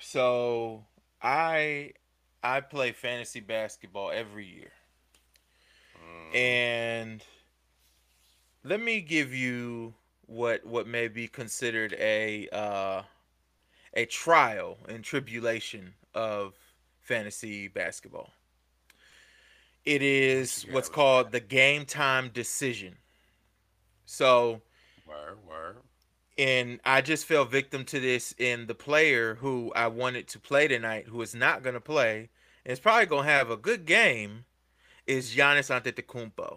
So I I play fantasy basketball every year. Mm. And let me give you what what may be considered a uh, a trial and tribulation of fantasy basketball. It is what's called the game time decision. So, word, word. And I just fell victim to this in the player who I wanted to play tonight, who is not going to play, and is probably going to have a good game, is Giannis Antetokounmpo.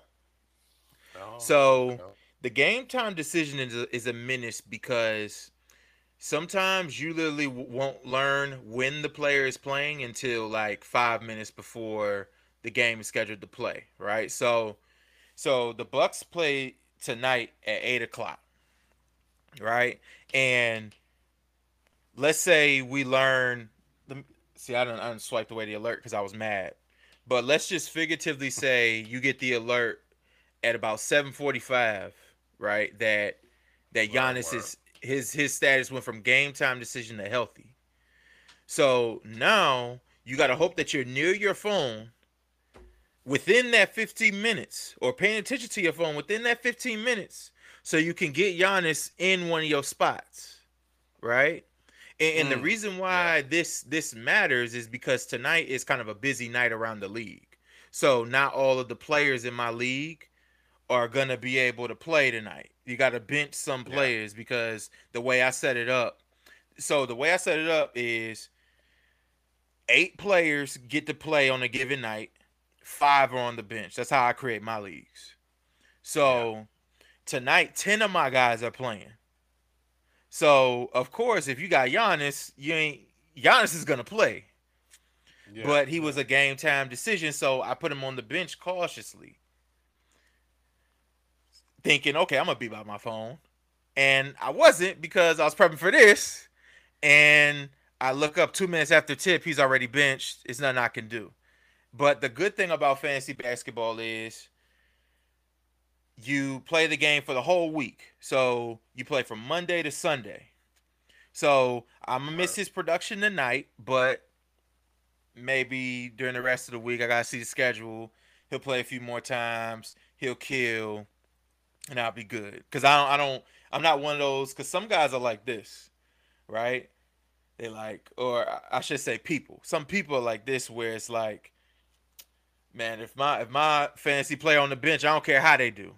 Oh, so okay. the game time decision is a, is a menace because sometimes you literally won't learn when the player is playing until like five minutes before the game is scheduled to play, right? So, so the Bucks play tonight at eight o'clock, right? And let's say we learn. See, I don't, I don't swipe away the alert because I was mad, but let's just figuratively say you get the alert at about seven forty-five, right? That that Giannis is his his status went from game time decision to healthy. So now you got to hope that you're near your phone within that 15 minutes or paying attention to your phone within that 15 minutes so you can get Giannis in one of your spots, right? And, and mm, the reason why yeah. this this matters is because tonight is kind of a busy night around the league. So not all of the players in my league are gonna be able to play tonight. You got to bench some players yeah. because the way I set it up. So the way I set it up is eight players get to play on a given night five are on the bench. That's how I create my leagues. So. Tonight, ten of my guys are playing. So of course, if you got Giannis, you ain't Giannis is gonna play. Yeah. But he was a game time decision, so I put him on the bench cautiously. Thinking, okay, I'm gonna be by my phone. And I wasn't because I was prepping for this. And I look up two minutes after tip, he's already benched. It's nothing I can do. But the good thing about fantasy basketball is you play the game for the whole week. So you play from Monday to Sunday. So I'm gonna miss his production tonight, but maybe during the rest of the week I gotta see the schedule. He'll play a few more times. He'll kill, and I'll be good. Cause I don't, I don't, I'm not one of those. Cause some guys are like this, right? They like, or I should say, people. Some people are like this, where it's like man, if my if my fantasy player on the bench, I don't care how they do.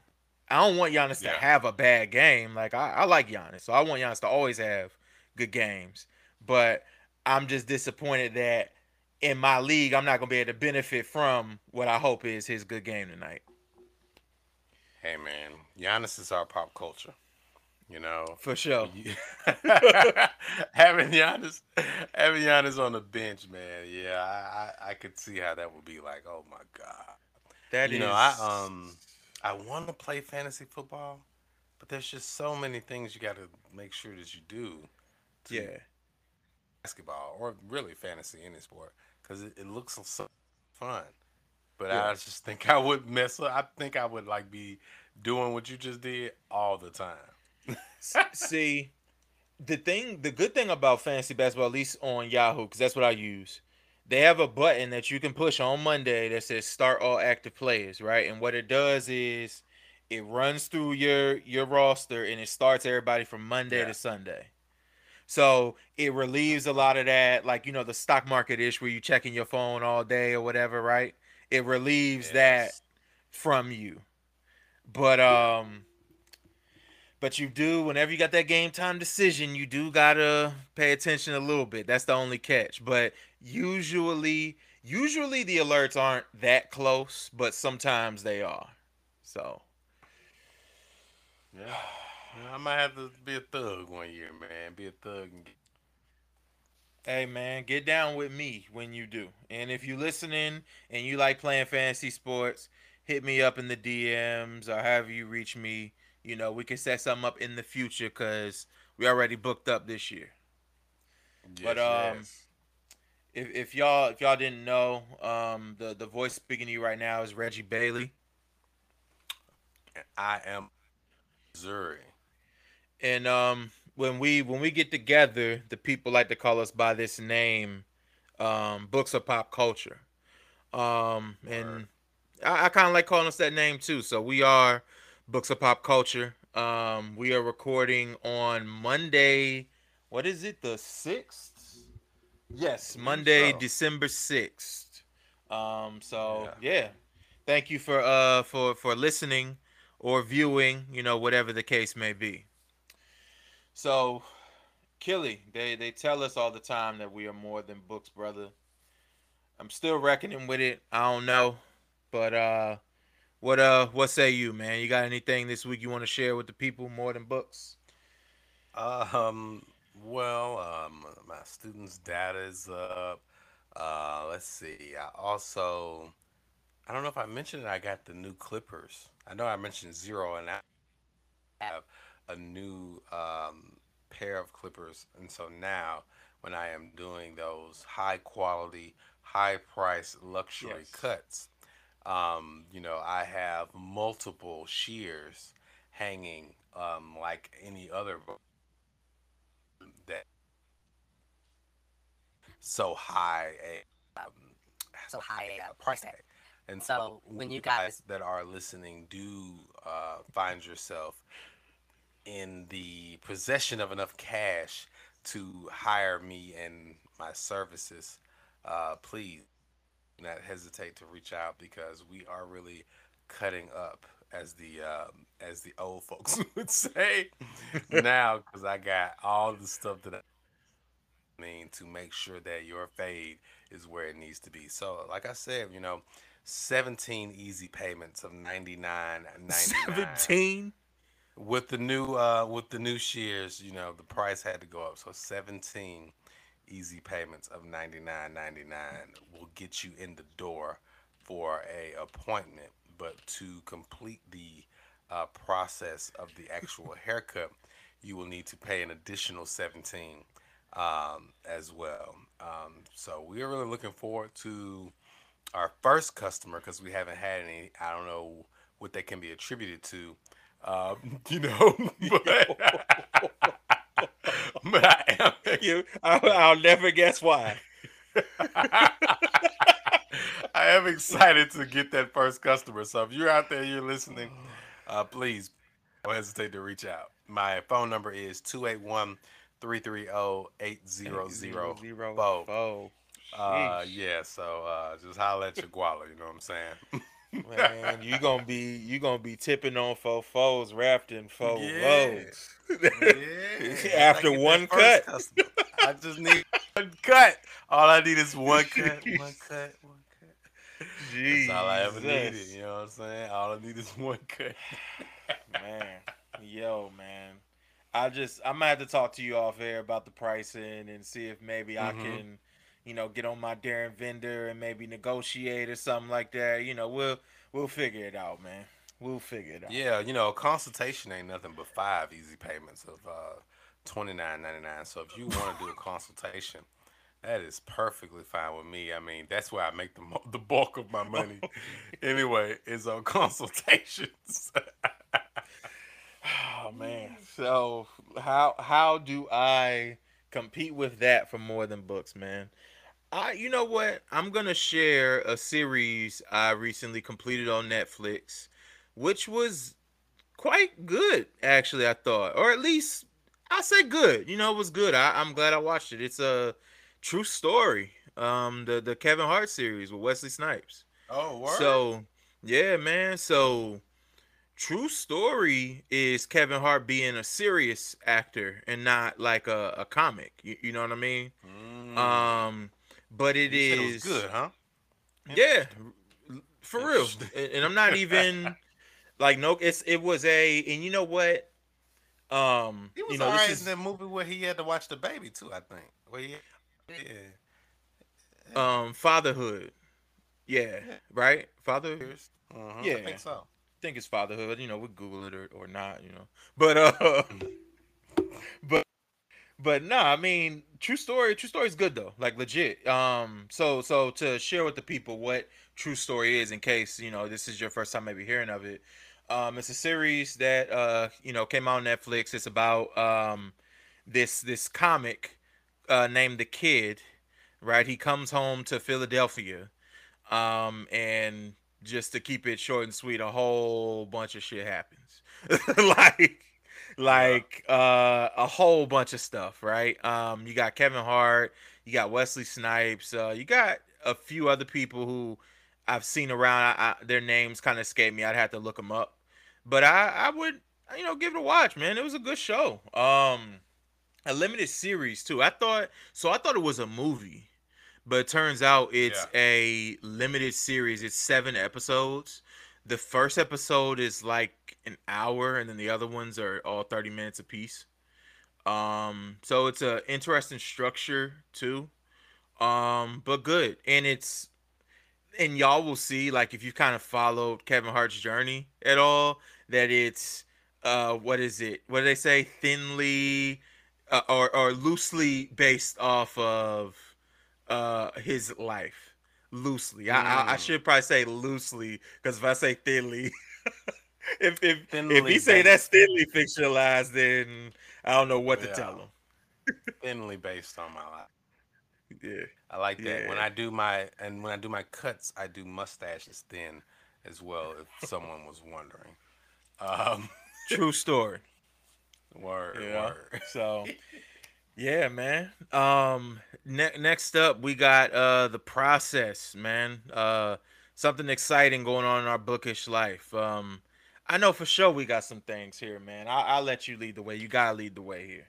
I don't want Giannis yeah. to have a bad game. Like I, I like Giannis, so I want Giannis to always have good games. But I'm just disappointed that in my league, I'm not gonna be able to benefit from what I hope is his good game tonight. Hey man, Giannis is our pop culture. You know, for sure. having Giannis, having Giannis on the bench, man. Yeah, I, I, I could see how that would be like. Oh my god. That you is... know, I um, I want to play fantasy football, but there's just so many things you got to make sure that you do. yeah. Basketball or really fantasy any sport because it, it looks so fun. But yeah. I just think I would mess up. I think I would like be doing what you just did all the time. See, the thing, the good thing about fantasy basketball, at least on Yahoo, because that's what I use, they have a button that you can push on Monday that says "Start all active players," right? And what it does is it runs through your your roster and it starts everybody from Monday yeah. to Sunday. So it relieves a lot of that, like you know, the stock market ish where you checking your phone all day or whatever, right? It relieves yes. that from you. But um but you do, whenever you got that game time decision, you do gotta pay attention a little bit. That's the only catch. But usually, usually the alerts aren't that close, but sometimes they are. So, yeah, I might have to be a thug one year, man. Be a thug. And get... Hey man, get down with me when you do. And if you listening and you like playing fantasy sports, hit me up in the DMs or however you reach me you know, we can set something up in the future because we already booked up this year. Yes, but um, yes. If if y'all if y'all didn't know, um, the the voice speaking to you right now is Reggie Bailey. I am Missouri. And um, when we when we get together, the people like to call us by this name, um, books of pop culture. Um, and I, I kind of like calling us that name too. So we are books of pop culture. Um, we are recording on Monday. What is it? The sixth? Yes, Monday, so. December sixth. Um, so yeah. yeah. Thank you for uh for for listening or viewing, you know, whatever the case may be. So, Killy, they they tell us all the time that we are more than books, brother. I'm still reckoning with it. I don't know, but uh, what uh, what say you, man? You got anything this week you want to share with the people more than books? Um, well, um, my students' data is up. Uh, let's see. I also, I don't know if I mentioned it. I got the new Clippers. I know I mentioned zero, and I have a new um, pair of clippers. And so now, when I am doing those high quality, high price luxury yes. cuts, um, you know, I have multiple shears hanging um, like any other so high a um, so high a price tag. And so, so when you guys that are listening do uh, find yourself in the possession of enough cash to hire me and my services, uh, please not hesitate to reach out because we are really cutting up, as the um, as the old folks would say now, because I got all the stuff that I mean to make sure that your fade is where it needs to be. So, like I said, you know, 17 easy payments of 99 17 with the new uh with the new shears you know the price had to go up. So 17 easy payments of 99.99 will get you in the door for a appointment. But to complete the uh, process of the actual haircut you will need to pay an additional 17 um, as well um, so we're really looking forward to our first customer because we haven't had any i don't know what they can be attributed to um, you know, but, but I am. You, I'll, I'll never guess why. I am excited to get that first customer. So if you're out there, you're listening, uh, please don't hesitate to reach out. My phone number is 281 330 8004. Uh, yeah, so uh, just holler at your guala, you know what I'm saying? Man, you gonna be you gonna be tipping on four foes, rafting four yeah. yeah. After one cut. I just need one cut. All I need is one cut, one cut, one cut. Jeez. That's all I ever needed. You know what I'm saying? All I need is one cut. man, yo, man. I just I might have to talk to you off air about the pricing and see if maybe mm-hmm. I can you know, get on my Darren vendor and maybe negotiate or something like that. You know, we'll we'll figure it out, man. We'll figure it out. Yeah, you know, consultation ain't nothing but five easy payments of uh, twenty nine ninety nine. So if you want to do a consultation, that is perfectly fine with me. I mean, that's where I make the the bulk of my money. anyway, is on consultations. oh man. So how how do I compete with that for more than books, man? I, you know what? I'm gonna share a series I recently completed on Netflix, which was quite good, actually. I thought, or at least I say good. You know, it was good. I, I'm glad I watched it. It's a true story. Um, the the Kevin Hart series with Wesley Snipes. Oh, word? so yeah, man. So true story is Kevin Hart being a serious actor and not like a, a comic. You, you know what I mean? Mm. Um but it you is good, huh? Yeah, for real. and I'm not even like no. It's it was a, and you know what? Um, he was you know, alright is, in that movie where he had to watch the baby too. I think. Where he, yeah. Um, fatherhood. Yeah, yeah. right. Father. Uh-huh. Yeah, I think so. Think it's fatherhood. You know, we Google it or, or not. You know, but uh, but but no, nah, I mean, true story. True story is good though, like legit. Um, so so to share with the people what true story is, in case you know this is your first time maybe hearing of it. Um, it's a series that uh you know came out on Netflix. It's about um this this comic uh, named the Kid, right? He comes home to Philadelphia, um, and just to keep it short and sweet, a whole bunch of shit happens, like like uh, a whole bunch of stuff, right? Um, you got Kevin Hart, you got Wesley Snipes, uh, you got a few other people who I've seen around. I, I, their names kind of escape me. I'd have to look them up, but I I would you know give it a watch, man. It was a good show. Um, a limited series too. I thought so. I thought it was a movie, but it turns out it's yeah. a limited series. It's seven episodes. The first episode is like an hour, and then the other ones are all thirty minutes apiece. Um, so it's a interesting structure too. Um, but good, and it's and y'all will see like if you've kind of followed Kevin Hart's journey at all that it's uh what is it? What do they say? Thinly uh, or or loosely based off of uh his life. Loosely, mm. I, I, should probably say loosely because if I say thinly, if if thinly if he say that's thinly fictionalized, then I don't know what yeah. to tell him. thinly based on my life. Yeah, I like that. Yeah. When I do my and when I do my cuts, I do mustaches thin as well. If someone was wondering, um, true story. Word, yeah. word. So, yeah, man. Um, ne- next up, we got uh the process, man. Uh, something exciting going on in our bookish life. Um, I know for sure we got some things here, man. I- I'll let you lead the way. You gotta lead the way here.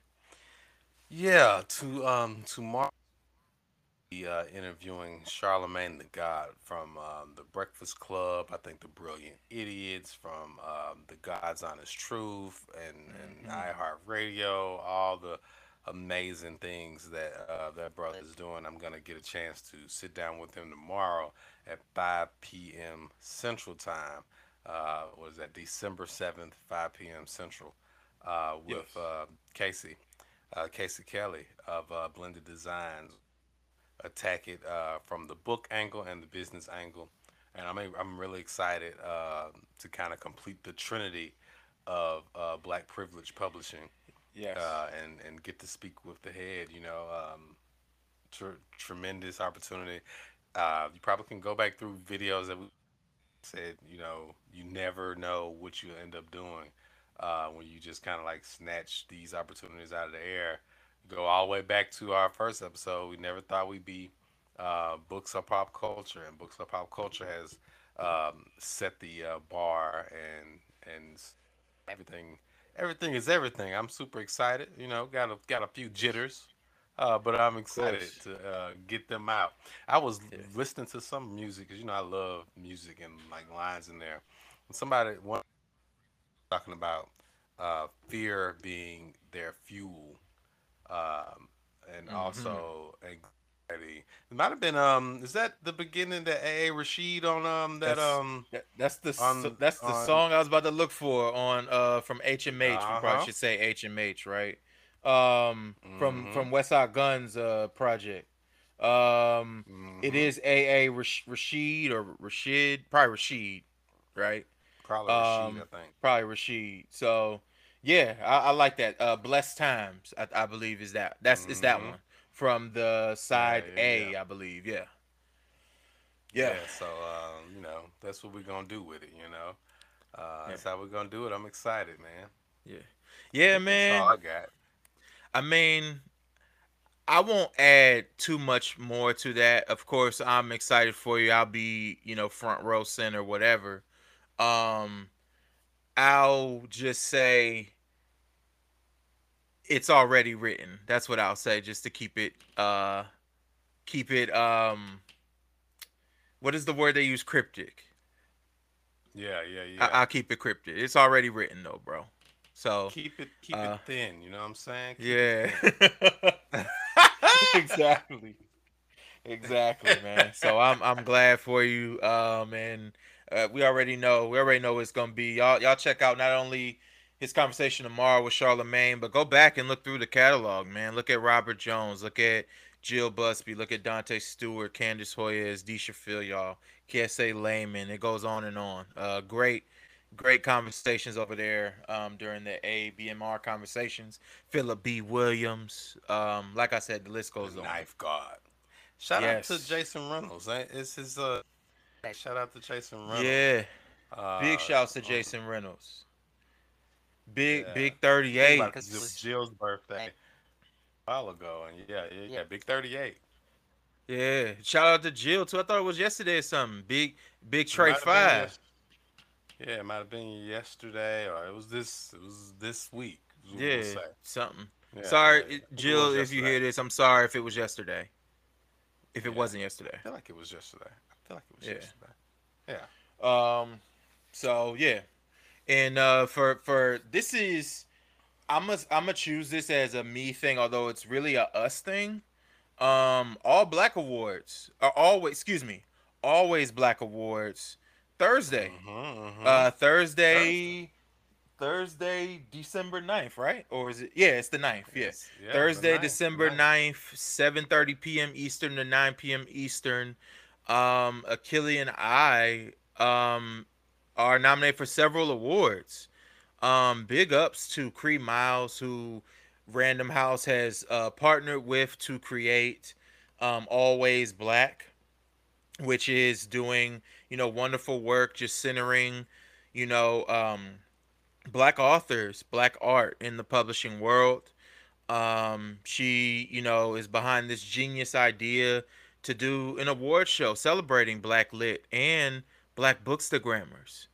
Yeah, to um tomorrow be uh, interviewing Charlemagne the God from um, the Breakfast Club. I think the Brilliant Idiots from um, the God's Honest Truth and, and mm-hmm. iHeartRadio. All the amazing things that uh, that brother is doing. I'm gonna get a chance to sit down with him tomorrow at 5 p.m. Central Time. Uh, was that December 7th, 5 p.m. Central, uh, with yes. Uh, Casey, uh, Casey Kelly of uh, Blended Designs attack it uh, from the book angle and the business angle. And I'm I'm really excited uh, to kind of complete the trinity of uh, Black Privilege Publishing. Yes. Uh, and and get to speak with the head. You know, um, tr- tremendous opportunity. Uh, you probably can go back through videos that we said. You know, you never know what you end up doing uh, when you just kind of like snatch these opportunities out of the air go all the way back to our first episode. We never thought we'd be uh, books of pop culture, and books of pop culture has um, set the uh, bar and and everything. Everything is everything. I'm super excited. You know, got a got a few jitters, uh, but I'm excited to uh, get them out. I was listening to some music because you know I love music and like lines in there. And somebody one talking about uh, fear being their fuel um, and mm-hmm. also It might have been um. Is that the beginning that AA Rashid on um that that's, um that, that's the on, that's the on, song I was about to look for on uh from HMH. Uh-huh. We probably should say HMH, right? Um, mm-hmm. from from Westside Gunn's uh project. Um, mm-hmm. it is AA Rashid or Rashid, probably Rashid, right? Probably Rashid, um, I think. Probably Rashid. So yeah, I, I like that. Uh, Blessed Times, I, I believe is that. That's mm-hmm. is that one from the side yeah, yeah, A, yeah. I believe. Yeah. Yeah. so um, you know, that's what we're gonna do with it. You know, uh, that's how we're gonna do it. I'm excited, man. Yeah. Yeah, man. That's all I got. I mean, I won't add too much more to that. Of course, I'm excited for you. I'll be, you know, front row center, whatever. Um, I'll just say it's already written. That's what I'll say, just to keep it uh keep it um what is the word they use? Cryptic. Yeah, yeah, yeah. I- will keep it cryptic. It's already written though, bro. So keep it keep uh, it thin. You know what I'm saying? Keep yeah. exactly. Exactly, man. So I'm I'm glad for you. Um, and uh, we already know we already know what it's gonna be. Y'all y'all check out not only his conversation tomorrow with Charlemagne, but go back and look through the catalog, man. Look at Robert Jones, look at Jill Busby, look at Dante Stewart, Candace Hoyes, Deesha Phil, y'all, Kiese Laymon. It goes on and on. Uh, great, great conversations over there um, during the ABMR conversations. Philip B. Williams. Um, like I said, the list goes the on. Knife God. Shout yes. out to Jason Reynolds. It's his uh shout out to Jason Reynolds. Yeah. Uh, big shouts to Jason Reynolds. Big yeah. big thirty eight. Jill's birthday a while ago, and yeah, yeah, yeah, big thirty eight. Yeah, shout out to Jill too. I thought it was yesterday or something. Big big Trey five. Yeah, it might have been yesterday or it was this. It was this week. Yeah, something. Yeah, sorry, yeah. Jill, if you hear this, I'm sorry if it was yesterday. If it yeah. wasn't yesterday, I feel like it was yesterday. I feel like it was yesterday. Yeah. Um. So yeah, and uh, for for this is, I'm gonna I'm gonna choose this as a me thing, although it's really a us thing. Um, all black awards are always excuse me, always black awards Thursday. Mm-hmm, mm-hmm. Uh, Thursday, Thursday, December 9th, right? Or is it? Yeah, it's the 9th. Yes. Yeah. Thursday, 9th, December 9th, 7.30 p.m. Eastern to 9 p.m. Eastern. Um, Achille and I um, are nominated for several awards. Um, big ups to Cree Myles, who Random House has uh, partnered with to create um, Always Black, which is doing – you know, wonderful work just centering, you know, um, black authors, black art in the publishing world. Um, she, you know, is behind this genius idea to do an award show celebrating black lit and black bookstagrammers.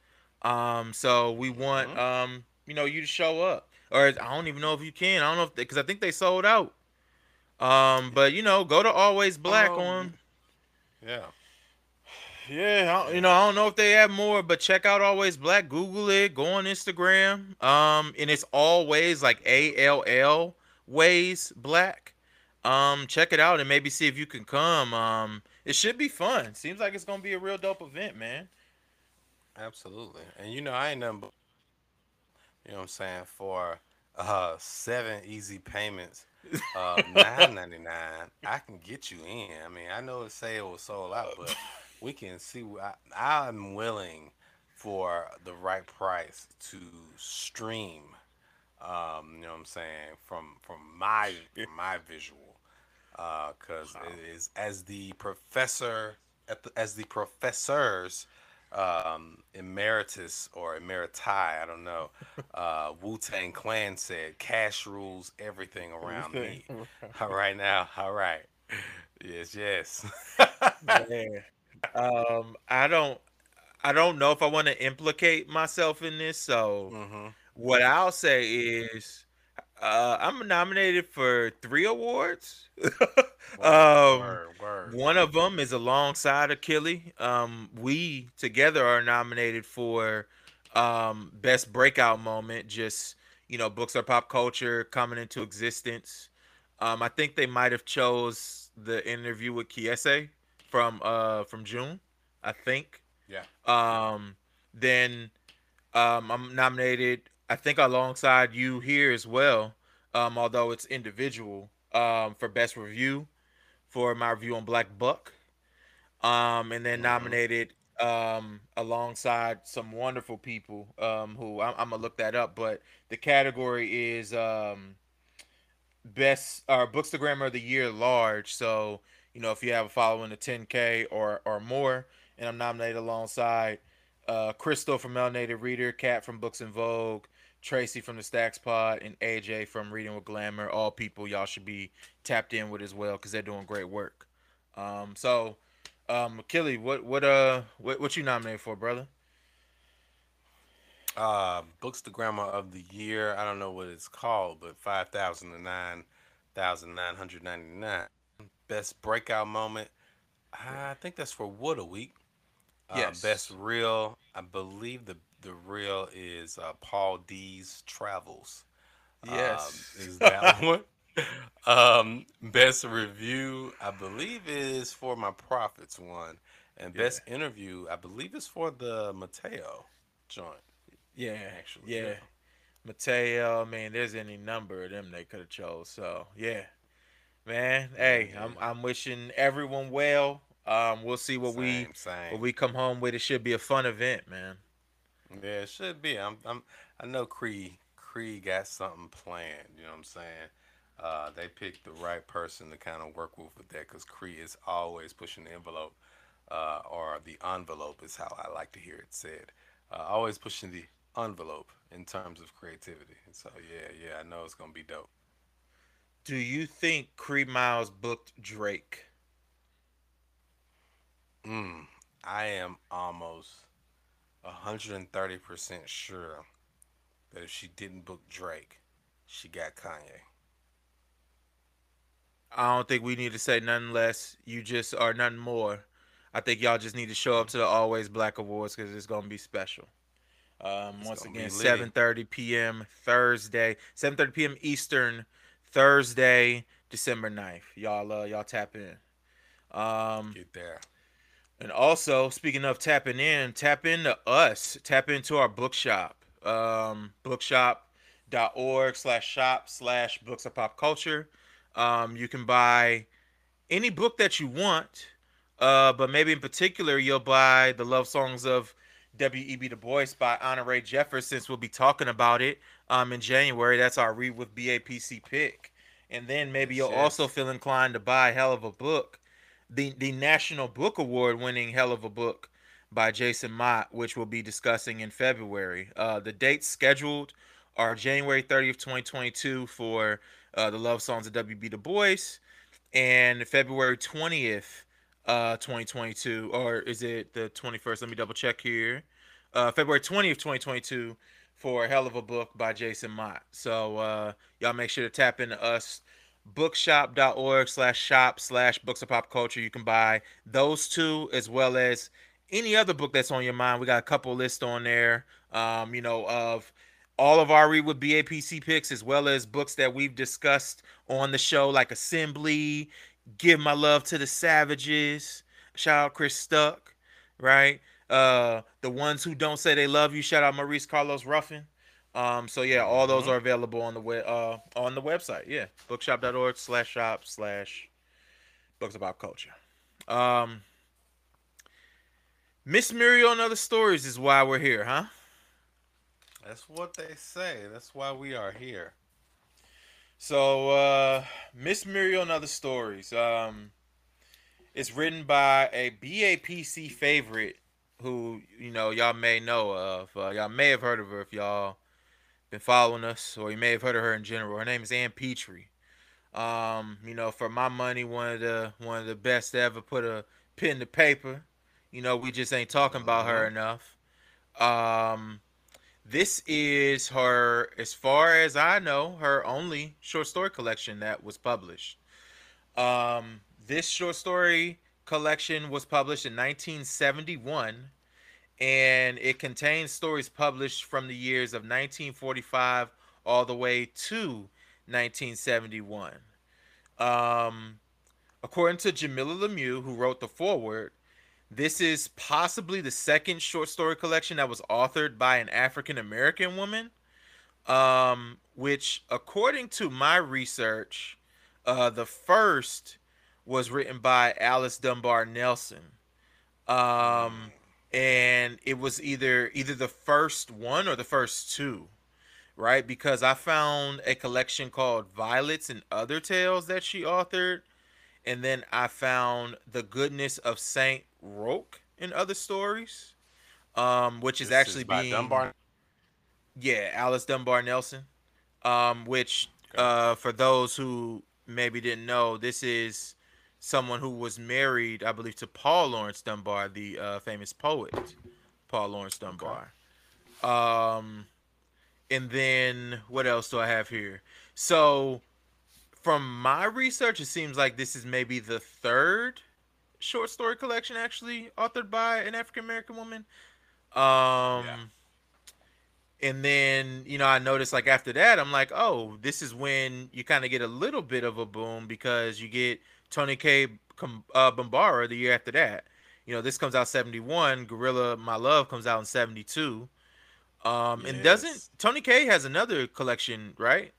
Um, so we want, mm-hmm. um, you know, you to show up. Or I don't even know if you can. I don't know if because I think they sold out. Um, but you know, go to Always Black um, on. Yeah. Yeah, you know, I don't know if they have more, but check out Always Black. Google it. Go on Instagram. Um, and it's always like A L L ways black. Um, check it out and maybe see if you can come. Um, it should be fun. Seems like it's gonna be a real dope event, man. Absolutely. And you know, I ain't nothing but you know what I'm saying for uh seven easy payments. Uh nine ninety nine. I can get you in. I mean, I know it say it was sold out, but we can see. I, I'm willing for the right price to stream. Um, you know what I'm saying from from my my visual, because uh, it is as the professor the, as the professors um, emeritus or emeriti, I don't know. Uh, Wu Tang Clan said, "Cash rules everything around me." all right now, all right. Yes, yes. um, I don't, I don't know if I want to implicate myself in this. So mm-hmm. what I'll say is, uh, I'm nominated for three awards. um, word, word. One of them is alongside Achille. Um, we together are nominated for um, best breakout moment. Just you know, books or pop culture coming into existence. Um, I think they might have chose the interview with Kiese from uh from June, I think. Yeah. Um then um I'm nominated I think alongside you here as well. Um although it's individual um for best review for my review on Black Buck. Um and then mm-hmm. nominated um alongside some wonderful people um who I'm, I'm, gonna look that up but the category is um best or uh, bookstagrammer of the year large so you know, if you have a following of 10K or, or more. And I'm nominated alongside uh, Crystal from Melanated Reader, Cat from Books in Vogue, Traci from the Stacks Pod, and AJ from Reading with Glamour. All people y'all should be tapped in with as well because they're doing great work. Um, so, um, Achille, what what uh what what you nominated for, brother? Uh, Bookstagrammer of the Year. I don't know what it's called, but five thousand and nine thousand nine hundred ninety nine best breakout moment. I think that's for Wood a week. Uh, yes. Best real. I believe the the real is uh, Paul D's Travels. Yes, um, is that one. Um, best review, I believe, is for my Prophets one, and best interview, I believe, is for the Mateo joint. Yeah, actually, yeah. yeah. Mateo, I mean, there's any number of them they could have chose. So yeah, man. Hey, I'm I'm wishing everyone well. Um, we'll see what same, we same. what we come home with. It should be a fun event, man. Yeah, it should be. I'm, I'm I know Cree Cree got something planned. You know what I'm saying? Uh, they picked the right person to kind of work with with that because Cree is always pushing the envelope, uh, or the envelope is how I like to hear it said. Uh, always pushing the envelope in terms of creativity. And so yeah, yeah, I know it's gonna be dope. Do you think Cree Myles booked Drake? Mm, I am almost 130% sure that if she didn't book Drake, she got Kanye. I don't think we need to say nothing less. You just are nothing more. I think y'all just need to show up to the Always Black Awards because it's gonna be special. Um, once again, 7:30 p.m. Thursday, 7:30 p.m. Eastern, Thursday, December 9th. Y'all, uh, y'all tap in. Um, Get there. And also, speaking of tapping in, tap into us. Tap into our bookshop. Um, bookshop.org slash shop slash books of pop culture. Um, you can buy any book that you want, uh, but maybe in particular, you'll buy the love songs of W.E.B. Du Bois by Honore Jefferson, since we'll be talking about it um, in January. That's our Read with BAPC pick. And then maybe you'll also feel inclined to buy Hell of a Book the the National Book Award winning hell of a book by Jason Mott, which we'll be discussing in February. Uh, the dates scheduled are January 30th, 2022 for uh, the love songs of W.B. Du Bois, and February 20th, uh, 2022, or is it the 21st? Let me double check here. Uh, February 20th, 2022 for hell of a book by Jason Mott. So uh, y'all make sure to tap into us bookshop.org slash shop slash books of pop culture. You can buy those two as well as any other book that's on your mind. We got a couple lists on there, um, you know, of all of our read with BAPC picks as well as books that we've discussed on the show, like Assembly, Give My Love to the Savages, shout out Chris Stuck, right? Uh, the ones who don't say they love you, shout out Maurice Carlos Ruffin. Um, so yeah, all those mm-hmm. are available on the web uh on the website. Yeah. Bookshop.org slash shop slash books about culture. Um Miss Muriel and other stories is why we're here, huh? That's what they say. That's why we are here. So uh Miss Muriel and other stories. Um it's written by a BAPC favorite who, you know, y'all may know of. Uh, y'all may have heard of her if y'all been following us, or you may have heard of her in general. Her name is Ann Petry. Um, you know, for my money, one of the one of the best to ever put a pen to paper. You know, we just ain't talking about her mm-hmm. enough. Um, this is her, as far as I know, her only short story collection that was published. Um, this short story collection was published in 1971 and it contains stories published from the years of 1945 all the way to 1971. Um, according to Jamilah Lemieux, who wrote the foreword, this is possibly the second short story collection that was authored by an African American woman. Um, which, according to my research, uh, the first was written by Alice Dunbar Nelson. Um, and it was either either the first one or the first two right because i found a collection called violets and other tales that she authored and then i found the goodness of saint roque and other stories um which is this actually is being dunbar yeah alice dunbar nelson um which okay. uh for those who maybe didn't know this is someone who was married, I believe, to Paul Laurence Dunbar, the uh, famous poet, Paul Laurence Dunbar. Okay. Um, and then what else do I have here? So, from my research, it seems like this is maybe the third short story collection actually authored by an African American woman. Um, yeah. And then, you know, I noticed like after that, I'm like, oh, this is when you kind of get a little bit of a boom because you get Toni Cade uh, Bambara the year after that. You know, this comes out 71. Gorilla My Love comes out in 72. Um, yes. and doesn't Toni Cade has another collection, right?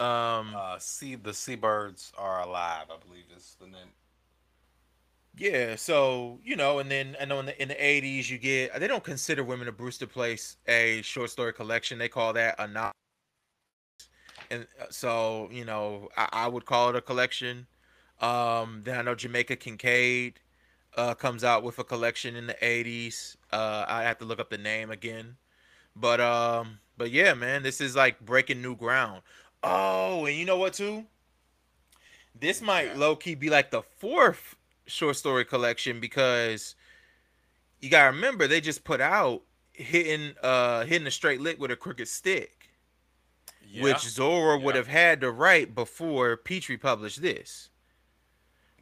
Um, uh, see the Seabirds are alive, I believe is the name. Yeah, so you know, and then I know in the in the '80s you get they don't consider Women of Brewster Place a short story collection. They call that a novel. And uh, so you know, I, I would call it a collection. Um, then I know Jamaica Kincaid uh, comes out with a collection in the '80s. Uh, I have to look up the name again, but um, but yeah, man, this is like breaking new ground. Oh, and you know what too? This might low key be like the fourth short story collection because you gotta remember they just put out hitting uh hitting a straight lick with a crooked stick. Yeah. Which Zora yeah. would have had to write before Petry published this.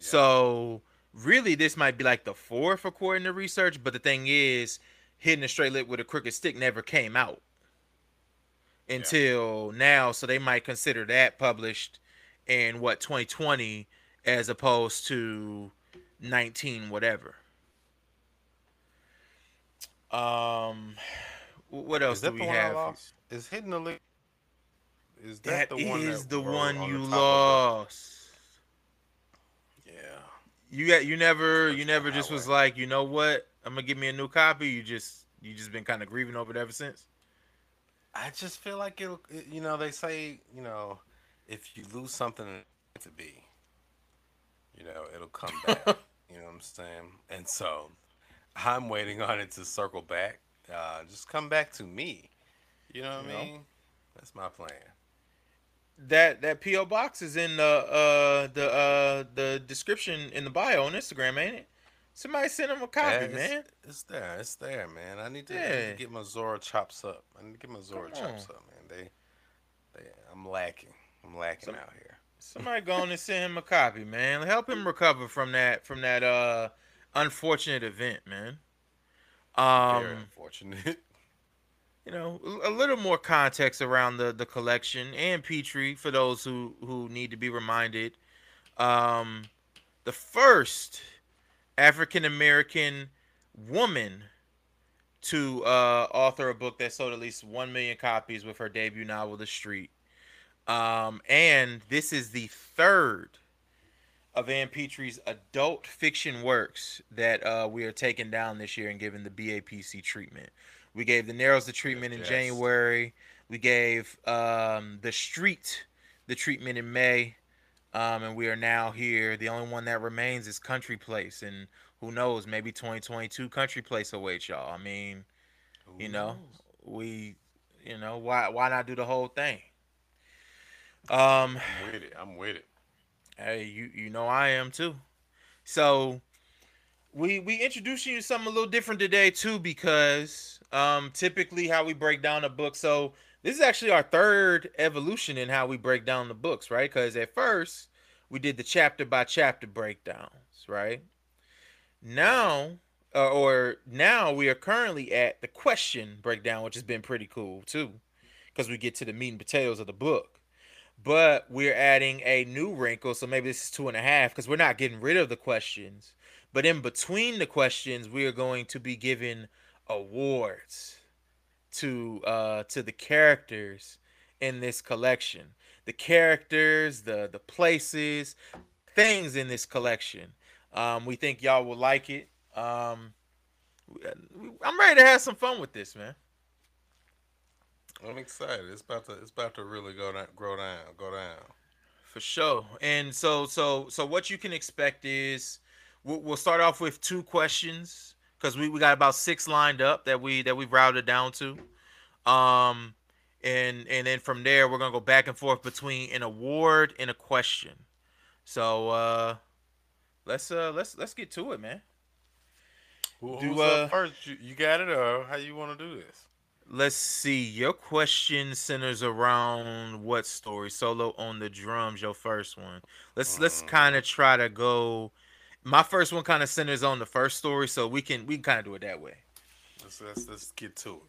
Yeah. So really this might be like the fourth according to research, but the thing is, hitting a straight lip with a crooked stick never came out until now. So they might consider that published in what 2020 as opposed to 19 whatever. Um, what else do we have? Is hitting the lip. Is that, that the one is the one on you lost? You got you never you never just was like you know what I'm gonna give me a new copy. You just you just been kind of grieving over it ever since. I just feel like it'll. You know, they say you know, if you lose something to be, you know, it'll come back. You know what I'm saying? And so I'm waiting on it to circle back. Uh, just come back to me. You know what you I mean? Know? That's my plan. That that PO box is in the uh the uh the description in the bio on Instagram, ain't it? Somebody send him a copy, yeah, it's, man. It's there. It's there, man. I need to, yeah. I need to get my Zora chops up. I need to get my Zora chops up, man. They, they, I'm lacking. I'm lacking Some, out here. Somebody go on and send him a copy, man. Help him recover from that from that uh unfortunate event, man. Um Very unfortunate. You know, a little more context around the the collection and Petry for those who who need to be reminded. Um the first African American woman to uh, author a book that sold at least 1 million copies with her debut novel, The Street. Um, and this is the third of Ann Petry's adult fiction works that uh, we are taking down this year and giving the BAPC treatment. We gave The Narrows the treatment in yes. January. We gave um, The Street the treatment in May. Um, and we are now here. The only one that remains is Country Place. And who knows, maybe 2022 Country Place awaits y'all. I mean, who you know, knows? we, you know, why why not do the whole thing? Um, I'm with it. I'm with it. Hey, you you know I am too. So we we introducing you to something a little different today too because um typically how we break down a book. So this is actually our third evolution in how we break down the books, right? Because at first we did the chapter by chapter breakdowns, right? Now uh, or now we are currently at the question breakdown, which has been pretty cool too, because we get to the meat and potatoes of the book but we're adding a new wrinkle. So maybe this is two and a half because we're not getting rid of the questions. But in between the questions, we are going to be giving awards to uh to the characters in this collection. The characters, the the places, things in this collection. Um, we think y'all will like it. Um, I'm ready to have some fun with this, man. I'm excited. It's about to it's about to really go down, grow down, go down. For sure. And so so so what you can expect is we'll, we'll start off with two questions because we, we got about six lined up that we that we've routed down to. Um and and then from there we're gonna go back and forth between an award and a question. So uh let's uh let's let's get to it, man. Who, who's do, uh, up first? You, you got it, or how you want to do this? Let's see. Your question centers around what story? Solo on the drums, your first one. Let's let's mm-hmm. kind of try to go. My first one kind of centers on the first story, so we can we can kind of do it that way. Let's, let's let's get to it.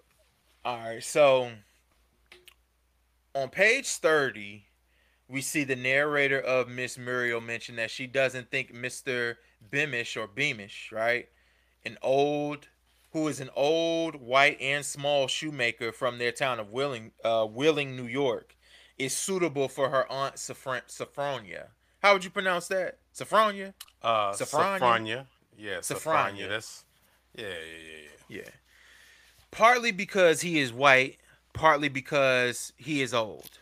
All right. So on page thirty, we see the narrator of Miss Muriel mention that she doesn't think Mister Beamish or Beamish, right, an old who is an old white and small shoemaker from their town of Willing, uh, Wheeling, New York, is suitable for her aunt Sophronia. How would you pronounce that? Sophronia? Uh, Sophronia. Yeah, Safrania. That's yeah, yeah, yeah, yeah. Yeah. Partly because he is white, partly because he is old.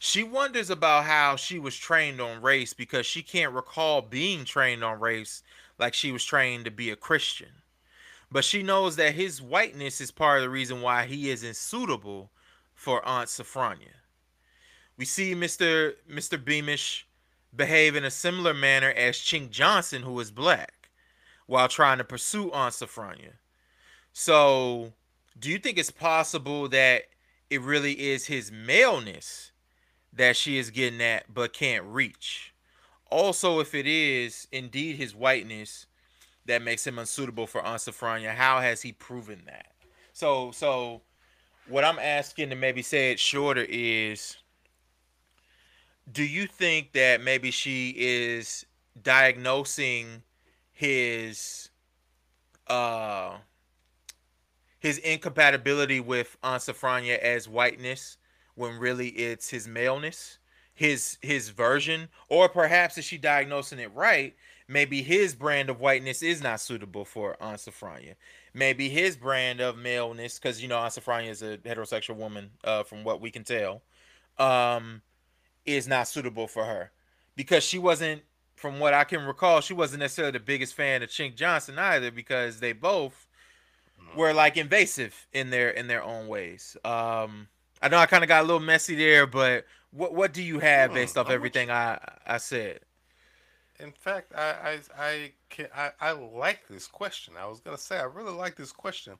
She wonders about how she was trained on race because she can't recall being trained on race like she was trained to be a Christian. But she knows that his whiteness is part of the reason why he isn't suitable for Aunt Sophronia. We see Mr. Mr. Beamish behave in a similar manner as Chink Johnson, who is black, while trying to pursue Aunt Sophronia. So, do you think it's possible that it really is his maleness that she is getting at but can't reach? Also, if it is indeed his whiteness that makes him unsuitable for Aunt Sophronia, how has he proven that? So, so what I'm asking to maybe say it shorter is do you think that maybe she is diagnosing his uh his incompatibility with Aunt Sophronia as whiteness when really it's his maleness, his his version, or perhaps is she diagnosing it right? Maybe his brand of whiteness is not suitable for Aunt Sophronia. Maybe his brand of maleness, because you know Aunt Sophronia is a heterosexual woman, uh, from what we can tell, um, is not suitable for her because she wasn't, from what I can recall, she wasn't necessarily the biggest fan of Chink Johnson either because they both were like invasive in their in their own ways. Um, I know I kind of got a little messy there, but what what do you have based off everything I I said? In fact, I I I, can, I I like this question. I was gonna say I really like this question.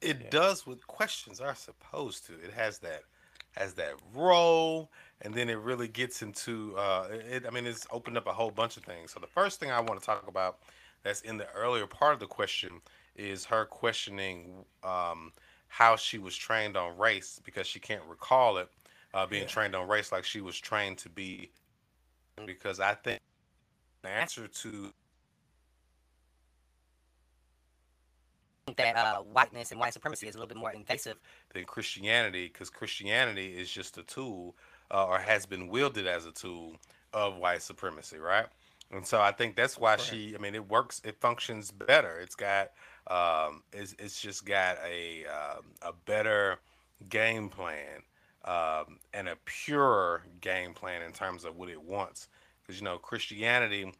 It yeah. does what questions are supposed to. It has that has that role, and then it really gets into. Uh, it, I mean, it's opened up a whole bunch of things. So the first thing I want to talk about that's in the earlier part of the question is her questioning um, how she was trained on race because she can't recall it uh, being yeah. trained on race like she was trained to be. Because I think the answer to that uh, whiteness and white supremacy is a little bit more invasive than Christianity, because Christianity is just a tool, uh, or has been wielded as a tool of white supremacy, right? And so I think that's why she. I mean, it works. It functions better. It's got um, it's, it's just got a um, a better game plan um, and a purer game plan in terms of what it wants. Because you know Christianity,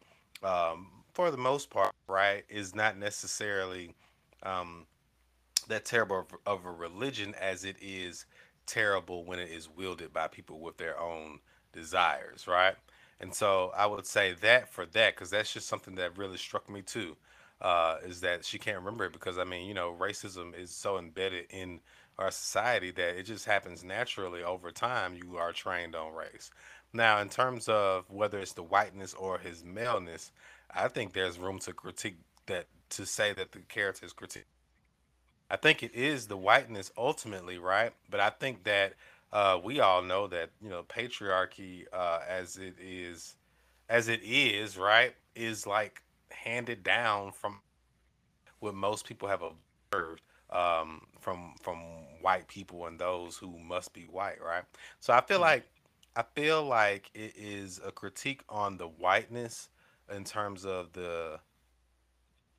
um, for the most part, right, is not necessarily um, that terrible of, of a religion as it is terrible when it is wielded by people with their own desires, right? And so I would say that for that, because that's just something that really struck me too uh, is that she can't remember it because I mean, you know, racism is so embedded in our society that it just happens naturally over time. You are trained on race. Now, in terms of whether it's the whiteness or his maleness, I think there's room to critique that to say that the character is critique. I think it is the whiteness ultimately, right? But I think that uh, we all know that you know patriarchy, uh, as it is, as it is, right, is like handed down from what most people have observed um, from from white people and those who must be white, right? So I feel mm-hmm. like I feel like it is a critique on the whiteness in terms of the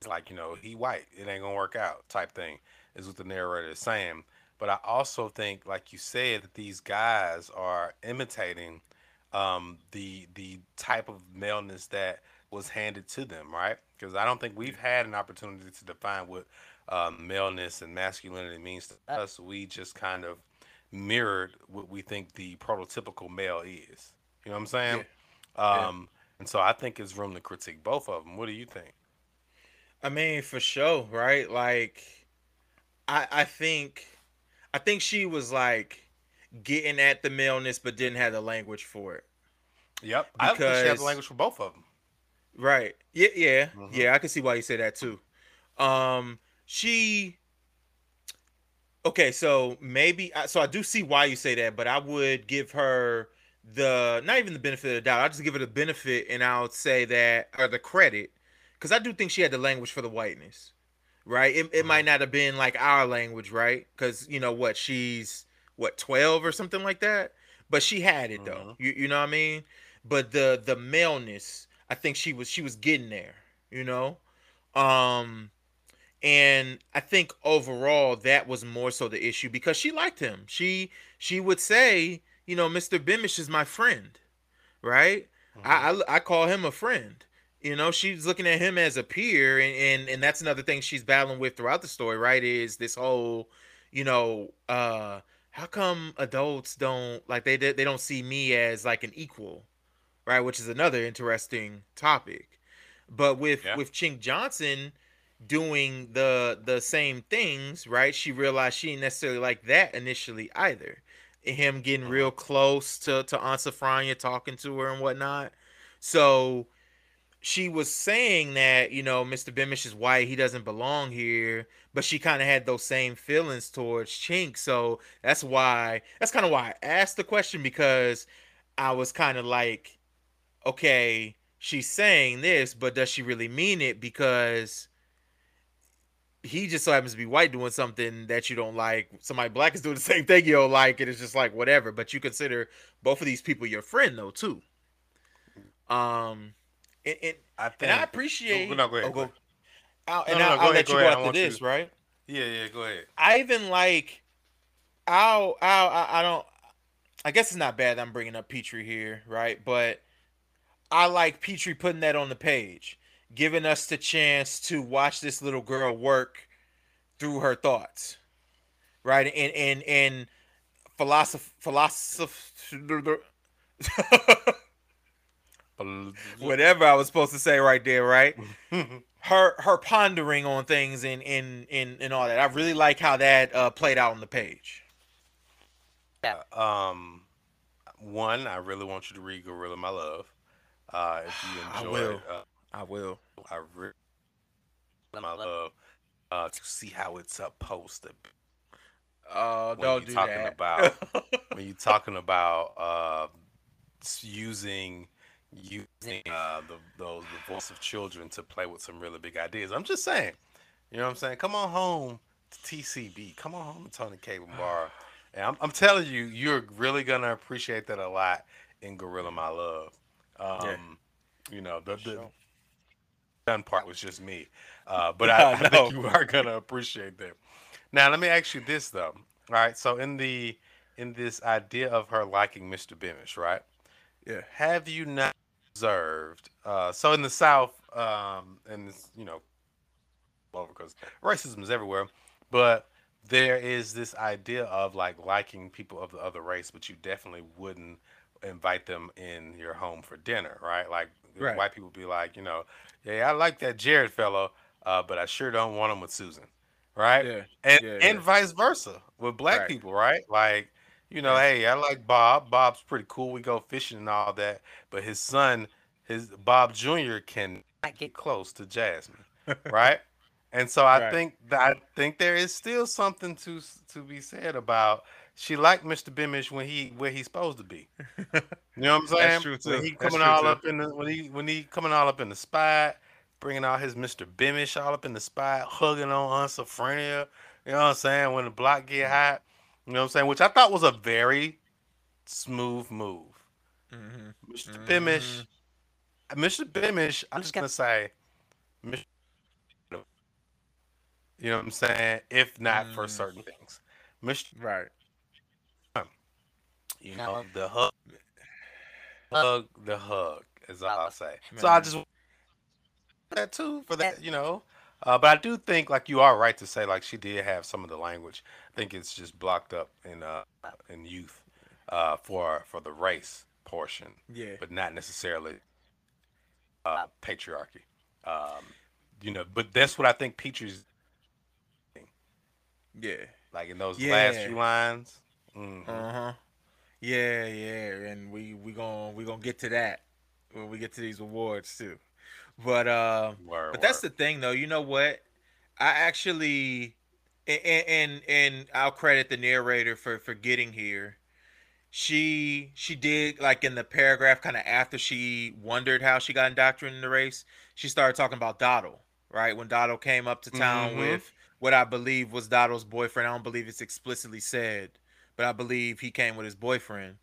like you know he white it ain't gonna work out type thing is what the narrator is saying but i also think like you said that these guys are imitating um, the the type of maleness that was handed to them, right? Because I don't think we've had an opportunity to define what um, maleness and masculinity means to uh us. We just kind of mirrored what we think the prototypical male is. You know what I'm saying? Yeah. Um, yeah. And so I think it's room to critique both of them. What do you think? I mean, for sure, right? Like, I I think, I think she was like getting at the maleness, but didn't have the language for it. Yep, because, I think she had the language for both of them. Right. Yeah. Yeah. Mm-hmm. Yeah. I can see why you say that too. Um, she. Okay, so maybe so I do see why you say that, but I would give her the not even the benefit of the doubt. I just give her the benefit, and I'll say that or the credit, because I do think she had the language for the whiteness, right? It, it mm-hmm. might not have been like our language, right? Because you know what, she's what twelve or something like that, but she had it though. Mm-hmm. You you know what I mean? But the the maleness I think she was she was getting there, you know. Um, and I think overall that was more so the issue because she liked him. She she would say, you know, Mr. Bemish is my friend, right? Mm-hmm. I, I, I call him a friend. You know, she's looking at him as a peer, and, and and that's another thing she's battling with throughout the story, right? Is this whole, you know, uh, how come adults don't like they they don't see me as like an equal, right? Which is another interesting topic. But with yeah. with Chink Johnson doing the the same things, right? She realized she didn't necessarily like that initially either. Him getting uh-huh. real close to to Aunt Sophronia, talking to her and whatnot. So she was saying that you know Mr. Bemish is white, he doesn't belong here, but she kind of had those same feelings towards Chink. So that's why that's kind of why I asked the question because I was kind of like, okay, she's saying this, but does she really mean it? Because he just so happens to be white doing something that you don't like. Somebody black is doing the same thing you don't like, and it's just like whatever. But you consider both of these people your friend though too. Um, and, and I think and I appreciate. Oh, no, go ahead. Oh, go, I'll, and no, no, I'll, I'll let you go after this, right? Yeah, yeah, go ahead. I even like. I'll, I'll, I, I don't. I guess it's not bad I'm bringing up Petry here, right? But I like Petry putting that on the page giving us the chance to watch this little girl work through her thoughts, right? And and and philosoph philosoph whatever I was supposed to say right there, right? her her pondering on things and and and and all that. I really like how that uh, played out on the page. Yeah. Uh, um, one, I really want you to read Gorilla My Love. Uh, if you enjoy, I will. Uh, I will. I really my love uh, to see how it's supposed to be. Oh, when don't do talking that. About, when you're talking about uh, using using uh, the those the voice of children to play with some really big ideas. I'm just saying, you know what I'm saying? Come on home to TCB. Come on home to Toni Cable Bar. And I'm, I'm telling you, you're really gonna appreciate that a lot in Gorilla My Love. Um, yeah. You know the, the done part was just me. Uh, but I, I, think you are gonna appreciate that. Now let me ask you this though. All right, so in the in this idea of her liking Mr. Bemish, right? Yeah. Have you not observed? Uh, so in the South, um, and you know, over because racism is everywhere, but there is this idea of like liking people of the other race, but you definitely wouldn't invite them in your home for dinner, right? Like right. white people be like, you know, yeah, I like that Jared fellow, uh, but I sure don't want him with Susan, right? Yeah, and yeah, and vice versa with black right. people, right? Like, you know, hey, I like Bob. Bob's pretty cool. We go fishing and all that, but his son, his Bob Jr. can get close to Jasmine, right? And so I right. think that I think there is still something to to be said about she liked Mr. Bemish when he where he's supposed to be. You know what I'm saying? That's true too. When he coming all too. up in the when he when he coming all up in the spot, bringing out his Mr. Bemish all up in the spot, hugging on Aunt Sophronia. You know what I'm saying? When the block get mm. hot, you know what I'm saying? Which I thought was a very smooth move. Mm-hmm. Mr. Mm-hmm. Bemish, Mr. Bemish. I'm just gonna say, Mr. You know what I'm saying? If not mm. for certain things, Mr. Right. You know, the hug, hug, the hug is all I'll say. So I just that too for that, you know. Uh, but I do think, like you are right to say, like she did have some of the language. I think it's just blocked up in uh in youth uh for for the race portion. Yeah. But not necessarily uh patriarchy. Um, you know, but that's what I think Petry's. Yeah. Like in those yeah. last few lines. Mm-hmm. Uh huh. Yeah, yeah, and we we gonna we gonna get to that when we get to these awards too. But uh, word, but that's the thing though. You know what? I actually and, and and I'll credit the narrator for for getting here. She she did like in the paragraph kind of after she wondered how she got indoctrinated in the race. She started talking about Dottle, right? When Dottle came up to town mm-hmm. with what I believe was Dottle's boyfriend. I don't believe it's explicitly said but I believe he came with his boyfriend.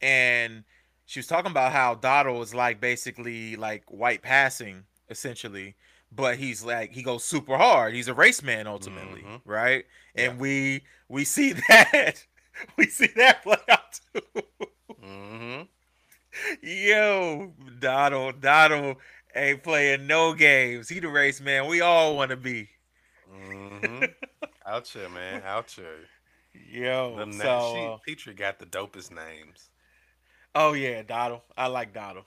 And she was talking about how Dottle was like basically like white passing, essentially, but he's like he goes super hard. He's a race man ultimately, mm-hmm. right? And yeah. we we see that we see that play out too. Mm-hmm. Yo, Donald, Donald ain't playing no games. He the race man. We all want to be. Mm-hmm. out here, man. Out here. Yo, Them so uh, Petry got the dopest names. Oh yeah, Donald. I like Donald.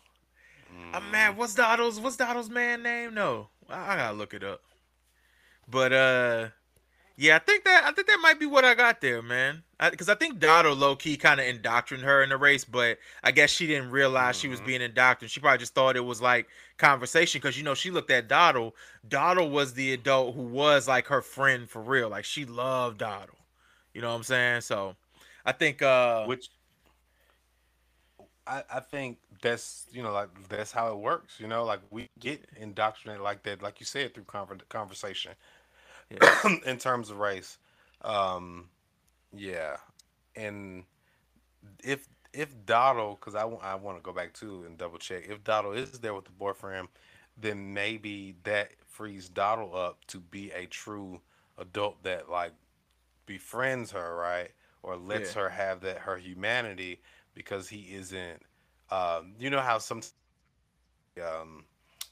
Mm. I'm mad. What's Donald's? What's Donald's man name? No, I, gotta look it up. But uh, yeah, I think that I think that might be what I got there, man. Because I, I, think Donald low key kind of indoctrined her in the race, but I guess she didn't realize mm-hmm. she was mm-hmm. being indoctrinated. She probably just thought it was like conversation because you know she looked at Donald. Donald was the adult who was like her friend for real. Like she loved Donald. You know what I'm saying? So I think uh which I, I think that's you know like that's how it works. You know, like we get indoctrinated like that, like you said through conversation. Yeah. in terms of race, um, yeah, and if if Dottle, because I, I want to go back to and double check if Dottle is there with the boyfriend, then maybe that frees Dottle up to be a true adult that like befriends her, right, or lets yeah. her have that her humanity because he isn't. Um, you know how some um,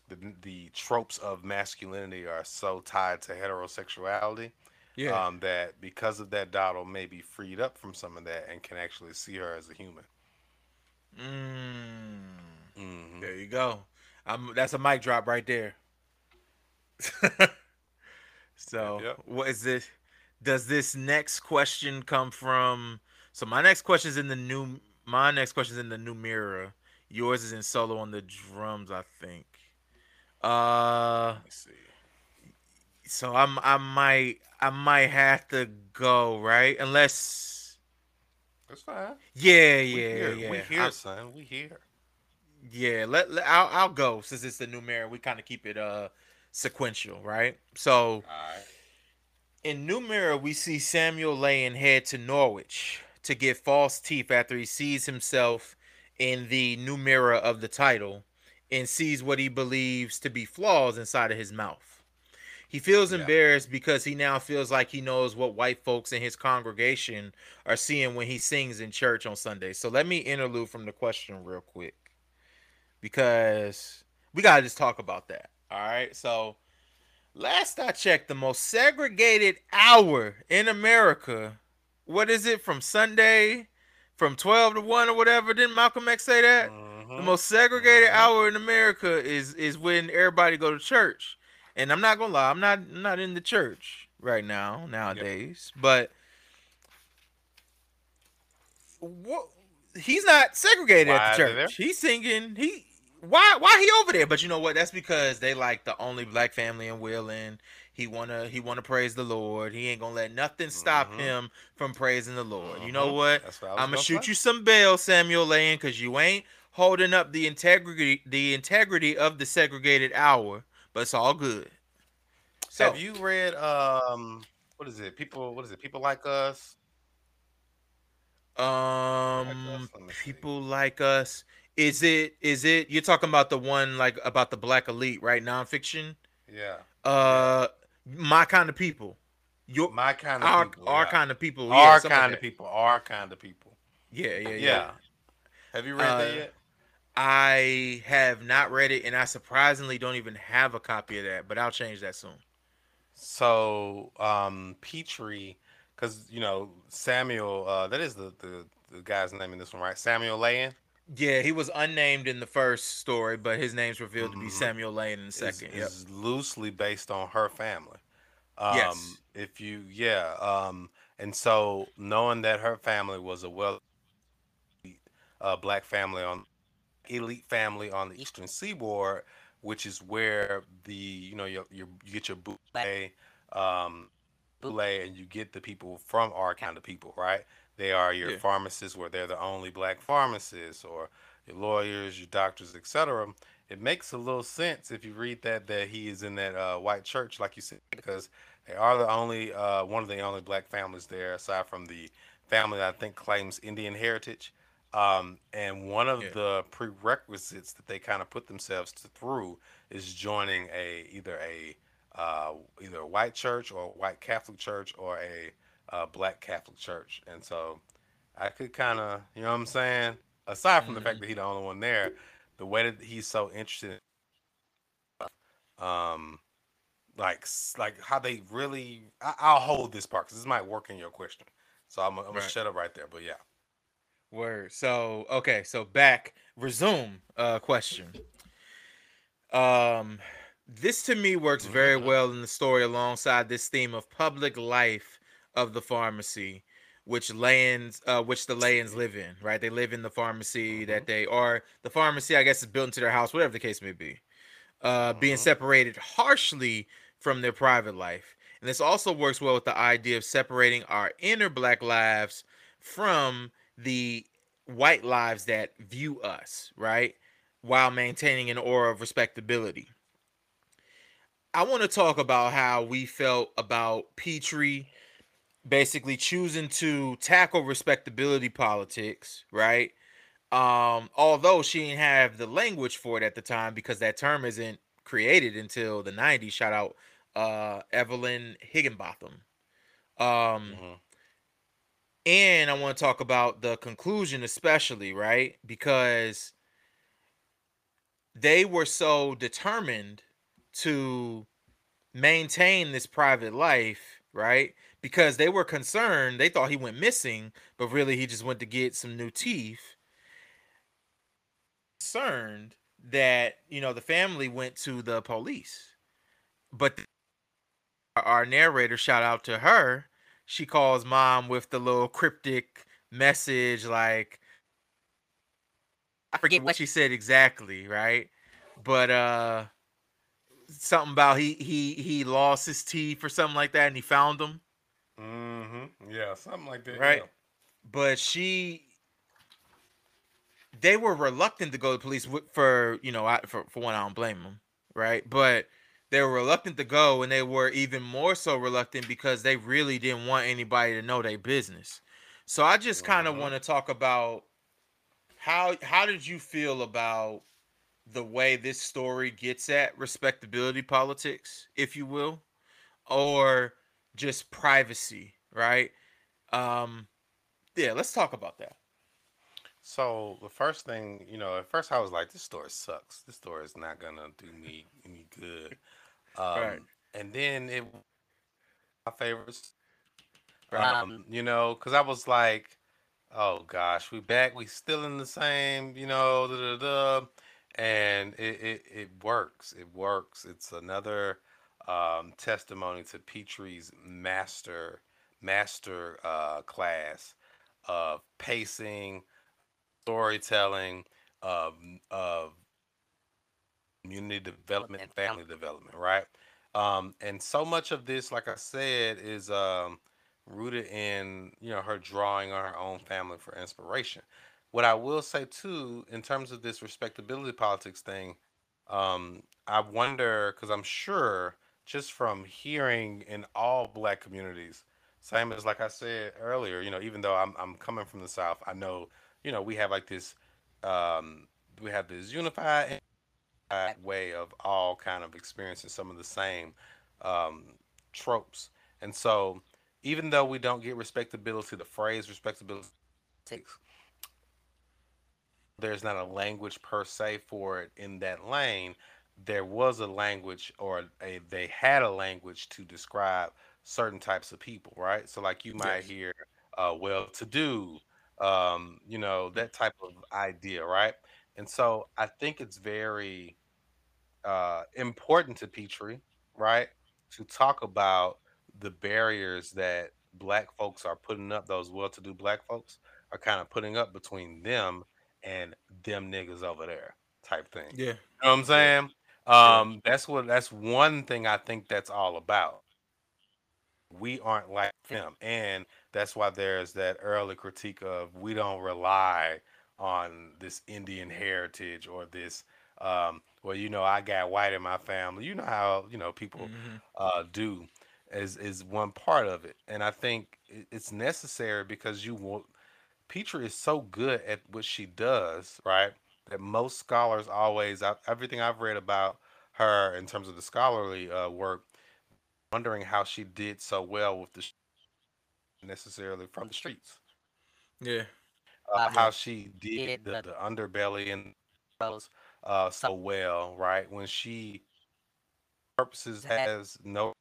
the the tropes of masculinity are so tied to heterosexuality. Yeah. Um, that because of that, Dottle may be freed up from some of that and can actually see her as a human. Mm. Mm-hmm. There you go. I'm, that's a mic drop right there. so, yep. what is this? Does this next question come from? So, my next question is in the new my next question is in the new mirror. Yours is in solo on the drums, I think. Uh, Let me see. So I'm I might I might have to go right unless. That's fine. Yeah, yeah, here, yeah. We here, I, son. We here. Yeah, let, let I'll I'll go since it's the new mirror. We kind of keep it uh sequential, right? So. In New Mirror, we see Samuel Layen head to Norwich to get false teeth after he sees himself in the new mirror of the title and sees what he believes to be flaws inside of his mouth. He feels yeah. embarrassed because he now feels like he knows what white folks in his congregation are seeing when he sings in church on Sunday. So let me interlude from the question real quick because we got to just talk about that. All right. So last I checked, the most segregated hour in America what is it from Sunday from 12 to 1 or whatever? Didn't Malcolm X say that? Mm-hmm. The most segregated mm-hmm. hour in America is is when everybody go to church. And I'm not gonna lie, I'm not I'm not in the church right now nowadays, yep. but what he's not segregated why at the church. He's singing he why why he over there? But you know what? That's because they like the only black family in Wheeling. He wanna he wanna praise the Lord. He ain't gonna let nothing stop mm-hmm. him from praising the Lord. Mm-hmm. You know mm-hmm. what? what I'm gonna shoot play. you some bail, Samuel Layen, because you ain't holding up the integrity the integrity of the segregated hour. But it's all good. So, have you read um what is it? People what is it? People like us. Um, people like us. Is it? Is it? You're talking about the one like about the black elite, right? Nonfiction. Yeah. Uh, my kind of people. Your my kind of our, people, our yeah. kind of people. Our yeah, kind of people. Our kind of people. Yeah, yeah, yeah. yeah. Have you read uh, that yet? I have not read it, and I surprisingly don't even have a copy of that. But I'll change that soon. So, um, Petry, because you know Samuel, uh, that is the, the the guy's name in this one, right? Samuel Layen. Yeah, he was unnamed in the first story, but his name's revealed mm-hmm. to be mm-hmm. Samuel Layen in the second. It's, yep. it's loosely based on her family. Um, yes. If you, yeah. Um, and so knowing that her family was a well, uh, black family on elite family on the Eastern Seaboard, which is where the you know your, your you get your boule, um, boule, and you get the people from our kind of people, right? They are your yeah. pharmacists, where they're the only black pharmacists, or your lawyers, your doctors, etc. It makes a little sense if you read that that he is in that uh, white church, like you said, because they are the only uh, one of the only black families there, aside from the family that I think claims Indian heritage. Um, and one of yeah. the prerequisites that they kind of put themselves to, through is joining a either a uh, either a white church or a white Catholic church or a uh, black Catholic church. And so I could kind of, you know what I'm saying? Aside from mm-hmm. the fact that he's the only one there, the way that he's so interested in, um, like, like how they really, I, will hold this part because this might work in your question. So I'm, I'm gonna shut up right there. But yeah. Word. So okay. So back. Resume. Uh, question. Um, this to me works very mm-hmm. well in the story alongside this theme of public life of the pharmacy which lands uh which the Layens live in right? They live in the pharmacy mm-hmm. that they are. The pharmacy i guess is built into their house whatever the case may be uh mm-hmm. being separated harshly from their private life. And this also works well with the idea of separating our inner black lives from the white lives that view us right? While maintaining an aura of respectability. I want to talk about how we felt about Petry basically choosing to tackle respectability politics, right? Um, although she didn't have the language for it at the time because that term isn't created until the 90s. Shout out uh Evelyn Higginbotham. Um mm-hmm. and I want to talk about the conclusion especially, right? Because they were so determined to maintain this private life, right? Because they were concerned, they thought he went missing, but really he just went to get some new teeth. Concerned that, you know, the family went to the police. But our narrator, shout out to her, she calls mom with the little cryptic message like I forget what she said exactly, right? But uh something about he he he lost his teeth or something like that, and he found them. Mm-hmm. Yeah, something like that. Right. Yeah. But she, they were reluctant to go to police for you know I, for for one I don't blame them, right? But they were reluctant to go, and they were even more so reluctant because they really didn't want anybody to know their business. So I just kind of mm-hmm. want to talk about how how did you feel about the way this story gets at respectability politics, if you will, or just privacy, right? Um, yeah, let's talk about that. So the first thing, you know, at first I was like, this story sucks. This story is not gonna do me any good. Um, right. And then it my favorites. Um, you know, because I was like, oh gosh, we back, we still in the same, you know, da, da, da and it, it, it works. It works. It's another um, testimony to Petry's master master uh, class of pacing, storytelling, of of community development and family development, right? Um, and so much of this, like I said, is um, rooted in you know her drawing on her own family for inspiration. What I will say too, in terms of this respectability politics thing, um, I wonder because I'm sure just from hearing in all black communities, same as like I said earlier, you know, even though I'm I'm coming from the South, I know, you know, we have like this um we have this unified way of all kind of experiencing some of the same um tropes. And so even though we don't get respectability, the phrase respectability takes there's not a language per se for it in that lane there was a language or a they had a language to describe certain types of people right so like you might yes. hear uh, well to do um, you know that type of idea right and so i think it's very uh, important to Petry right to talk about the barriers that black folks are putting up those well-to-do black folks are kind of putting up between them and them niggas over there type thing. Yeah. You know what I'm saying? Um, that's what that's one thing I think that's all about. We aren't like them. And that's why there's that early critique of we don't rely on this Indian heritage or this um well, you know, I got white in my family. You know how, you know, people mm-hmm. uh do is is one part of it. And I think it's necessary because you want Petry is so good at what she does, right? That most scholars always, everything I've read about her in terms of the scholarly uh, work, wondering how she did so well with the necessarily from the streets. Yeah. Uh, how she did the, the underbelly and uh, so well, right? When she purposes has no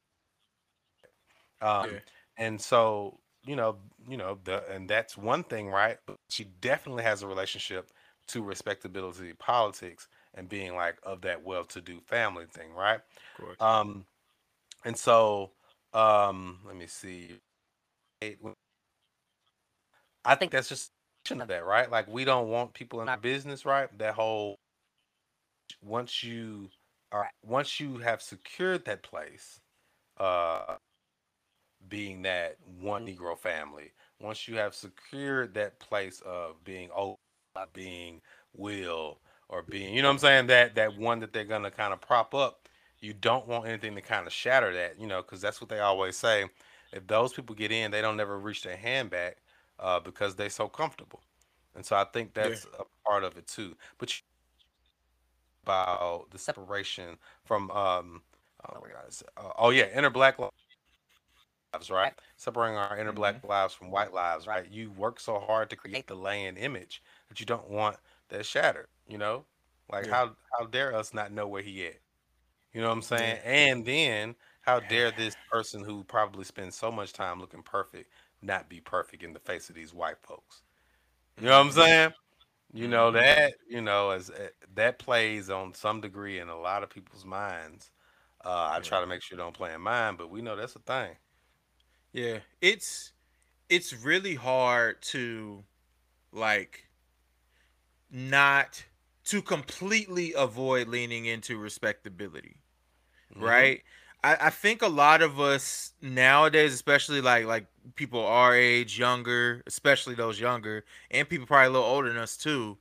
um, yeah. and so you know, you know, the and that's one thing, right? But she definitely has a relationship to respectability politics and being like of that well-to-do family thing, right? Of. Um, and so um, let me see. I think that's just of that, right? Like we don't want people in our business, right? That whole once you are once you have secured that place, uh being that one Negro family, once you have secured that place of being old, being will, or being, you know what I'm saying, that that one that they're gonna kind of prop up, you don't want anything to kind of shatter that, you know, because that's what they always say. If those people get in, they don't never reach their hand back uh, because they're so comfortable, and so I think that's yeah. a part of it too. But you, about the separation from um, oh my God, uh, oh yeah, inner black lives, right? Separating our inner mm-hmm. black lives from white lives, right? You work so hard to create the land image that you don't want that shattered, you know? Like yeah. how how dare us not know where he at? You know what I'm saying? And then how dare this person who probably spends so much time looking perfect not be perfect in the face of these white folks? You know what I'm mm-hmm. saying? You know mm-hmm. that you know as uh, that plays on some degree in a lot of people's minds. Uh, I try to make sure don't play in mine, but we know that's a thing. Yeah, it's it's really hard to like not to completely avoid leaning into respectability. Mm-hmm. Right? I, I think a lot of us nowadays, especially like like people our age, younger, especially those younger, and people probably a little older than us too,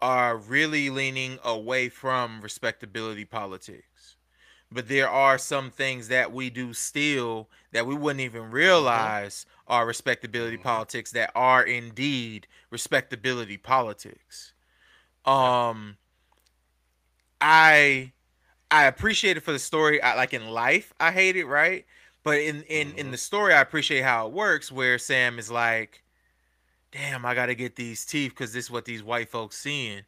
are really leaning away from respectability politics but there are some things that we do still that we wouldn't even mm-hmm. realize mm-hmm. are respectability mm-hmm. politics that are indeed respectability politics. Um I I appreciate it for the story. I like in life, I hate it, right? But in in mm-hmm. in the story, I appreciate how it works where Sam is like, "Damn, I got to get these teeth cuz this is what these white folks seeing."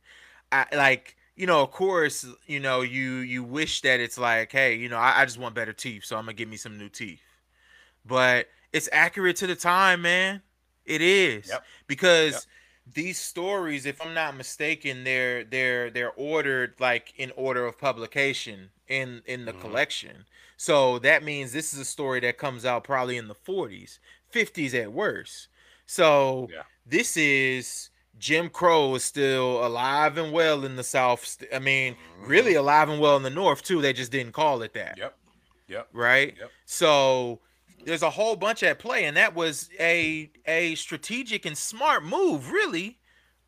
I like you know, of course, you know, you you wish that it's like, hey, you know, I, I just want better teeth, so I'm gonna give me some new teeth. But it's accurate to the time, man. It is yep. because yep. These stories, if I'm not mistaken, they're they're they're ordered like in order of publication in in the mm-hmm. collection. So that means this is a story that comes out probably in the 40s, 50s at worst. So yeah. this is Jim Crow is still alive and well in the South. I mean, mm-hmm. really alive and well in the North too. They just didn't call it that. Yep. Yep. Right. Yep. So there's a whole bunch at play, and that was a a strategic and smart move, really.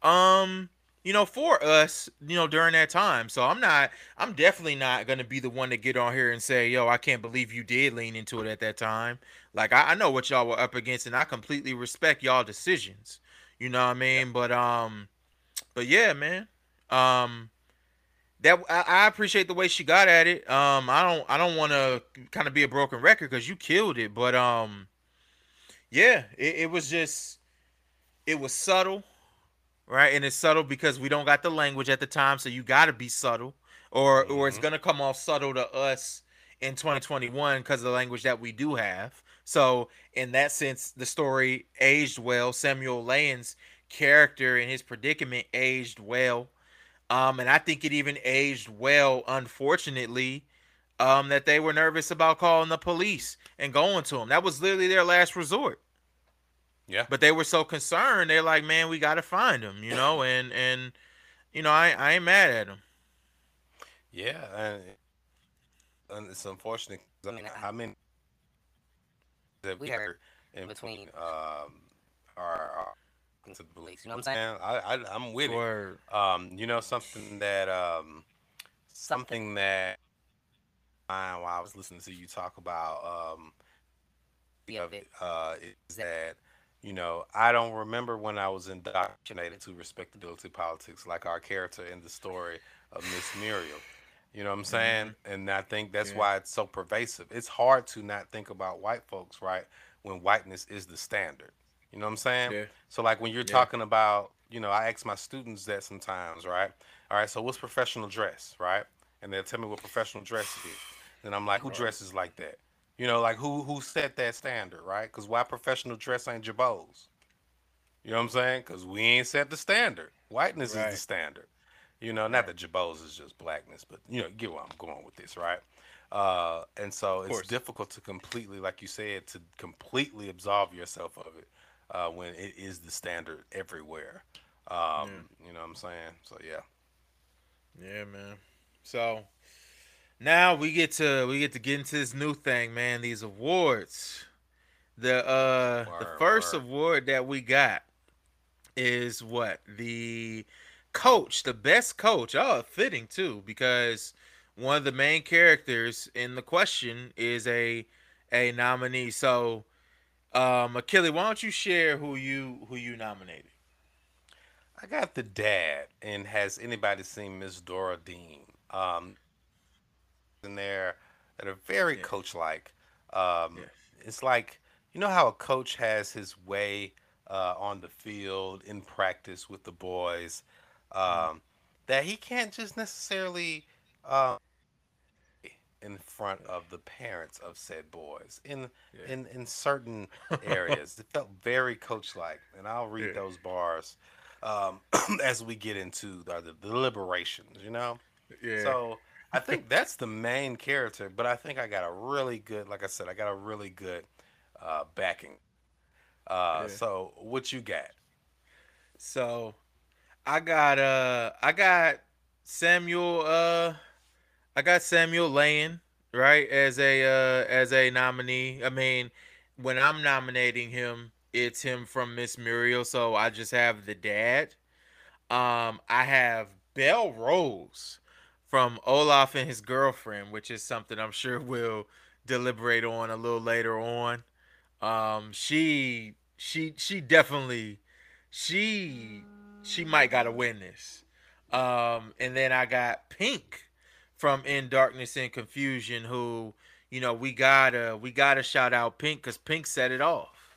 Um, you know, for us, you know, during that time. So I'm not, I'm definitely not gonna be the one to get on here and say, "Yo, I can't believe you did lean into it at that time." Like I, I know what y'all were up against, and I completely respect y'all decisions. You know what I mean? But um, but yeah, man. Um, that I, I, appreciate the way she got at it. Um, I don't I don't want to kind of be a broken record because you killed it, but um, yeah, it, it was just it was subtle, right? And it's subtle because we don't got the language at the time, so you got to be subtle, or mm-hmm. or it's mm-hmm. gonna come off subtle to us in 2021 because of the language that we do have. So in that sense, the story aged well. Samuel Layen's character and his predicament aged well. Um, and I think it even aged well, unfortunately, um, that they were nervous about calling the police and going to them. That was literally their last resort. Yeah. But they were so concerned, they're like, man, we gotta find him, you know, and and you know, I, I ain't mad at him. Yeah, and, and it's unfortunate. I mean, I many that we heard in between um our, our into the beliefs. You know what I'm saying? I, I I'm with Word. it. Um, you know something that um something that while I was listening to you talk about um of it uh is that You know, I don't remember when I was indoctrinated to respectability politics like our character in the story of Miss Muriel. You know what I'm saying? Mm-hmm. And I think that's yeah. why it's so pervasive. It's hard to not think about white folks, right? When whiteness is the standard. You know what I'm saying? Yeah. So like when you're yeah. talking about, you know, I ask my students that sometimes, right? All right, so what's professional dress, right? And they'll tell me what professional dress is. And I'm like, who dresses like that? You know, like who who set that standard, right? Because why professional dress ain't Jabos? You know what I'm saying? Because we ain't set the standard. Whiteness right. is the standard. You know, not that Jabos is just blackness, but you know, get where I'm going with this, right? Uh, and so it's difficult to completely, like you said, to completely absolve yourself of it uh, when it is the standard everywhere. Um, yeah. You know what I'm saying? So yeah. Yeah, man. So now we get to we get to get into this new thing, man. These awards. The uh word, the first word. award that we got is what the coach, the best coach. Oh, fitting too, because one of the main characters in the question is a a nominee. So, um, Achille, why don't you share who you who you nominated? I got the dad, and has anybody seen Miss Dora Dean? Um, in there that are very yeah. coach like. Um, yeah. It's like you know how a coach has his way uh, on the field in practice with the boys, mm-hmm. um, mm that he can't just necessarily uh, in front of the parents of said boys in yeah. in in certain areas. it felt very coach like, and I'll read those bars um, as we get into the, the deliberations. You know, yeah. So I think that's the main character, but I think I got a really good, like I said, I got a really good uh, backing. Uh, yeah. So what you got? So I got uh I got Samuel uh I got Samuel Layen right as a uh as a nominee. I mean, when I'm nominating him, it's him from Miss Muriel, so I just have the dad. Um I have Belle Rose from Olaf and his girlfriend, which is something I'm sure we'll deliberate on a little later on. Um, she she she definitely she she might gotta win this. Um, and then I got Pink from In Darkness and Confusion, who you know we gotta we gotta shout out Pink because Pink set it off,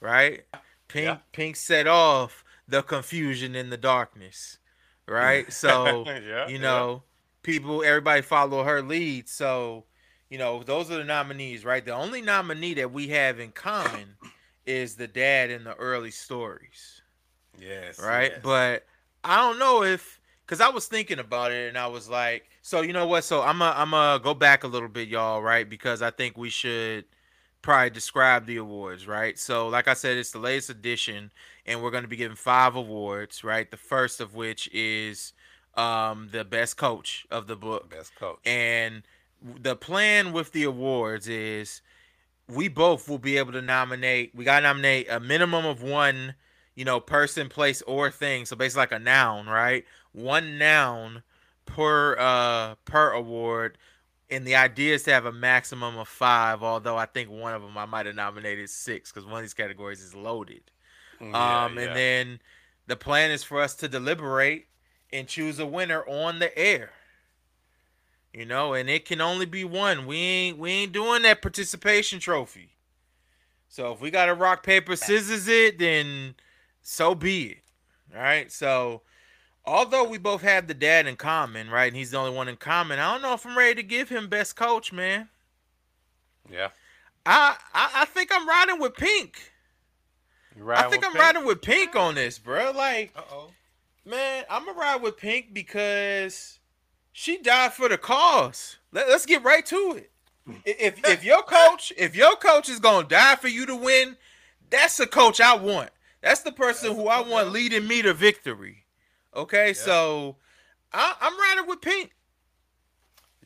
right? Pink yeah. Pink set off the confusion in the darkness, right? So yeah, you know people, everybody follow her lead. So, you know, those are the nominees, right? The only nominee that we have in common is the dad in the early stories. Yes. Right. Yes. But I don't know if, because I was thinking about it and I was like, so you know what? So I'm going I'm a go back a little bit, y'all, right? Because I think we should probably describe the awards, right? So, like I said, it's the latest edition, and we're going to be giving five awards, right? The first of which is um, the best coach of the book. Best coach. And the plan with the awards is we both will be able to nominate. We got to nominate a minimum of one, you know, person, place, or thing. So basically, like a noun, right? One noun per uh per award. And the idea is to have a maximum of five. Although I think one of them I might have nominated six because one of these categories is loaded. Mm, yeah, um, yeah. and then the plan is for us to deliberate and choose a winner on the air. You know, and it can only be one. We ain't we ain't doing that participation trophy. So if we got to rock paper scissors it, then so be it. All right. So although we both have the dad in common, right, and he's the only one in common, I don't know if I'm ready to give him best coach, man. Yeah. I I, I think I'm riding with Pink. I think I'm Pink? riding with Pink on this, bro. Like, Uh-oh. Man, I'm gonna ride with Pink because she died for the cause. Let, us get right to it. If if your coach, if your coach is gonna die for you to win, that's the coach I want. That's the person that's who I want leading me to victory. Okay, yeah. so I, am riding with Pink.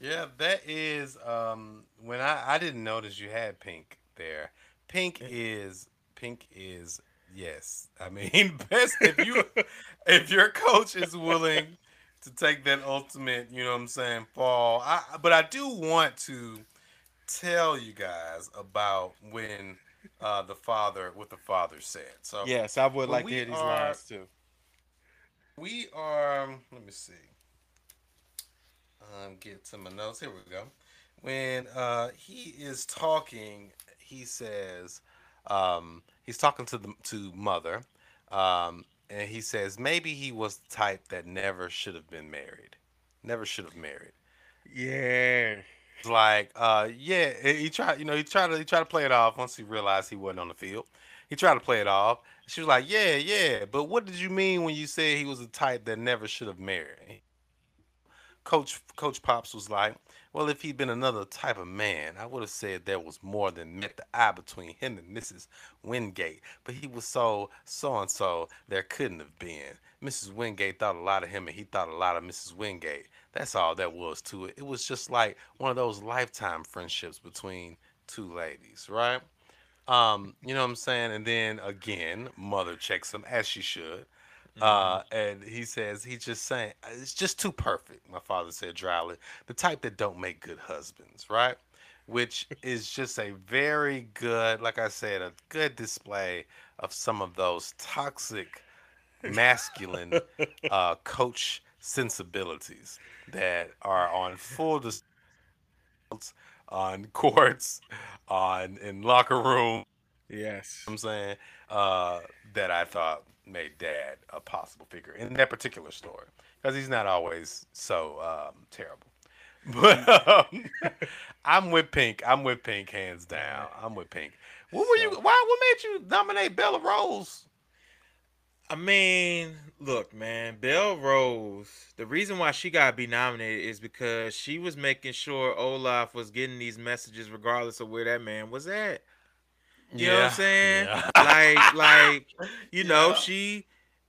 Yeah, that is um when I I didn't notice you had Pink there. Pink is Pink is yes. I mean, best if you if your coach is willing to take that ultimate, you know what I'm saying, fall. I, but I do want to tell you guys about when uh, the father what the father said. So yes, I would like to hear these are, lines too. We are. Let me see. Um, get to my notes. Here we go. When uh, he is talking, he says um, he's talking to the to mother, um, and he says maybe he was the type that never should have been married, never should have married. Yeah. Like, uh, yeah, he tried, you know, he tried to he tried to play it off once he realized he wasn't on the field. He tried to play it off. She was like, "Yeah, yeah, but what did you mean when you said he was a type that never should have married?" Coach Coach Pops was like, "Well, if he'd been another type of man, I would have said there was more than met the eye between him and Mrs. Wingate. But he was so so and so, there couldn't have been. Mrs. Wingate thought a lot of him, and he thought a lot of Mrs. Wingate. That's all that was to it. It was just like one of those lifetime friendships between two ladies, right?" Um, you know what I'm saying? And then again, mother checks him as she should. Uh, mm-hmm. and he says he's just saying it's just too perfect. My father said dryly, the type that don't make good husbands, right? Which is just a very good, like I said, a good display of some of those toxic, masculine uh, coach sensibilities that are on full display on courts, on in locker room. Yes, I'm saying uh, that I thought made Dad a possible figure in that particular story because he's not always so um, terrible. But um, I'm with Pink. I'm with Pink, hands down. I'm with Pink. What were you? Why? What made you nominate Bella Rose? I mean, look, man, Belle Rose. The reason why she got to be nominated is because she was making sure Olaf was getting these messages, regardless of where that man was at. You yeah. know what I'm saying? Yeah. Like, like, you know, yeah. she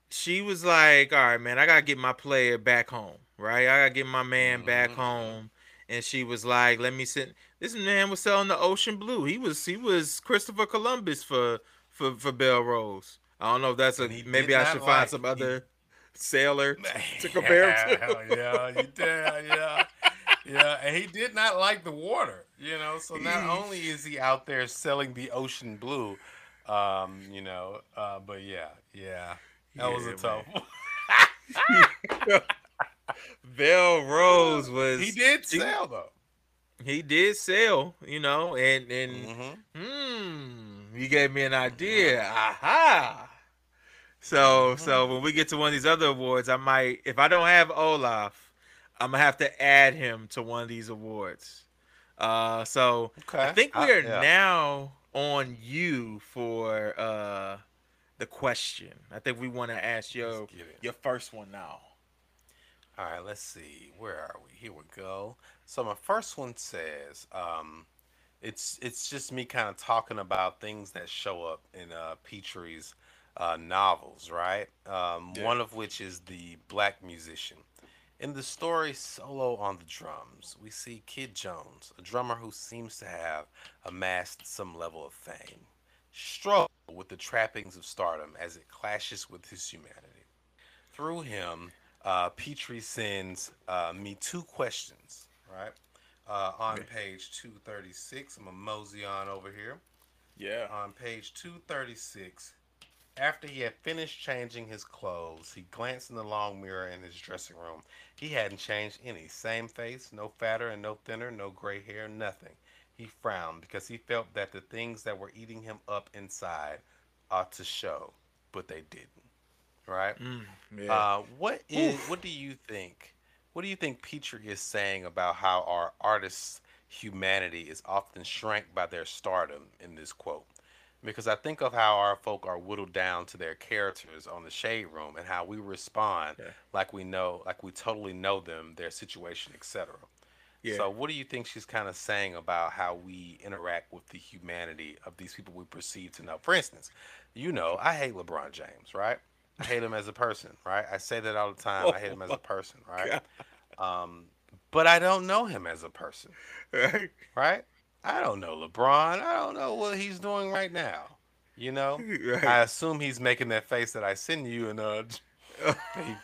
she was like, all right, man, I gotta get my player back home, right? I gotta get my man mm-hmm. back home. And she was like, let me sit. This man was selling the ocean blue. He was he was Christopher Columbus for for for Belle Rose. I don't know if that's a maybe I should like, find some other he, sailor to compare yeah, to. yeah, you did, yeah, yeah, and he did not like the water, you know. So not only is he out there selling the ocean blue, um, you know, uh, but yeah, yeah, that yeah, was a tough. Belle Rose was he did sell though. He did sell, you know, and and mm-hmm. hmm you gave me an idea. Aha. So mm-hmm. so when we get to one of these other awards, I might if I don't have Olaf, I'm gonna have to add him to one of these awards. Uh so okay. I think we are yeah. now on you for uh the question. I think we want to ask your your first one now. All right, let's see. Where are we? Here we go. So my first one says, um, it's it's just me kind of talking about things that show up in uh, Petry's uh, novels, right? Um, yeah. One of which is the Black Musician. In the story Solo on the Drums, we see Kid Jones, a drummer who seems to have amassed some level of fame, struggle with the trappings of stardom as it clashes with his humanity. Through him, uh, Petry sends uh, me two questions, right? Uh, on page 236. I'm a mosey on over here. Yeah. On page 236, after he had finished changing his clothes, he glanced in the long mirror in his dressing room. He hadn't changed any. Same face, no fatter and no thinner, no gray hair, nothing. He frowned because he felt that the things that were eating him up inside ought to show, but they didn't. Right? Mm, yeah. uh, what is? Oof. What do you think? What do you think Petry is saying about how our artists' humanity is often shrank by their stardom in this quote? Because I think of how our folk are whittled down to their characters on the shade room and how we respond yeah. like we know, like we totally know them, their situation, etc. Yeah. So, what do you think she's kind of saying about how we interact with the humanity of these people we perceive to know? For instance, you know, I hate LeBron James, right? I hate him as a person, right? I say that all the time. I hate him as a person, right? Um, but I don't know him as a person, right? Right? I don't know LeBron. I don't know what he's doing right now. You know, right. I assume he's making that face that I send you, and uh, he,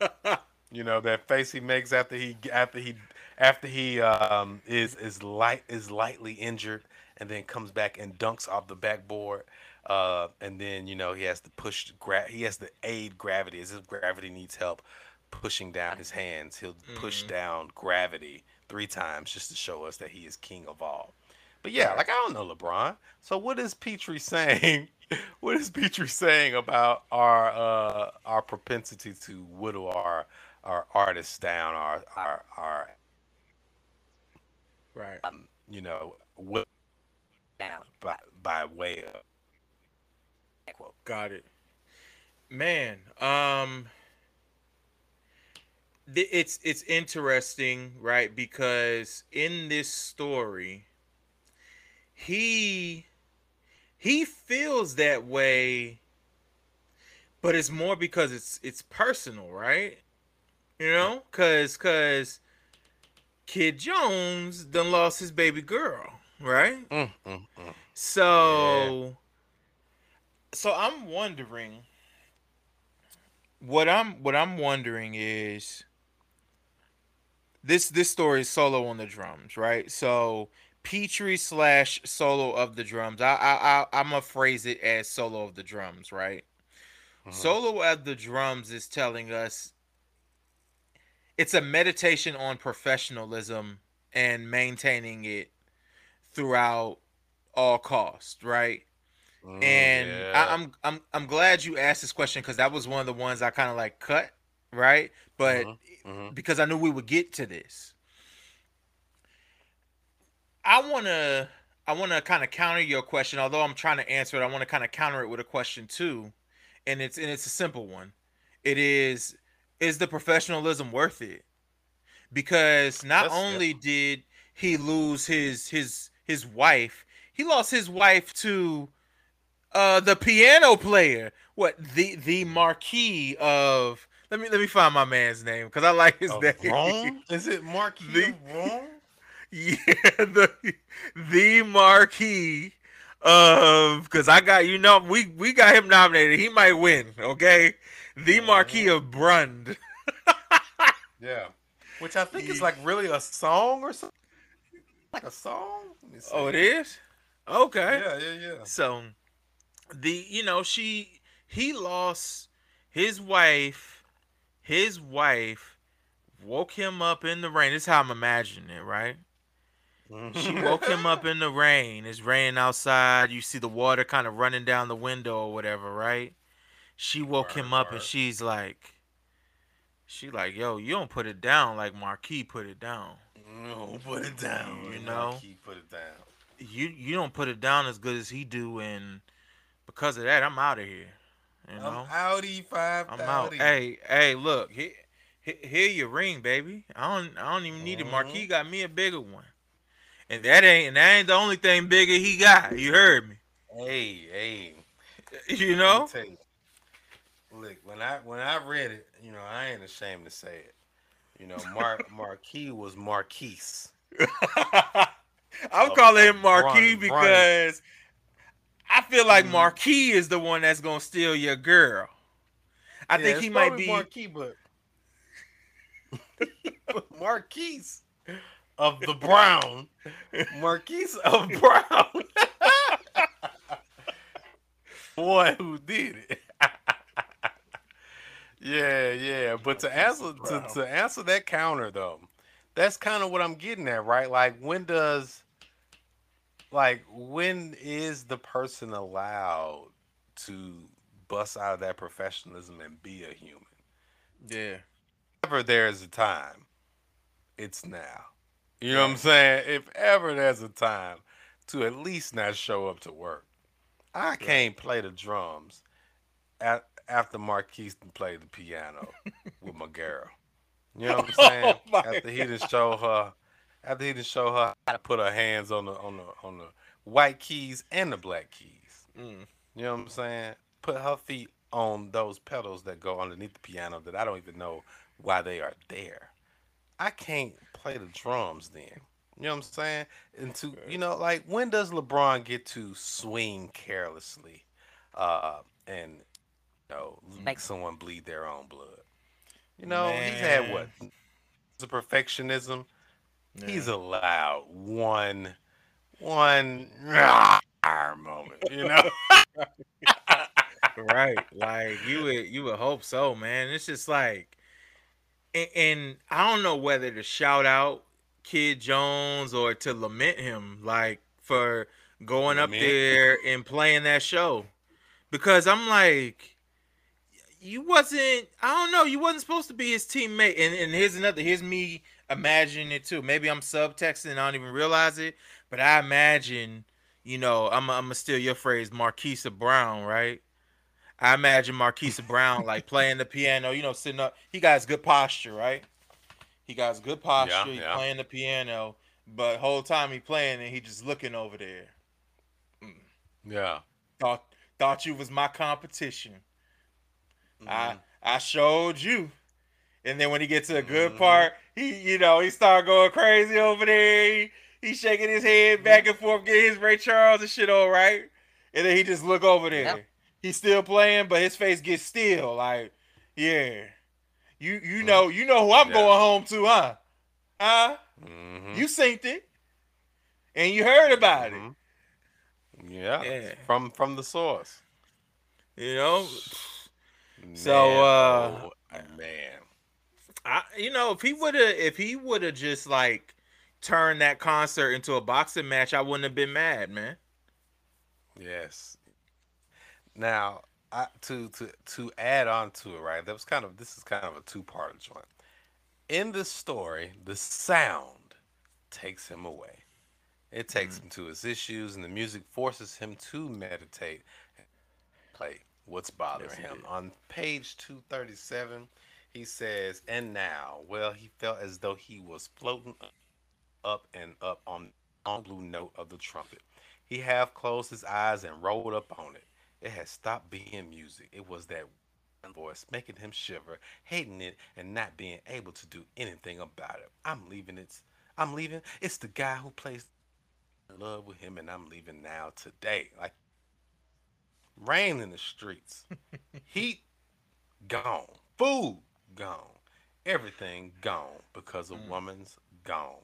you know that face he makes after he after he after he um, is is light is lightly injured and then comes back and dunks off the backboard. Uh, and then you know he has to push gra- he has to aid gravity as if gravity needs help pushing down his hands. He'll mm-hmm. push down gravity three times just to show us that he is king of all. But yeah, like I don't know LeBron. So what is Petry saying? what is Petry saying about our uh our propensity to whittle our our artists down, our our our right, um, you know, whittle down by by way of. Got it, man. Um, it's it's interesting, right? Because in this story, he he feels that way, but it's more because it's it's personal, right? You know, cause cause Kid Jones done lost his baby girl, right? Mm, mm, mm. So, yeah. So I'm wondering. What I'm what I'm wondering is this this story is solo on the drums, right? So Petry slash solo of the drums. I I, I am gonna phrase it as solo of the drums, right? Uh-huh. Solo of the drums is telling us it's a meditation on professionalism and maintaining it throughout all costs, right? Mm, and yeah. I, I'm I'm I'm glad you asked this question because that was one of the ones I kind of like cut, right? But uh-huh. Uh-huh. because I knew we would get to this. I want to I want to kind of counter your question although I'm trying to answer it I want to kind of counter it with a question too and it's and it's a simple one. It is is the professionalism worth it? Because not That's, only did he lose his his his wife, he lost his wife to uh the piano player. What the the marquis of let me let me find my man's name because I like his name. Rome? Is it Marquis the, Rome? Yeah, the the Marquis of because I got you know we we got him nominated. He might win. Okay, the mm-hmm. Marquis of Brund. yeah, which I think is like really a song or something. Like a song. Oh, it is. Okay. Yeah, yeah, yeah. So the you know she he lost his wife. His wife woke him up in the rain. This is how I'm imagining it, right? she mm-hmm. woke him up in the rain. It's raining outside. You see the water kind of running down the window or whatever, right? She woke him up and she's like, she like, yo, you don't put it down like Marquis put it down. No, put it down. You know, Marquis put it down. You you don't put it down as good as he do, and because of that, I'm out of here. You know, I'm outie five. I'm out. Hey, hey, look, here, here your ring, baby. I don't I don't even need mm-hmm. it. Marquis got me a bigger one. And that ain't and that ain't the only thing bigger he got. You heard me. Hey, hey. You know? You, look, when I when I read it, you know, I ain't ashamed to say it. You know, Mark Marquis was Marquise. I'm calling him Marquis because I feel like mm-hmm. Marquis is the one that's gonna steal your girl. I yeah, think he might be Marquis, but Marquise of the Brown. Marquise of Brown. Boy, who did it? yeah, yeah. But to answer to, to answer that counter though, that's kind of what I'm getting at, right? Like when does like when is the person allowed to bust out of that professionalism and be a human? Yeah. If ever there is a time, it's now. You know what I'm saying? If ever there's a time to at least not show up to work, I can't play the drums at, after Marquise played the piano with my girl. You know what I'm saying? Oh after he didn't show her, after he didn't show her how to put her hands on the on the on the white keys and the black keys. Mm. You know what I'm saying? Put her feet on those pedals that go underneath the piano that I don't even know why they are there. I can't play the drums then. You know what I'm saying? And to you know, like when does LeBron get to swing carelessly, uh, and you know, make someone bleed their own blood? You know, Man. he's had what? The perfectionism Yeah. He's allowed one one moment, you know. right. Like you would you would hope so, man. It's just like and, and I don't know whether to shout out Kid Jones or to lament him like for going up there and playing that show. Because I'm like you wasn't I don't know, you wasn't supposed to be his teammate. And and here's another here's me imagining it too. Maybe I'm subtexting and I don't even realize it, but I imagine, you know, I'm I'm gonna steal your phrase, Marquisa Brown, right? I imagine Marquisa Brown like playing the piano, you know, sitting up. He got good posture, right? He got good posture. Yeah, he yeah. playing the piano, but whole time he playing and he just looking over there. Mm. Yeah. Thought thought you was my competition. Mm-hmm. I I showed you. And then when he gets to a good mm-hmm. part, he you know he start going crazy over there. He, he shaking his head back and forth, getting his Ray Charles and shit all right. And then he just look over there. Yep he's still playing, but his face gets still. Like, yeah, you you mm-hmm. know you know who I'm yeah. going home to, huh? Huh? Mm-hmm. You synced it, and you heard about mm-hmm. it. Yeah. yeah, from from the source. You know. Man, so uh oh, man. I you know if he would have if he would have just like turned that concert into a boxing match, I wouldn't have been mad, man. Yes, now, I, to to to add on to it, right? That was kind of this is kind of a two part joint. In the story, the sound takes him away. It takes mm-hmm. him to his issues, and the music forces him to meditate, play what's bothering yes, him. On page two thirty seven, he says, "And now, well, he felt as though he was floating up and up on on blue note of the trumpet. He half closed his eyes and rolled up on it. It had stopped being music. It was that voice making him shiver, hating it, and not being able to do anything about it. I'm leaving it. I'm leaving. It's the guy who plays in love with him, and I'm leaving now today. Like rain in the streets, heat gone, food gone, everything gone because a mm. woman's gone.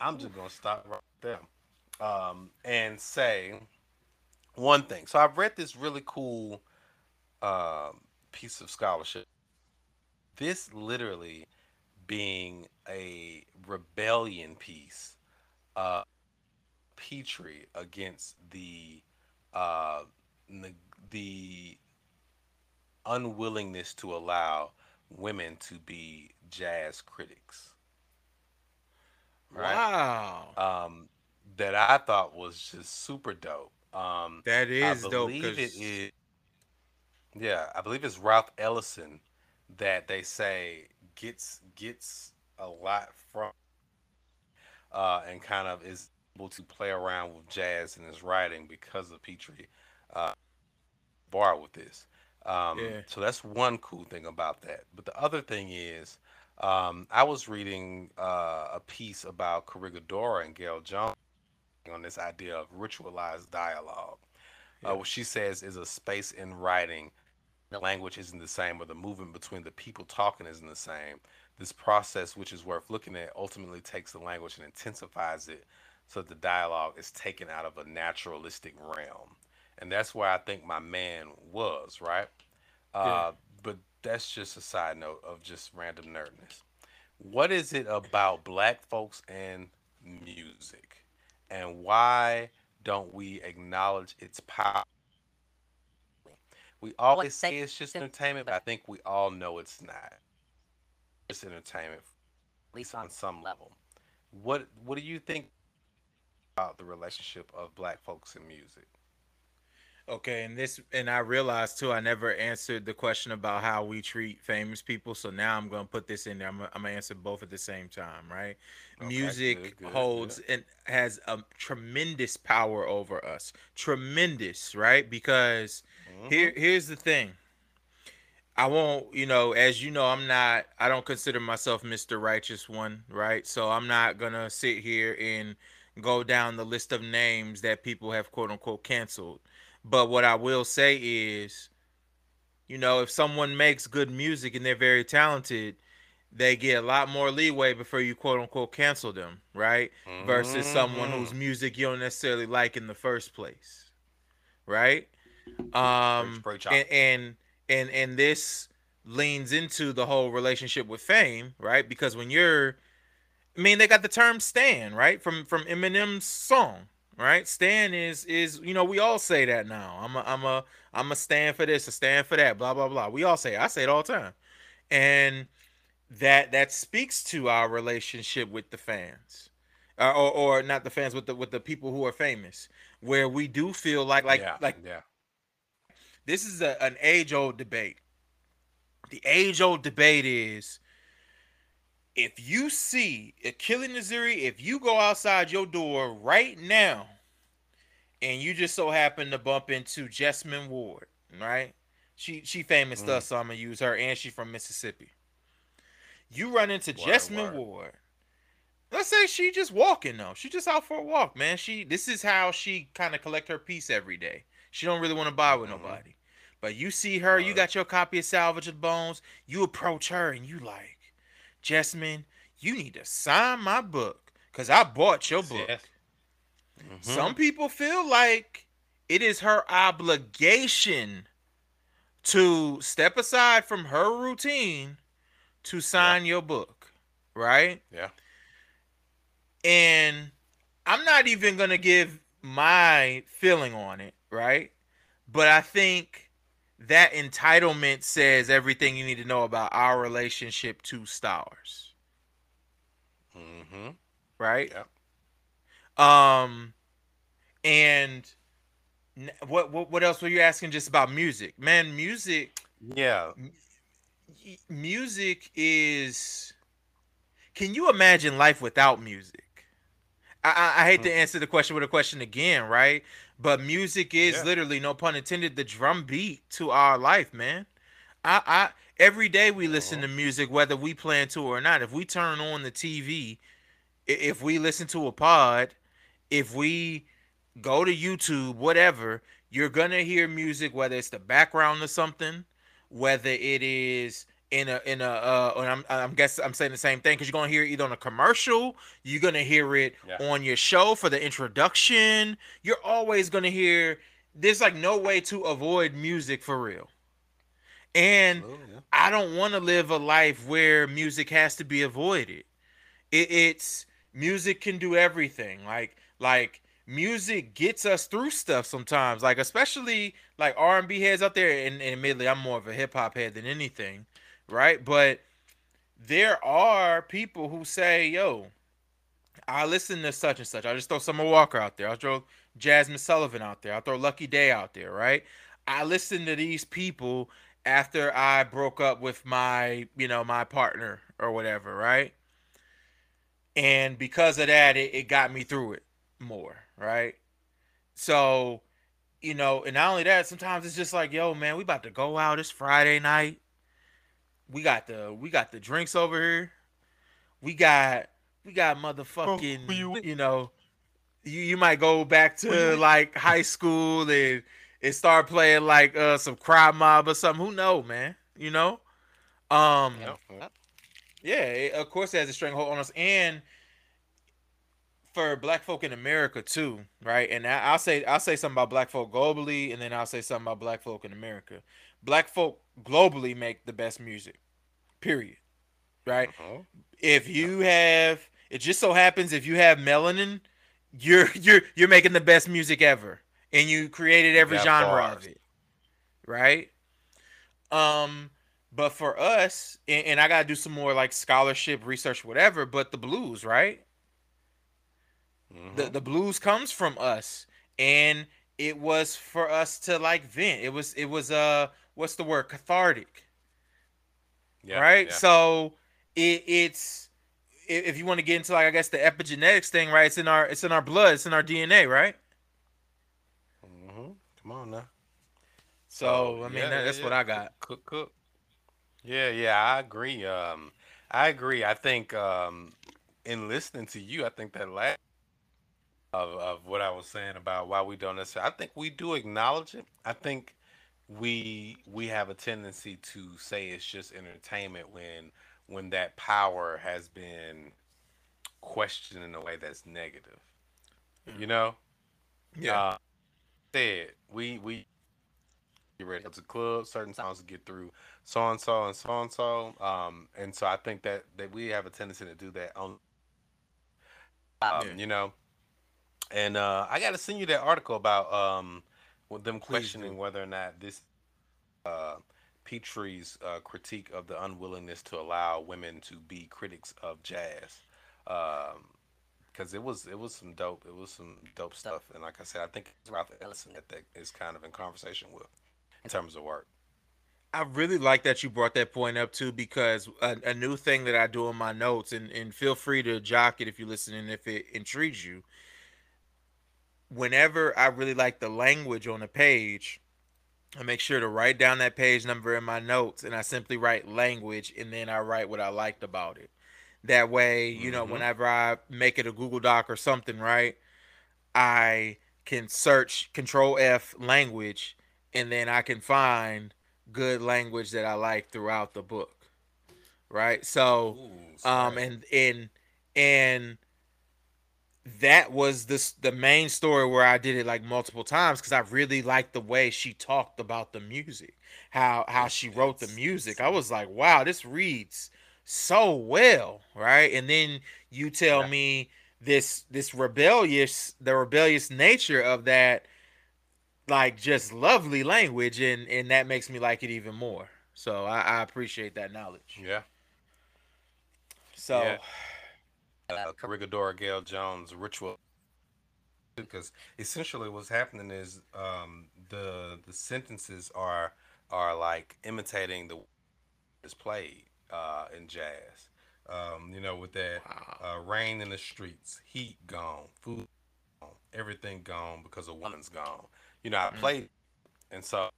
I'm just gonna stop right there um, and say one thing. So I've read this really cool um, piece of scholarship. This literally being a rebellion piece, uh, Petry against the uh, the unwillingness to allow women to be jazz critics. Right? Wow. Um, that I thought was just super dope. Um, that is I believe dope. It is, yeah, I believe it's Ralph Ellison that they say gets gets a lot from uh, and kind of is able to play around with jazz in his writing because of Petry uh, bar with this. Um, yeah. So that's one cool thing about that. But the other thing is, um, I was reading uh, a piece about Corregidora and Gayl Jones on this idea of ritualized dialogue. Uh, yeah. Uh, what she says is a space in writing. The language isn't the same, or the movement between the people talking isn't the same. This process, which is worth looking at, ultimately takes the language and intensifies it so that the dialogue is taken out of a naturalistic realm. And that's where I think my man was, right? Uh, yeah. But that's just a side note of just random nerdness. What is it about black folks and music? and why don't we acknowledge its power? We always say it's just entertainment, but I think we all know it's not. It's entertainment, at least on some level. What What do you think about the relationship of black folks and music? Okay, and this and I realized too, I never answered the question about how we treat famous people. So now I'm gonna put this in there. I'm, I'm gonna answer both at the same time, right? Okay, Music good, good, holds and has a tremendous power over us. Tremendous, right? Because mm-hmm. here here's the thing. I won't, you know, as you know, I'm not I don't consider myself Mr. Righteous One, right? So I'm not gonna sit here and go down the list of names that people have quote unquote canceled but what I will say is, you know, if someone makes good music and they're very talented, they get a lot more leeway before you quote unquote cancel them, right? Mm-hmm. Versus someone whose mm-hmm. music you don't necessarily like in the first place, right? Um, and, and and and this leans into the whole relationship with fame, right? Because when you're, I mean, they got the term "stan," right? From from Eminem's song, right? Stan is is you know we all say that now. I'm a I'm a I'm a stand for this, a stand for that, blah blah blah. We all say it. I say it all the time, and that that speaks to our relationship with the fans, uh, or or not the fans with the with the people who are famous, where we do feel like like yeah, like yeah. This is a, an age old debate. The age old debate is if you see Achille Naziri, if you go outside your door right now and you just so happen to bump into Jesmyn Ward, right? She she famous mm. us, so I'm gonna use her, and she from Mississippi. You run into word, Jesmyn word. Ward. Let's say she just walking though. She just out for a walk, man. She this is how she kind of collect her piece every day. She don't really want to buy with mm-hmm. nobody. But you see her, you got your copy of Salvage of Bones. You approach her and you like, Jesmyn, you need to sign my book because I bought your book. Yes. Mm-hmm. Some people feel like it is her obligation to step aside from her routine to sign yeah. your book, right? Yeah. And I'm not even going to give my feeling on it, right? But I think that entitlement says everything you need to know about our relationship to stars. Mm-hmm. Right? Um and what, what what else were you asking just about music? Man, music Yeah. music is Can you imagine life without music? I, I, I hate to hmm. answer the question with a question again, right? But music is yeah. literally, no pun intended, the drum beat to our life, man. I, I every day we listen uh-huh. to music, whether we plan to or not. If we turn on the TV, if we listen to a pod, if we go to YouTube, whatever, you're gonna hear music, whether it's the background or something, whether it is in a in a uh and I'm I'm guess I'm saying the same thing because you're gonna hear it either on a commercial, you're gonna hear it yeah. on your show for the introduction. You're always gonna hear there's like no way to avoid music for real. And oh, yeah. I don't want to live a life where music has to be avoided. It, it's music can do everything. Like like music gets us through stuff sometimes. Like especially like R and B heads out there. And, and admittedly, I'm more of a hip hop head than anything right? But there are people who say, yo, I listen to such and such. I'll just throw Summer Walker out there. I'll throw Jazmine Sullivan out there. I'll throw Lucky Daye out there, right? I listen to these people after I broke up with my, you know, my partner or whatever, right? And because of that, it, it got me through it more, right? So, you know, and not only that, sometimes it's just like, yo, man, we about to go out. It's Friday night we got the we got the drinks over here. We got we got motherfucking oh, you, you know you you might go back to like high school and and start playing like uh some crowd mob or something. Who know, man? You know? Um yeah, it, of course it has a stranglehold on us and for black folk in America too, right? And I, will say I'll say something about black folk globally, and then I'll say something about black folk in America black folk globally make the best music. Period. Right? Uh-huh. If you have it just so happens if you have melanin, you're you're you're making the best music ever. And you created every genre bars. of it. Right? Um but for us, and, and I gotta do some more like scholarship, research, whatever, but the blues, right? Mm-hmm. The the blues comes from us. And it was for us to like vent. It was it was uh what's the word cathartic yeah, right yeah. so it, it's if you want to get into like i guess the epigenetics thing right it's in our it's in our blood it's in our dna right mm-hmm. come on now so i mean yeah, that, that's what i got cook cook yeah yeah i agree um i agree i think um in listening to you i think that last of, of what I was saying about why we don't necessarily. I think we do acknowledge it. I think we we have a tendency to say it's just entertainment when when that power has been questioned in a way that's negative. You know? Yeah. Uh, said we we get ready to club certain songs to get through so and so and so and so. Um, and so I think that that we have a tendency to do that on. Um, yeah. You know, and uh, I got to send you that article about um, with them questioning whether or not this uh, Petry's uh, critique of the unwillingness to allow women to be critics of jazz. Um, because it was it was some dope it was some dope stuff and like I said I think it's Ralph Ellison that, that is kind of in conversation with in terms of work. I really like that you brought that point up too because a, a, new thing that I do in my notes and and feel free to jock it if you're listening if it intrigues you. Whenever I really like the language on a page, I make sure to write down that page number in my notes and I simply write language and then I write what I liked about it. That way, you mm-hmm. know, whenever I make it a Google Doc or something, right, I can search Control F language and then I can find good language that I like throughout the book. Right? So Ooh, um and and and that was this the main story where I did it like multiple times because I really liked the way she talked about the music, how how she wrote the music. I was like, wow, this reads so well, right? And then you tell me this this rebellious the rebellious nature of that like just lovely language and and that makes me like it even more so i, I appreciate that knowledge yeah so yeah. Uh, Corregidora Gayl Jones ritual because essentially what's happening is um, the the sentences are are like imitating the is played uh, in jazz. Um, you know, with that wow. uh, rain in the streets, heat gone, food gone, everything gone because a woman's gone. You know, I mm-hmm. played, and so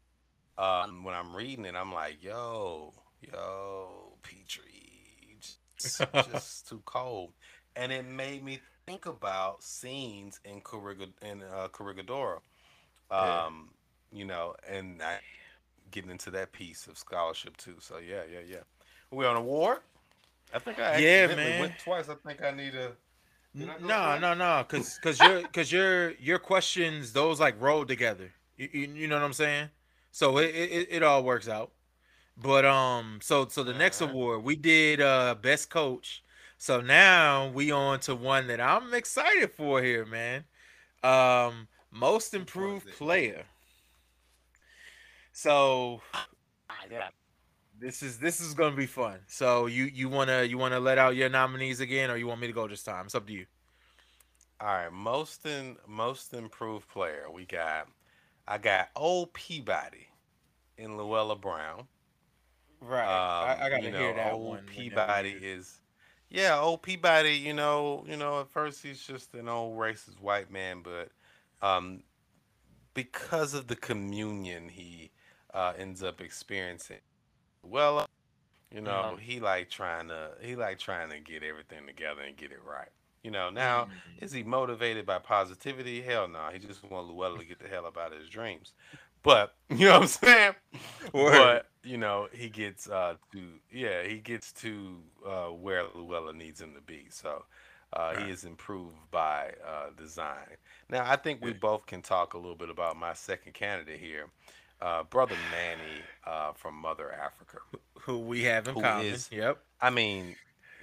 um, when I'm reading it, I'm like, yo, yo, Petry, just, just too cold, and it made me think about scenes in Corrig- in uh, Corregidora. Um, yeah. you know, and I getting into that piece of scholarship too. So yeah, yeah, yeah. We on a war? I think I yeah, man. went twice. I think I need a. No, no, no, cause, cause your, cause your, your questions, those like roll together. You, you, you know what I'm saying? So it, it, it all works out. But um, so, so the all next right. award we did uh best coach. So now we on to one that I'm excited for here, man. Um, most improved player. So, yeah this is this is gonna be fun. So you you wanna you wanna let out your nominees again, or you want me to go this time? It's up to you. All right, most in most improved player. We got I got old Peabody in Louella Brown. Right, um, I, I, gotta you know, hear that old one. Peabody is, yeah, old Peabody. You know, you know, at first he's just an old racist white man, but um, because of the communion he uh, ends up experiencing well, you know, uh-huh. he like trying to he like trying to get everything together and get it right. You know, now mm-hmm. is he motivated by positivity? Hell no. He just want Louella to get the hell up out of his dreams. But you know what I'm saying? but you know, he gets uh to yeah, he gets to uh where Louella needs him to be. So uh, right. he is improved by uh, design. Now, I think we both can talk a little bit about my second candidate here, uh, brother Manny uh, from Mother Africa, who we have in common. Is, yep. I mean,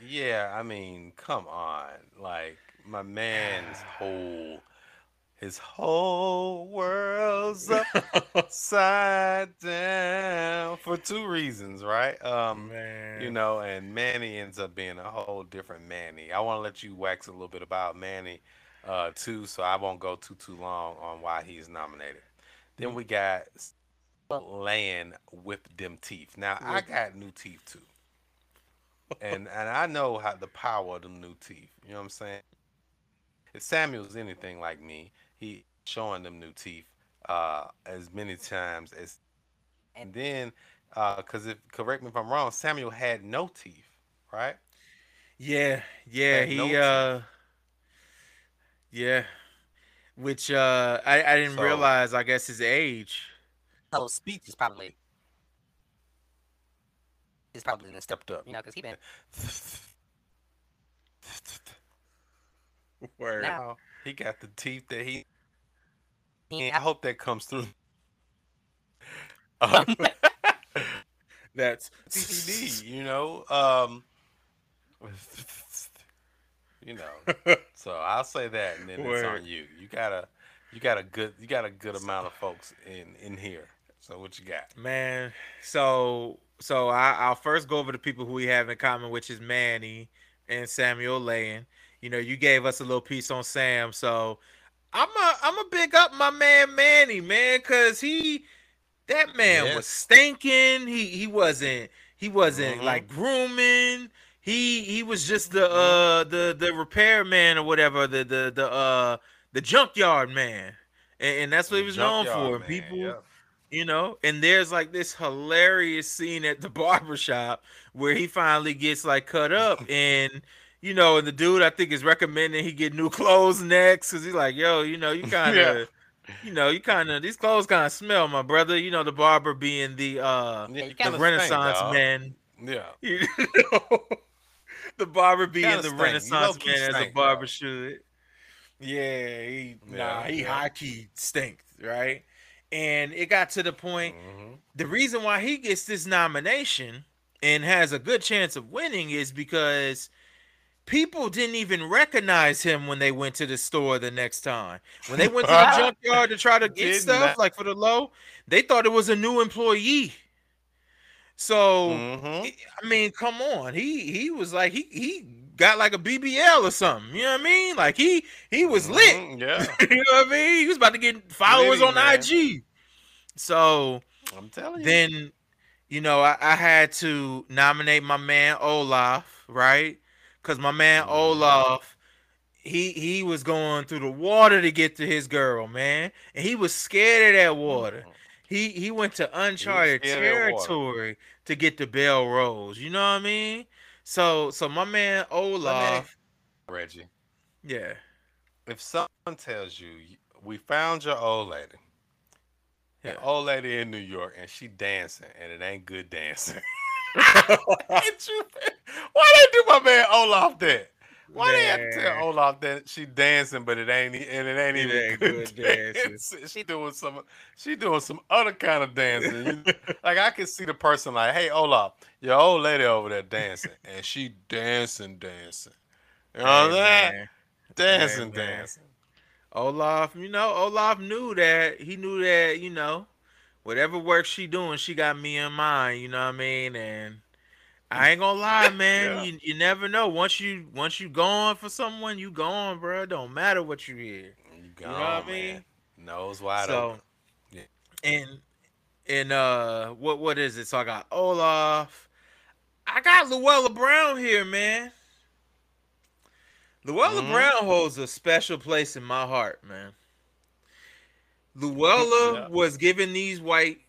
yeah. I mean, come on, like my man's whole. His whole world's upside down for two reasons, right? Um, Man. you know, and Manny ends up being a whole different Manny. I want to let you wax a little bit about Manny, uh, too, so I won't go too too long on why he's nominated. Then we got laying with them teeth. Now I got new teeth too. and and I know how the power of them new teeth. You know what I'm saying? If Samuel's anything like me, he showing them new teeth uh as many times as and then uh cuz if correct me if I'm wrong, Samuel had no teeth, right? Yeah, yeah, he no uh yeah. Which uh I I didn't so, realize I guess his age whole speech is probably is probably been stepped up. You know, because he been. Word. Now he got the teeth that he. he I hope that comes through. Um, that's TCD, you know. Um, you know. so I'll say that, and then Word. it's on you. You gotta, you got a good, you got a good amount of folks in in here. So what you got, man? So so I, will first go over the people who we have in common, which is Manny and Samuel Layen. You know, you gave us a little piece on Sam, so I'm a I'm a big up my man Manny, man, cause he that man yes. was stinking. He he wasn't he wasn't mm-hmm. like grooming. He he was just the mm-hmm. uh the the repair man or whatever the the the uh the junkyard man, and, and that's what he was known for. Man, People, yeah. you know, and there's like this hilarious scene at the barbershop where he finally gets like cut up and. You know, and the dude I think is recommending he get new clothes next because he's like, yo, you know, you kind of, yeah you know, you kind of these clothes kind of smell, my brother. You know, the barber being the uh yeah, the Renaissance man. Yeah. You know, the barber being the Renaissance man as a barber though. should. Yeah, he yeah, nah, he yeah. high key stinks, right? And it got to the point. Mm-hmm. The reason why he gets this nomination and has a good chance of winning is because people didn't even recognize him when they went to the store the next time. When they went to the junkyard to try to get stuff, like for the low, they thought it was a new employee. So mm-hmm. I mean, come on. He he was like he he got like a BBL or something. You know what I mean? Like he he was lit. Mm-hmm, yeah. you know what I mean? He was about to get followers on man. IG. So I'm telling you. Then you know I, I had to nominate my man Olaf, right? Because my man. Olaf he he was going through the water to get to his girl, man, and he was scared of that water. Mm-hmm. He he went to uncharted territory to get the Belle Rose. You know what I mean? So so my man Olaf, Reggie. Yeah. If someone tells you we found your old lady, yeah. an old lady in New York, and she dancing, and it ain't good dancing. Why they do my man Olaf that? Why they have to tell Olaf that she dancing, but it ain't and it ain't it even ain't good, good dancing. she doing some she doing some other kind of dancing. like I can see the person like, hey Olaf, your old lady over there dancing, and she dancing, dancing. You know what I'm saying? Dancing, hey, dancing. Olaf, you know, Olaf knew that he knew that, you know, whatever work she doing, she got me in mind, you know what I mean? And I ain't gonna lie, man. yeah. You you never know. Once you once you gone for someone, you gone, bro. It don't matter what you hear. You, gone, you know what I mean? Nose wide so, open. Yeah. And and uh what what is it? So I got Olaf. I got Louella Brown here, man. Louella mm-hmm. Brown holds a special place in my heart, man. Louella yeah. was giving these white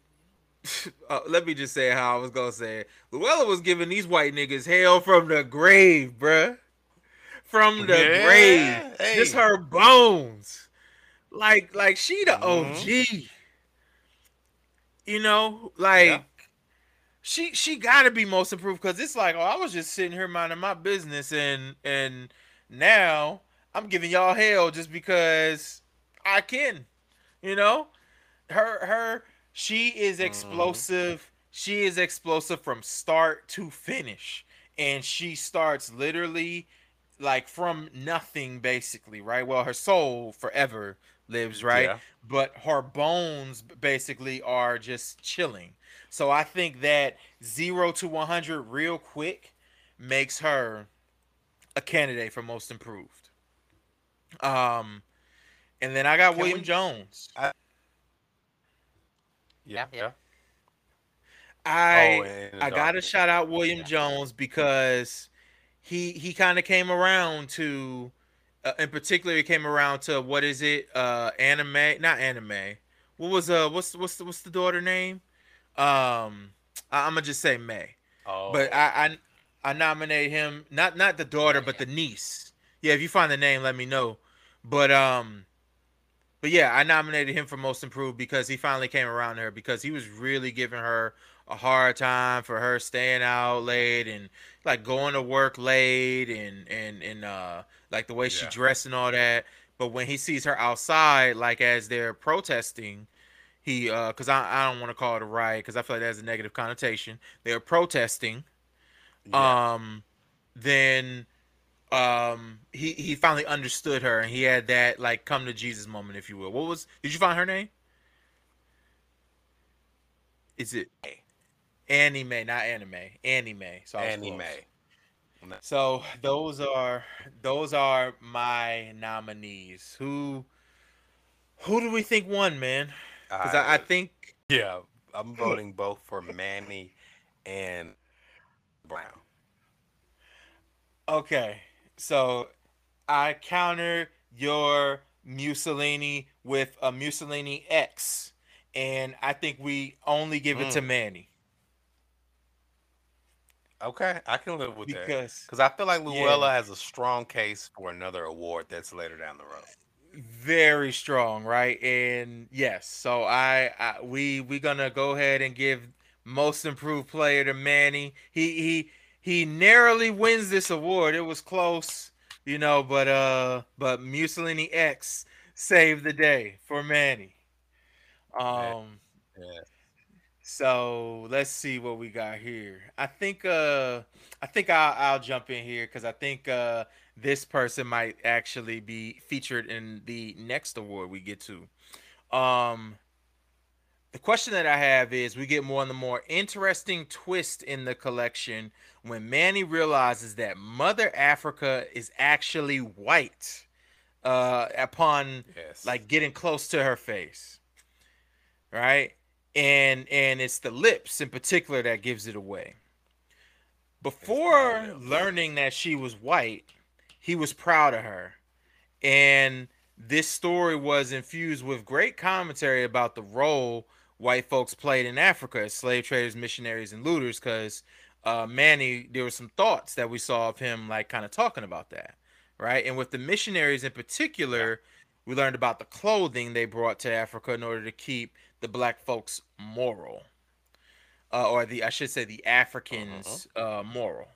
uh, let me just say how I was gonna say it. Louella was giving these white niggas hell from the grave, bruh. From the yeah, grave. Hey. Just her bones. Like, like she the mm-hmm. OG. You know, like yeah. she she gotta be most improved because it's like, oh, I was just sitting here minding my business and and now I'm giving y'all hell just because I can. You know? Her her she is mm-hmm. explosive. Mm-hmm. She is explosive from start to finish. And she starts literally like from nothing basically, right? Well, her soul forever lives, right? Yeah. But her bones basically are just chilling. So I think that 0 to 100 real quick makes her a candidate for most improved. Um and then I got Can William we, Jones. I, yeah, yeah. I oh, I gotta shout out William yeah. Jones because he he kind of came around to, uh, in particular, he came around to what is it? Uh, anime, not anime. What was uh what's what's the, what's the daughter name? Um, I, am gonna just say May. Oh. But I, I I nominate him not not the daughter but the niece. Yeah, if you find the name, let me know. But um, but yeah, I nominated him for most improved because he finally came around to her because he was really giving her a hard time for her staying out late and like going to work late and and and uh like the way yeah. she dressed and all that. But when he sees her outside, like as they're protesting, he uh because I, I don't want to call it a riot because I feel like that has a negative connotation. They're protesting. Yeah. Um then um he he finally understood her and he had that like come to Jesus moment, if you will. What was did you find her name? Is it anime, not anime, anime? So anime. So those are those are my nominees. Who who do we think won, man? Because I, I, think yeah, I'm voting both for Manny and Brown. Okay, so I counter your Mussolini with a Mussolini X, and I think we only give it to mm. Manny. Okay, I can live with that because because I feel like Louella yeah, has a strong case for another award that's later down the road. very strong, right? And yes, so I, I we we gonna go ahead and give most improved player to Manny. He he he narrowly wins this award. It was close, you know, but uh, but Mussolini X saved the day for Manny. Um, yeah. So let's see what we got here. I think uh I think I'll I'll jump in here because I think uh this person might actually be featured in the next award we get to. Um the question that I have is we get more and the more interesting twist in the collection when Manny realizes that Mother Africa is actually white uh upon yes. like getting close to her face. Right? and and it's the lips in particular that gives it away. Before learning that she was white, he was proud of her. And this story was infused with great commentary about the role white folks played in Africa as slave traders, missionaries, and looters. Because uh, Manny, there were some thoughts that we saw of him, like kind of talking about that, right? And with the missionaries in particular, we learned about the clothing they brought to Africa in order to keep the black folks moral, uh, or the I should say the Africans uh-huh. uh, moral,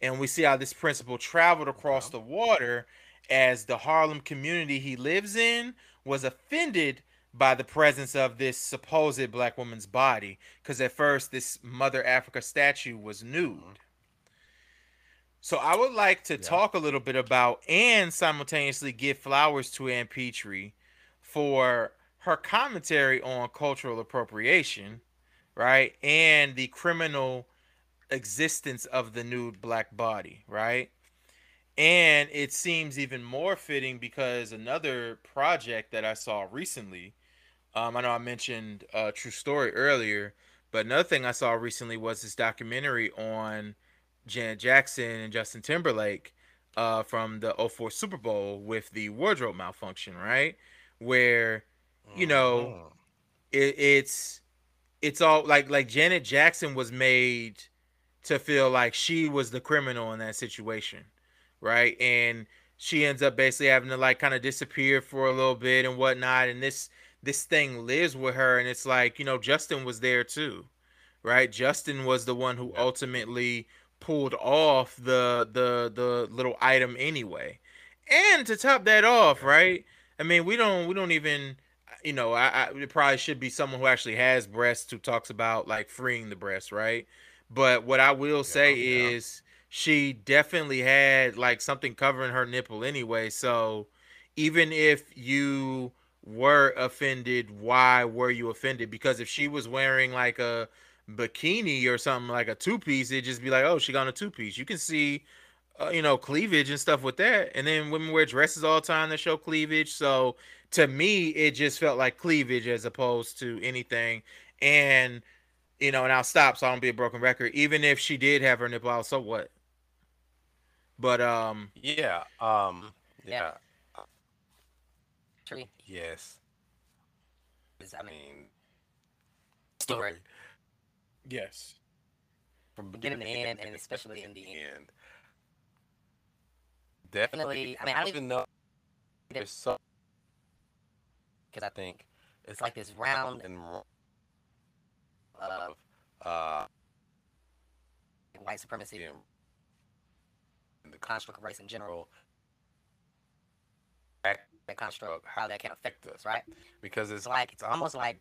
and we see how this principle traveled across uh-huh. the water as the Harlem community he lives in was offended by the presence of this supposed black woman's body because at first this mother africa statue was nude uh-huh. so i would like to yeah. talk a little bit about and simultaneously give flowers to ann petry for her commentary on cultural appropriation, right? And the criminal existence of the nude black body, right? And it seems even more fitting because another project that I saw recently, um, I know I mentioned a True Story earlier, but another thing I saw recently was this documentary on Janet Jackson and Justin Timberlake uh, from the 04 Super Bowl with the wardrobe malfunction, right? Where you know, mm-hmm. it, it's it's all like like Janet Jackson was made to feel like she was the criminal in that situation, right? And she ends up basically having to like kind of disappear for a little bit and whatnot. And this this thing lives with her, and it's like you know Justin was there too, right? Justin was the one who ultimately pulled off the the the little item anyway. And to top that off, right? I mean, we don't we don't even you know, I, I it probably should be someone who actually has breasts who talks about like freeing the breasts right? But what I will say yeah, yeah. is she definitely had like something covering her nipple anyway. So even if you were offended, why were you offended? Because if she was wearing like a bikini or something like a two piece, it'd just be like, oh, she got a two piece. You can see, uh, you know, cleavage and stuff with that. And then women wear dresses all the time that show cleavage. So to me, it just felt like cleavage as opposed to anything. And you know, and I'll stop so I don't be a broken record. Even if she did have her nipple out, so what? But um, yeah, um, yeah, True. Yes. I mean, story. Yes. From beginning to end, and especially in the end. Definitely. I mean, I don't even know. There's so because I think it's like this round and of uh, white supremacy and the construct of race in general. That construct, how that can affect us, right? Because it's like it's almost like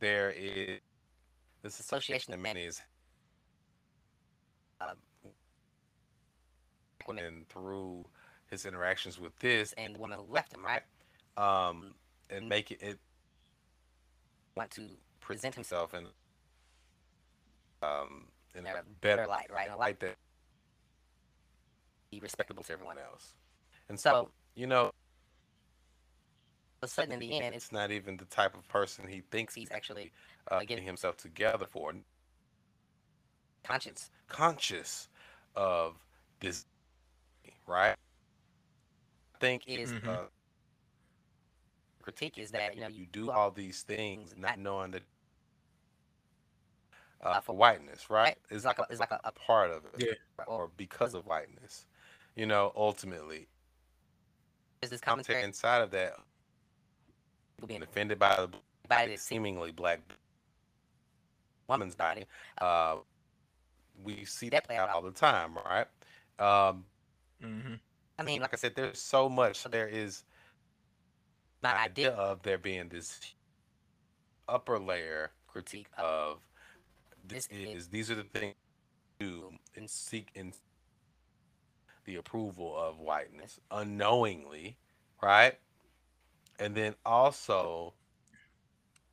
there is this association of men is uh, and through his interactions with this and the woman who left him, right? Um, and make it, it want to present himself in um in a better light, right? In a light that be respectable to everyone else. And so, you know, a sudden in the end, it's not even the type of person he thinks he's actually uh, getting himself together for. Conscious, conscious of this, right? I think it is, mm-hmm. uh, critique is that you know you do all these things not knowing that uh, for whiteness, right? It's like a, it's like a, a part of it, yeah. or because of whiteness. You know, ultimately, is this commentary inside of that being offended by the by this seemingly black woman's body? Uh, we see that play out all the time, right? Um, mm-hmm. I mean, like I said, there's so much. There is my idea of there being this upper layer critique of this is these are the things do and seek in the approval of whiteness unknowingly, right? And then also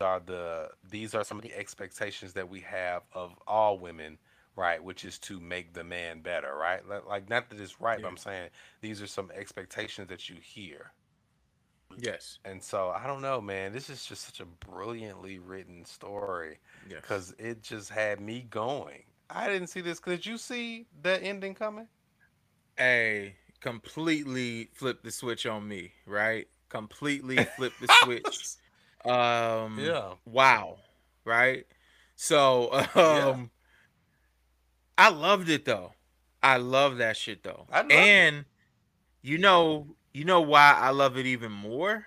are the these are some of the expectations that we have of all women, right? Which is to make the man better, right? Like not that it's right, yeah. but I'm saying these are some expectations that you hear. Yes. And so I don't know, man. This is just such a brilliantly written story because yes. it just had me going. I didn't see this. Did you see the ending coming? Hey, completely flipped the switch on me, right? Completely flipped the switch. Um, yeah. Wow. Right. So, um, yeah. I loved it though. I love that shit though. and it. you know, you know why I love it even more?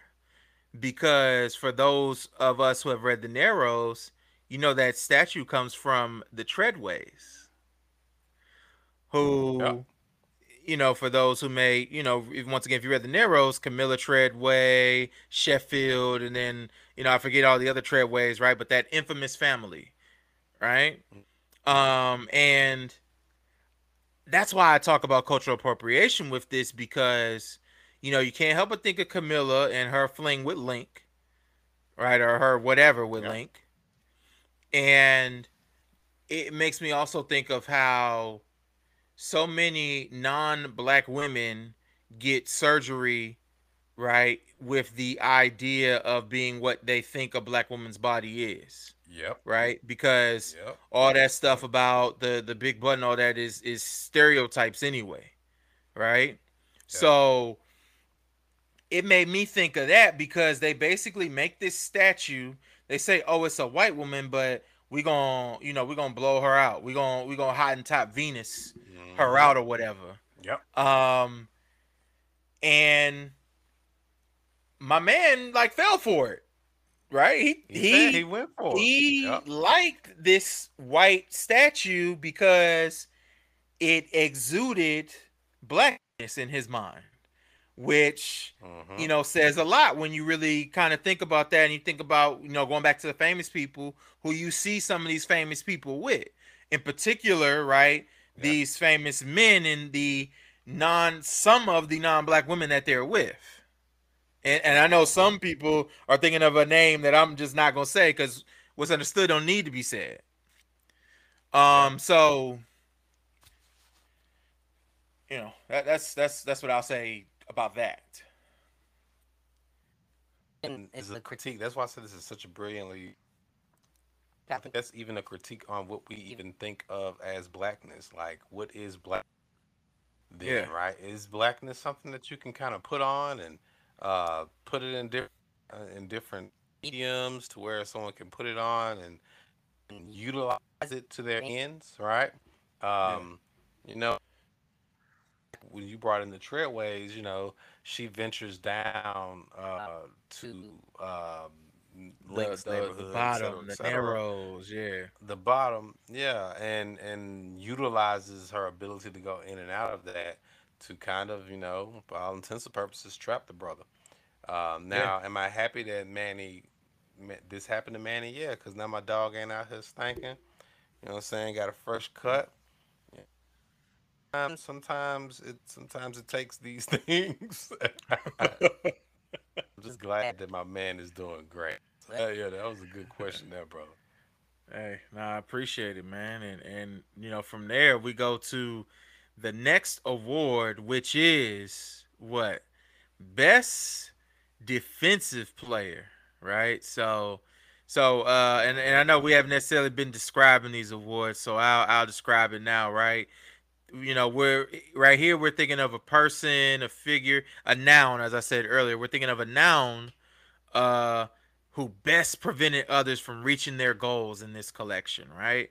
Because for those of us who have read the Narrows, you know that statue comes from the Treadways, who, yep. You know, for those who may, you know, once again, if you read the Narrows, Camilla Treadway, Sheffield, and then, you know, I forget all the other Treadways, right? But that infamous family, right? Um, and that's why I talk about cultural appropriation with this because you know, you can't help but think of Camilla and her fling with Link, right? Or her whatever with yeah. Link. And it makes me also think of how so many non-black women get surgery right with the idea of being what they think a black woman's body is yep right because yep. all that stuff about the the big button all that is is stereotypes anyway right yep. so it made me think of that because they basically make this statue. They say, "Oh, it's a white woman, but we gonna, you know, we gonna blow her out. We gonna, we gonna Hottentot Venus mm-hmm. her out or whatever." Yep. Um, and my man like fell for it, right? He he he, he went for he it. Yep. liked this white statue because it exuded blackness in his mind which mm-hmm. you know says a lot when you really kind of think about that and you think about you know going back to the famous people who you see some of these famous people with. In particular right yeah. these famous men and the non some of the non-black women that they're with. And, and i know some people are thinking of a name that i'm just not gonna say because what's understood don't need to be said. Um so you know that, that's that's that's what i'll say about that. And it's a critique. That's why I said this is such a brilliantly. I think that's even a critique on what we even think of as blackness. Like, what is black? Then, yeah. right? Is blackness something that you can kind of put on and uh, put it in different uh, in different mediums to where someone can put it on and, and utilize it to their ends, right? Um, yeah. You know, when you brought in the treadways, you know, she ventures down uh, to um, Links the, the, the bottom, the narrows, yeah, the bottom, yeah, and and utilizes her ability to go in and out of that to kind of, you know, for all intents and purposes, trap the brother. Um, now, yeah. am I happy that Manny? This happened to Manny, yeah, because now my dog ain't out here stinking. You know what I'm saying? Got a fresh cut. Yeah. Sometimes it sometimes it takes these things. I'm just glad that my man is doing great. So, yeah, that was a good question there, brother. Hey, no, I appreciate it, man. And and you know, from there we go to the next award, which is what? Best defensive player, right? So so uh and, and I know we haven't necessarily been describing these awards, so I'll I'll describe it now, right? You know, we're right here we're thinking of a person, a figure, a noun, as I said earlier. We're thinking of a noun uh who best prevented others from reaching their goals in this collection, right?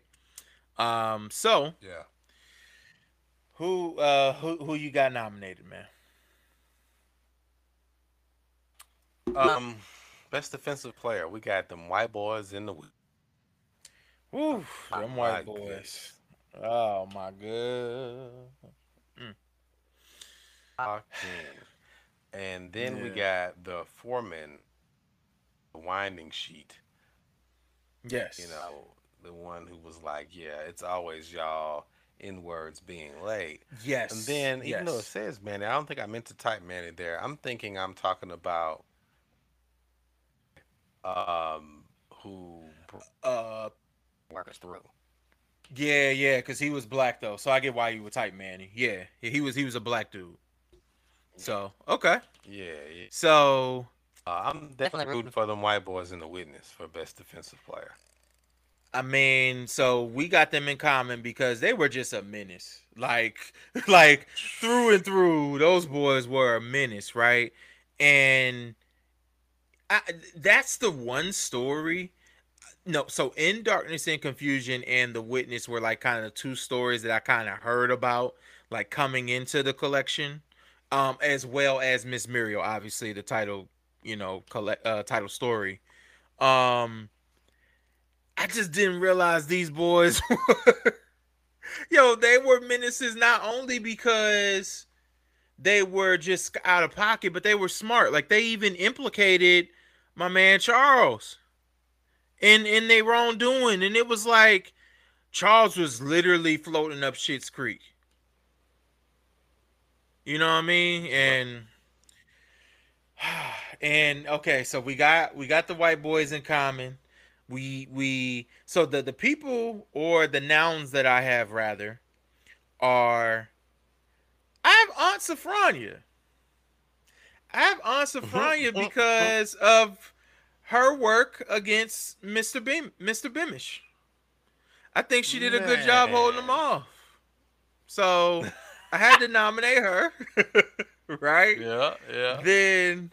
Um so Yeah. Who uh who who you got nominated, man? Um best defensive player. We got them white boys in the Ooh, them white boys. Oh my god. Mm. And then yeah. we got the foreman, the winding sheet. Yes. You know, the one who was like, Yeah, it's always y'all in words being late. Yes. And then even yes. though it says Manny, I don't think I meant to type Manny there. I'm thinking I'm talking about um who uh work us through. Yeah, yeah, because he was black though, so I get why you would type Manny. Yeah, he was he was a black dude. So okay. Yeah. yeah. So uh, I'm definitely rooting for them white boys in the witness for best defensive player. I mean, so we got them in common because they were just a menace. Like, like through and through, those boys were a menace, right? And I, that's the one story. No, so in darkness and confusion and the witness were like kind of two stories that I kind of heard about, like coming into the collection, um, as well as Miss Muriel, obviously the title, you know, collect uh, title story. Um, I just didn't realize these boys yo, they were menaces not only because they were just out of pocket, but they were smart. Like they even implicated my man Charles in in their wrongdoing, and it was like Charles was literally floating up Shit's Creek. You know what I mean? And and okay, so we got we got the white boys in common we we so the the people or the nouns that I have rather are I have Aunt Sophronia. I have Aunt uh-huh. Sophronia uh-huh. because of her work against Mr. Bim Mr. Bemish. I think she did a good job holding them off. So I had to nominate her. right? Yeah, yeah. Then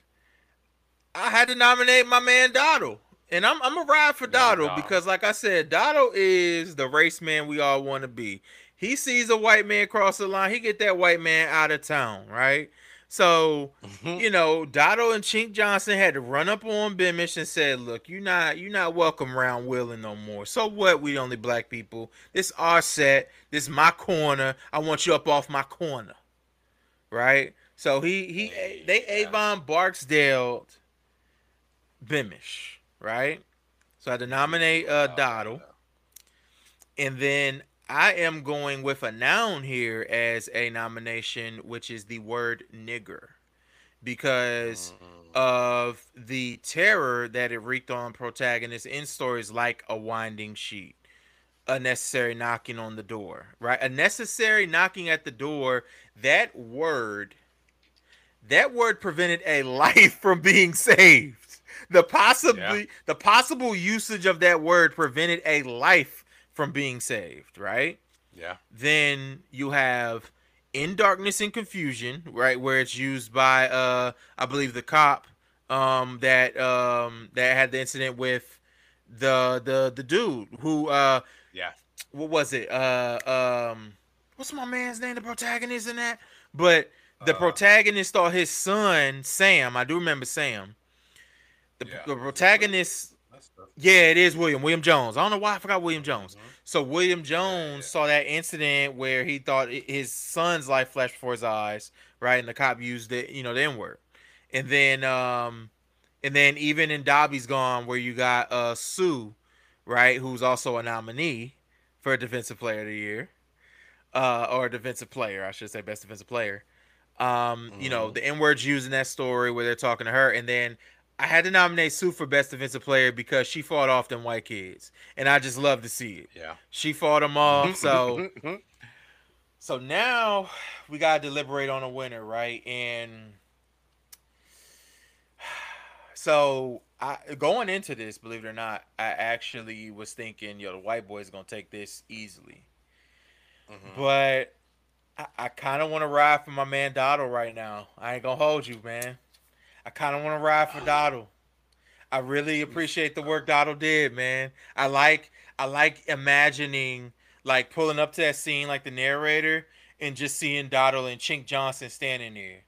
I had to nominate my man Dottle. And I'm I'm a ride for yeah, because, like I said, Dottle is the race man we all want to be. He sees a white man cross the line, he get that white man out of town, right? So, mm-hmm. you know, Dottle and Chink Johnson had to run up on Bemish and said, "Look, you're not you're not welcome around Wheeling no more. So what? We only black people. This our set. This my corner. I want you up off my corner, right? So he he they Avon Barksdale Bemish right? So I had to nominate uh, Dottle. And then I am going with a noun here as a nomination, which is the word nigger. Because mm. of the terror that it wreaked on protagonists in stories like A Winding Sheet, a necessary knocking on the door, right? A necessary knocking at the door, that word, that word prevented a life from being saved the possibly yeah. the possible usage of that word prevented a life from being saved, right? Yeah. Then you have in darkness and confusion, right, where it's used by uh I believe the cop um that um that had the incident with the the the dude who uh yeah what was it uh um what's my man's name the protagonist in that But the uh, protagonist or his son, Sam, I do remember Sam. The, yeah. the protagonist, yeah, it is William William Jones. I don't know why I forgot William Jones. Mm-hmm. So William Jones yeah, saw that incident where he thought his son's life flashed before his eyes, right? And the cop used it, you know, the N word. And then, um, and then even in Doby's Gone, where you got uh Sue, right, who's also a nominee for a Defensive Player of the Year, uh, or Defensive Player, I should say, Best Defensive Player. Um, mm-hmm. you know, mm-hmm. the N words used in that story where they're talking to her, and then I had to nominate Sue for Best Defensive Player because she fought off them white kids, and I just love to see it. Yeah, she fought them off. So, so now we gotta deliberate on a winner, right? And so I going into this, believe it or not, I actually was thinking, yo, the white boy's gonna take this easily. Mm-hmm. But I, I kind of want to ride for my man Dottle right now. I ain't gonna hold you, man. I kind of want to ride for Dottle. I really appreciate the work Dottle did, man. I like I like imagining like pulling up to that scene like the narrator and just seeing Dottle and Chink Johnson standing there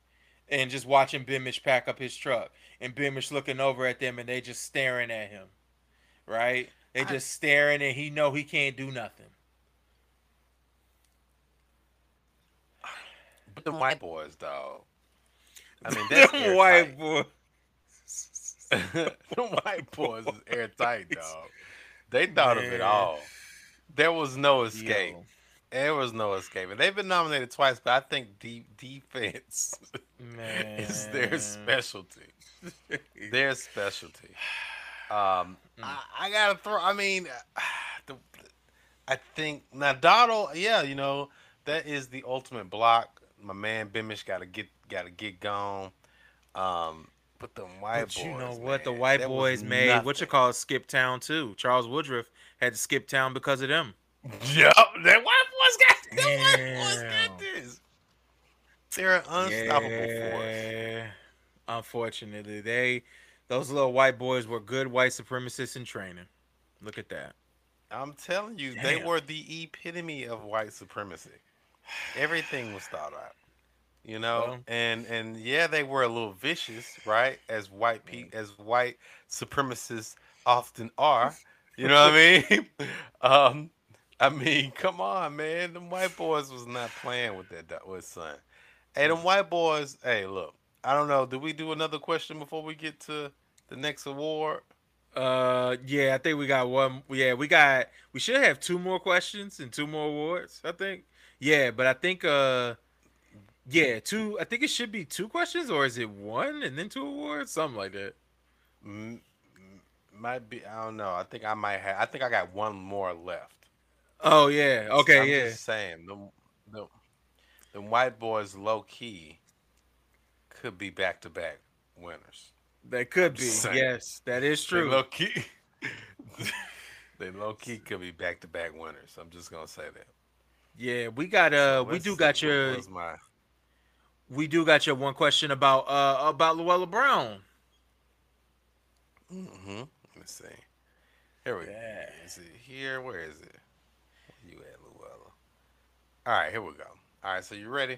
and just watching Bemish pack up his truck and Bemish looking over at them and they just staring at him. Right? They just staring and he know he can't do nothing. But the white boys, though. I mean, that's the white boys. the white boys is airtight, dog. They thought Man. of it all. There was no escape. Yo. There was no escape. And they've been nominated twice, but I think deep defense is their specialty. their specialty. Um, mm. I, I, gotta throw. I mean, the, I think now Donald. Yeah, you know that is the ultimate block my man Bemish got to get got to get gone. Um, but the white but boys, you know what? the white boys made nothing. what you call skip town too. Charles Woodruff had to skip town because of them. Yep, that white boys got the white boys got this. They're an unstoppable yeah. force. Unfortunately, they those little white boys were good white supremacists in training. Look at that. I'm telling you, Damn. they were the epitome of white supremacy. Everything was thought out. You know, well, and and yeah, they were a little vicious, right? As white pe- as white supremacists often are. You know what I mean? Um, I mean, come on, man. Them white boys was not playing with that with son. Hey, them white boys. Hey, look. I don't know. do we do another question before we get to the next award? Uh, yeah, I think we got one. Yeah, we got. We should have two more questions and two more awards. I think. Yeah, but I think uh yeah, two I think it should be two questions or is it one and then two awards? Something like that. might be I don't know. I think I might have I think I got one more left. Oh yeah. Okay, I'm yeah. Just saying the the the white boys low key could be back to back winners. They could be. Yes, that is true. They low key. they low key could be back to back winners. I'm just gonna say that. Yeah, we got uh, we do got your. My... We do got your one question about uh about Louella Brown. Mm-hmm. Let me see. Here we yeah. go. Is it here? Where is it? Where you at, Louella? All right, here we go. All right, so you ready?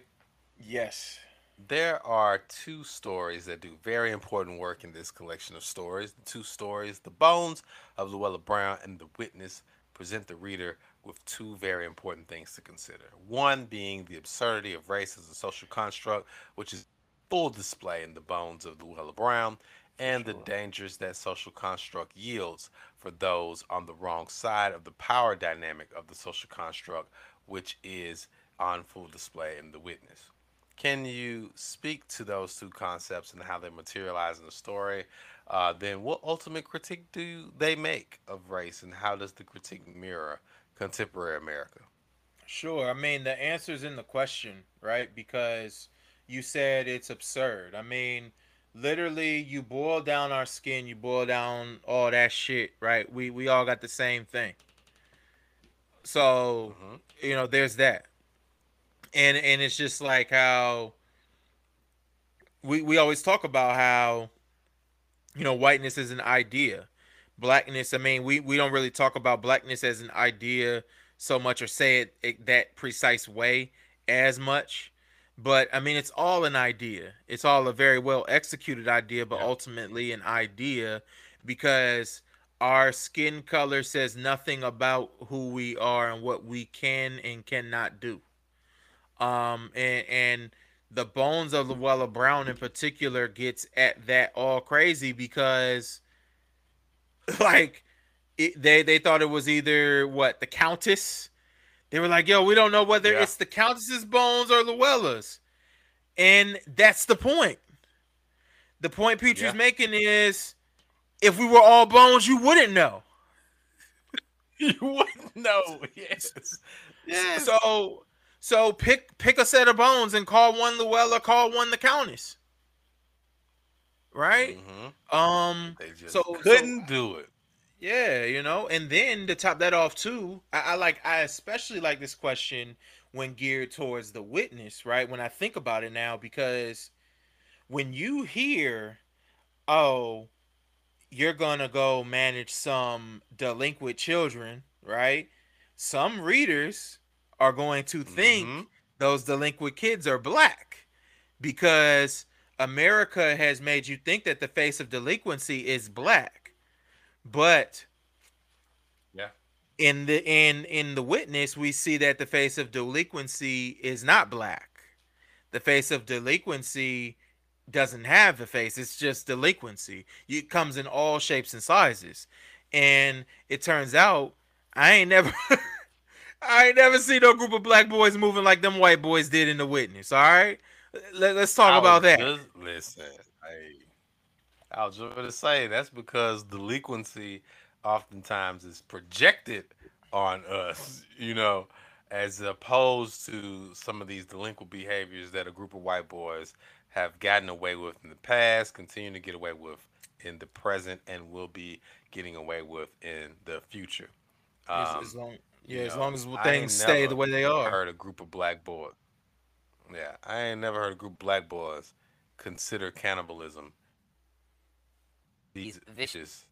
Yes. There are two stories that do very important work in this collection of stories. The two stories, The Bones of Louella Brown and The Witness, present the reader with two very important things to consider. One being the absurdity of race as a social construct, which is full display in the bones of Louella Brown, and sure. the dangers that social construct yields for those on the wrong side of the power dynamic of the social construct, which is on full display in The Witness. Can you speak to those two concepts and how they materialize in the story? Uh, then, what ultimate critique do they make of race, and how does the critique mirror contemporary America? Sure. I mean, the answer's in the question, right? Because you said it's absurd. I mean, literally, you boil down our skin, you boil down all that shit, right? We we all got the same thing. So, mm-hmm. you know, there's that. And and it's just like how we we always talk about how you know whiteness is an idea blackness i mean we we don't really talk about blackness as an idea so much or say it, it that precise way as much But I mean, it's all an idea. It's all a very well executed idea, but yeah. ultimately an idea because our skin color says nothing about who we are and what we can and cannot do. Um, and and the bones of Louella Brown in particular gets at that all crazy because, like, it, they they thought it was either what the Countess. They were like, "Yo, we don't know whether yeah. it's the Countess's bones or Louella's," and that's the point. The point Petry's yeah. making is, if we were all bones, you wouldn't know. you wouldn't know. Yes. yes. So so pick pick a set of bones and call one Louella, call one the Countess. Right? Mm-hmm. Um so couldn't so, do it. Yeah, you know, and then to top that off too, I, I like I especially like this question when geared towards the witness, right? When I think about it now, because when you hear, oh, you're gonna go manage some delinquent children, right? Some readers are going to think mm-hmm. those delinquent kids are black because America has made you think that the face of delinquency is black. But yeah. In the in in the witness we see that the face of delinquency is not black. The face of delinquency doesn't have a face. It's just delinquency. It comes in all shapes and sizes. And it turns out I ain't never I ain't never seen no group of black boys moving like them white boys did in the witness. All right, Let, us talk about that. Just, listen, I, I was just going to say that's because delinquency oftentimes is projected on us, you know, as opposed to some of these delinquent behaviors that a group of white boys have gotten away with in the past, continue to get away with in the present, and will be getting away with in the future. Um, as, as long yeah, as know, long as things stay the way they are. I Heard a group of black boys. Yeah, I ain't never heard a group of black boys consider cannibalism. These vicious.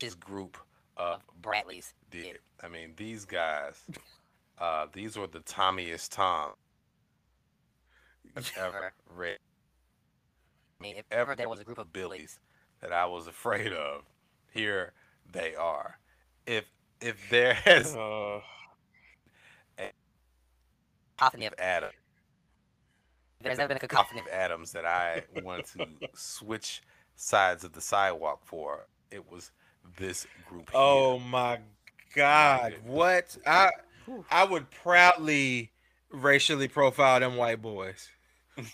This group of Bradleys did. I mean, these guys. Uh, these were the Tommiest Tom. ever read. I mean, if ever there was a group of Billies that I was afraid of, here they are. If if there has uh, cacophony of Adam, there's never been a cacophony of Adams that I wanted to switch sides of the sidewalk for. It was this group. Oh here. my God! What I I would proudly racially profile them white boys.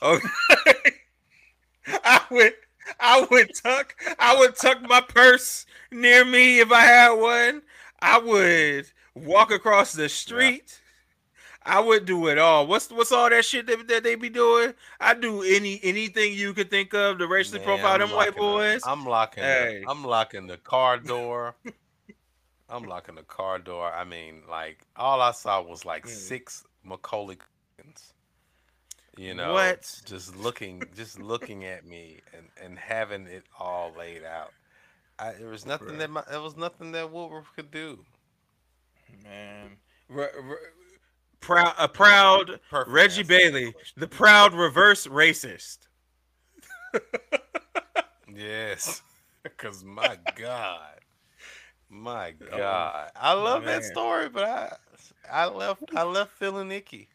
Okay, I would. I would tuck I would tuck my purse near me if I had one. I would walk across the street. I would do it all. What's what's all that shit that, that they be doing? I do any anything you could think of to racially Man, profile I'm them white boys. The, I'm locking. Hey. The, I'm locking the car door. I'm locking the car door. I mean, like all I saw was like mm. six Macaulay. You know, what? Just looking, just looking at me and and having it all laid out. I, there was nothing right. that my, there was nothing that Woodruff could do. Man, proud a proud Perfect Reggie Bailey, the proud reverse racist. yes, because my God, my oh, God, I love Man. that story, but I I left I left feeling icky.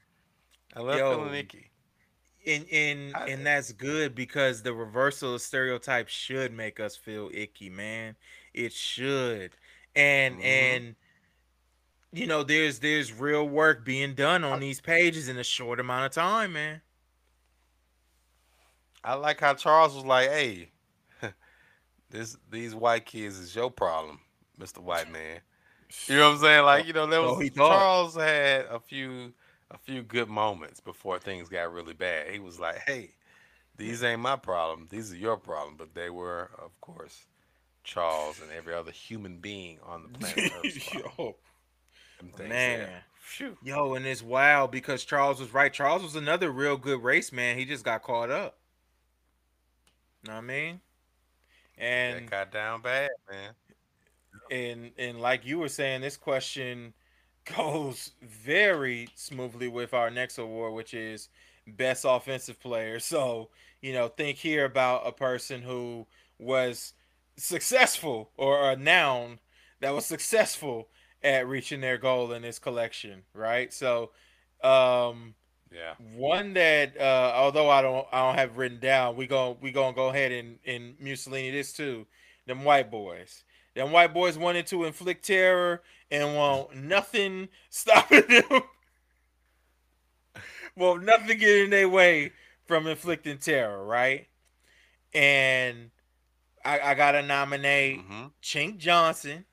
I left Yo, feeling icky and and I, and that's good because the reversal of stereotypes should make us feel icky, man. It should. And mm-hmm. and you know, there's there's real work being done on these pages in a short amount of time, man. I like how Charles was like, "Hey, this these white kids is your problem, Mister White Man." You know what I'm saying? Like, you know, oh, was oh, Charles had a few a few good moments before things got really bad. He was like, "Hey, these ain't my problem. These are your problem." But they were, of course, Charles and every other human being on the planet Earth. Man. Yo, and it's wild because Charles was right. Charles was another real good race man. He just got caught up. Know what I mean? And that got down bad, man. And and like you were saying, this question goes very smoothly with our next award, which is best offensive player. So, you know, think here about a person who was successful or a noun that was successful at reaching their goal in this collection, right? So, um, yeah, one that uh, although I don't I don't have written down, we go we gonna go ahead and and Mussolini this too. Them white boys, them white boys wanted to inflict terror and want nothing stopping them. well, nothing getting in their way from inflicting terror, right? And I, I gotta nominate mm-hmm. Chink Johnson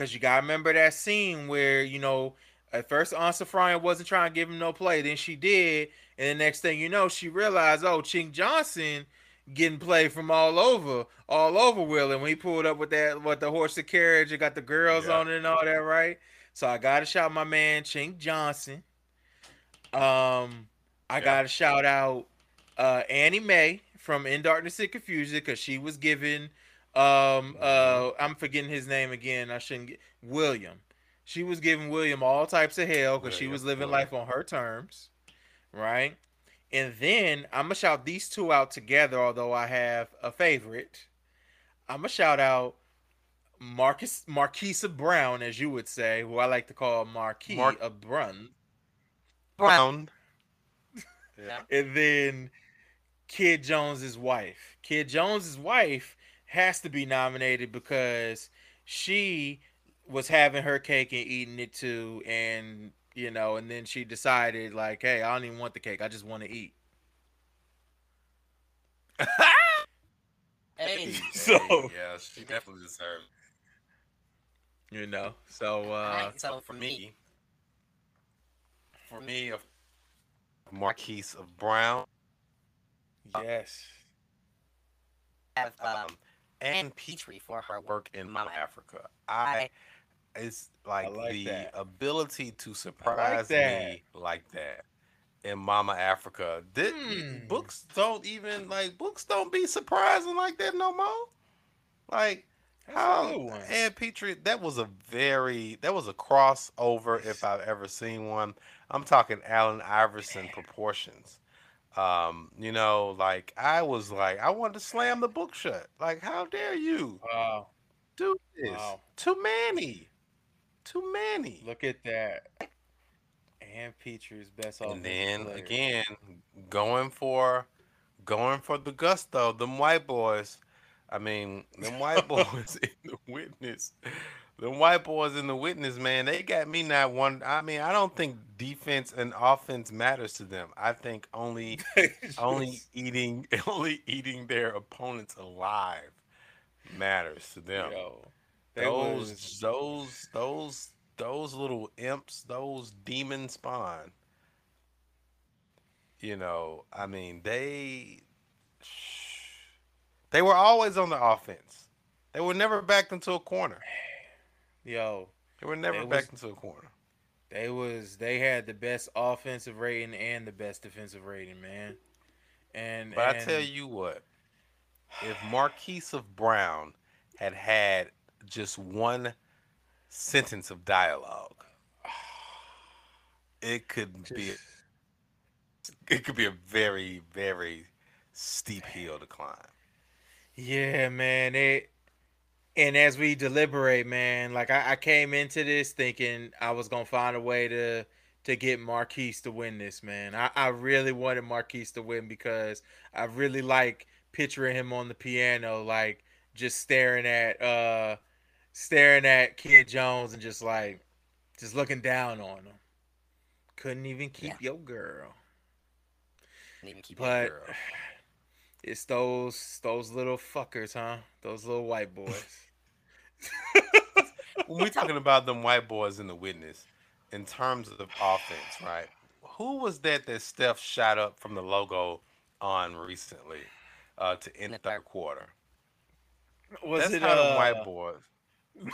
because you gotta remember that scene where you know at first Aunt Fryan wasn't trying to give him no play, then she did, and the next thing you know, she realized, oh, Chink Johnson getting play from all over, all over Will, and when he pulled up with that, what the horse and carriage, and got the girls yeah. on it and all that, right? So I gotta shout my man Chink Johnson. Um, I yeah. gotta shout out uh Annie May from In Darkness and Confusion because she was given um uh I'm forgetting his name again. I shouldn't get William. She was giving William all types of hell because she was living life on her terms, right? And then I'm gonna shout these two out together, although I have a favorite. I'm gonna shout out Marcus Marquisa Brown, as you would say, who I like to call Marquis Mar- of Brun. Brown. yeah. And then Kid Jones's wife. Kid Jones's wife has to be nominated because she was having her cake and eating it too, and you know, and then she decided like, hey, I don't even want the cake. I just want to eat. hey, so yeah, she definitely deserved. You know, so uh, so for me, for me, of Marquise of Brown. Yes. Have, um, Ann Petry for her work in Mama Africa. I it's like, like the that. ability to surprise like me like that in Mama Africa. Did hmm. books don't even like books don't be surprising like that no more. Like That's how Ann Petry that was a very that was a crossover if I've ever seen one. I'm talking Allen Iverson proportions. Um, you know, like I was like, I wanted to slam the book shut. Like, how dare you wow. do this? Wow. Too many. Too many. Look at that. And Petry's best And then player. again, going for going for the gusto, them white boys. I mean, them white boys in the witness the white boys in the witness, man, they got me not one. I mean, I don't think defense and offense matters to them. I think only only eating only eating their opponents alive matters to them. Yo, those was... those those those little imps, those demon spawn. You know, I mean, they they were always on the offense. They were never backed into a corner. Yo, they were never backed into a corner. They was they had the best offensive rating and the best defensive rating, man. And but and... I tell you what, if Marquise of Brown had had just one sentence of dialogue, it could be it could be a very very steep hill to climb. Yeah, man. It and as we deliberate, man, like I, I, came into this thinking I was gonna find a way to to get Marquise to win this, man. I, I really wanted Marquise to win because I really like picturing him on the piano, like just staring at uh staring at Kid Jones and just like just looking down on him. Couldn't even keep yeah. your girl. Couldn't even keep but, your girl. It's those those little fuckers, huh? Those little white boys. when we're talking about them white boys in the witness, in terms of offense, right? Who was that that Steph shot up from the logo on recently uh, to end the third quarter? Was That's it how uh... white boys?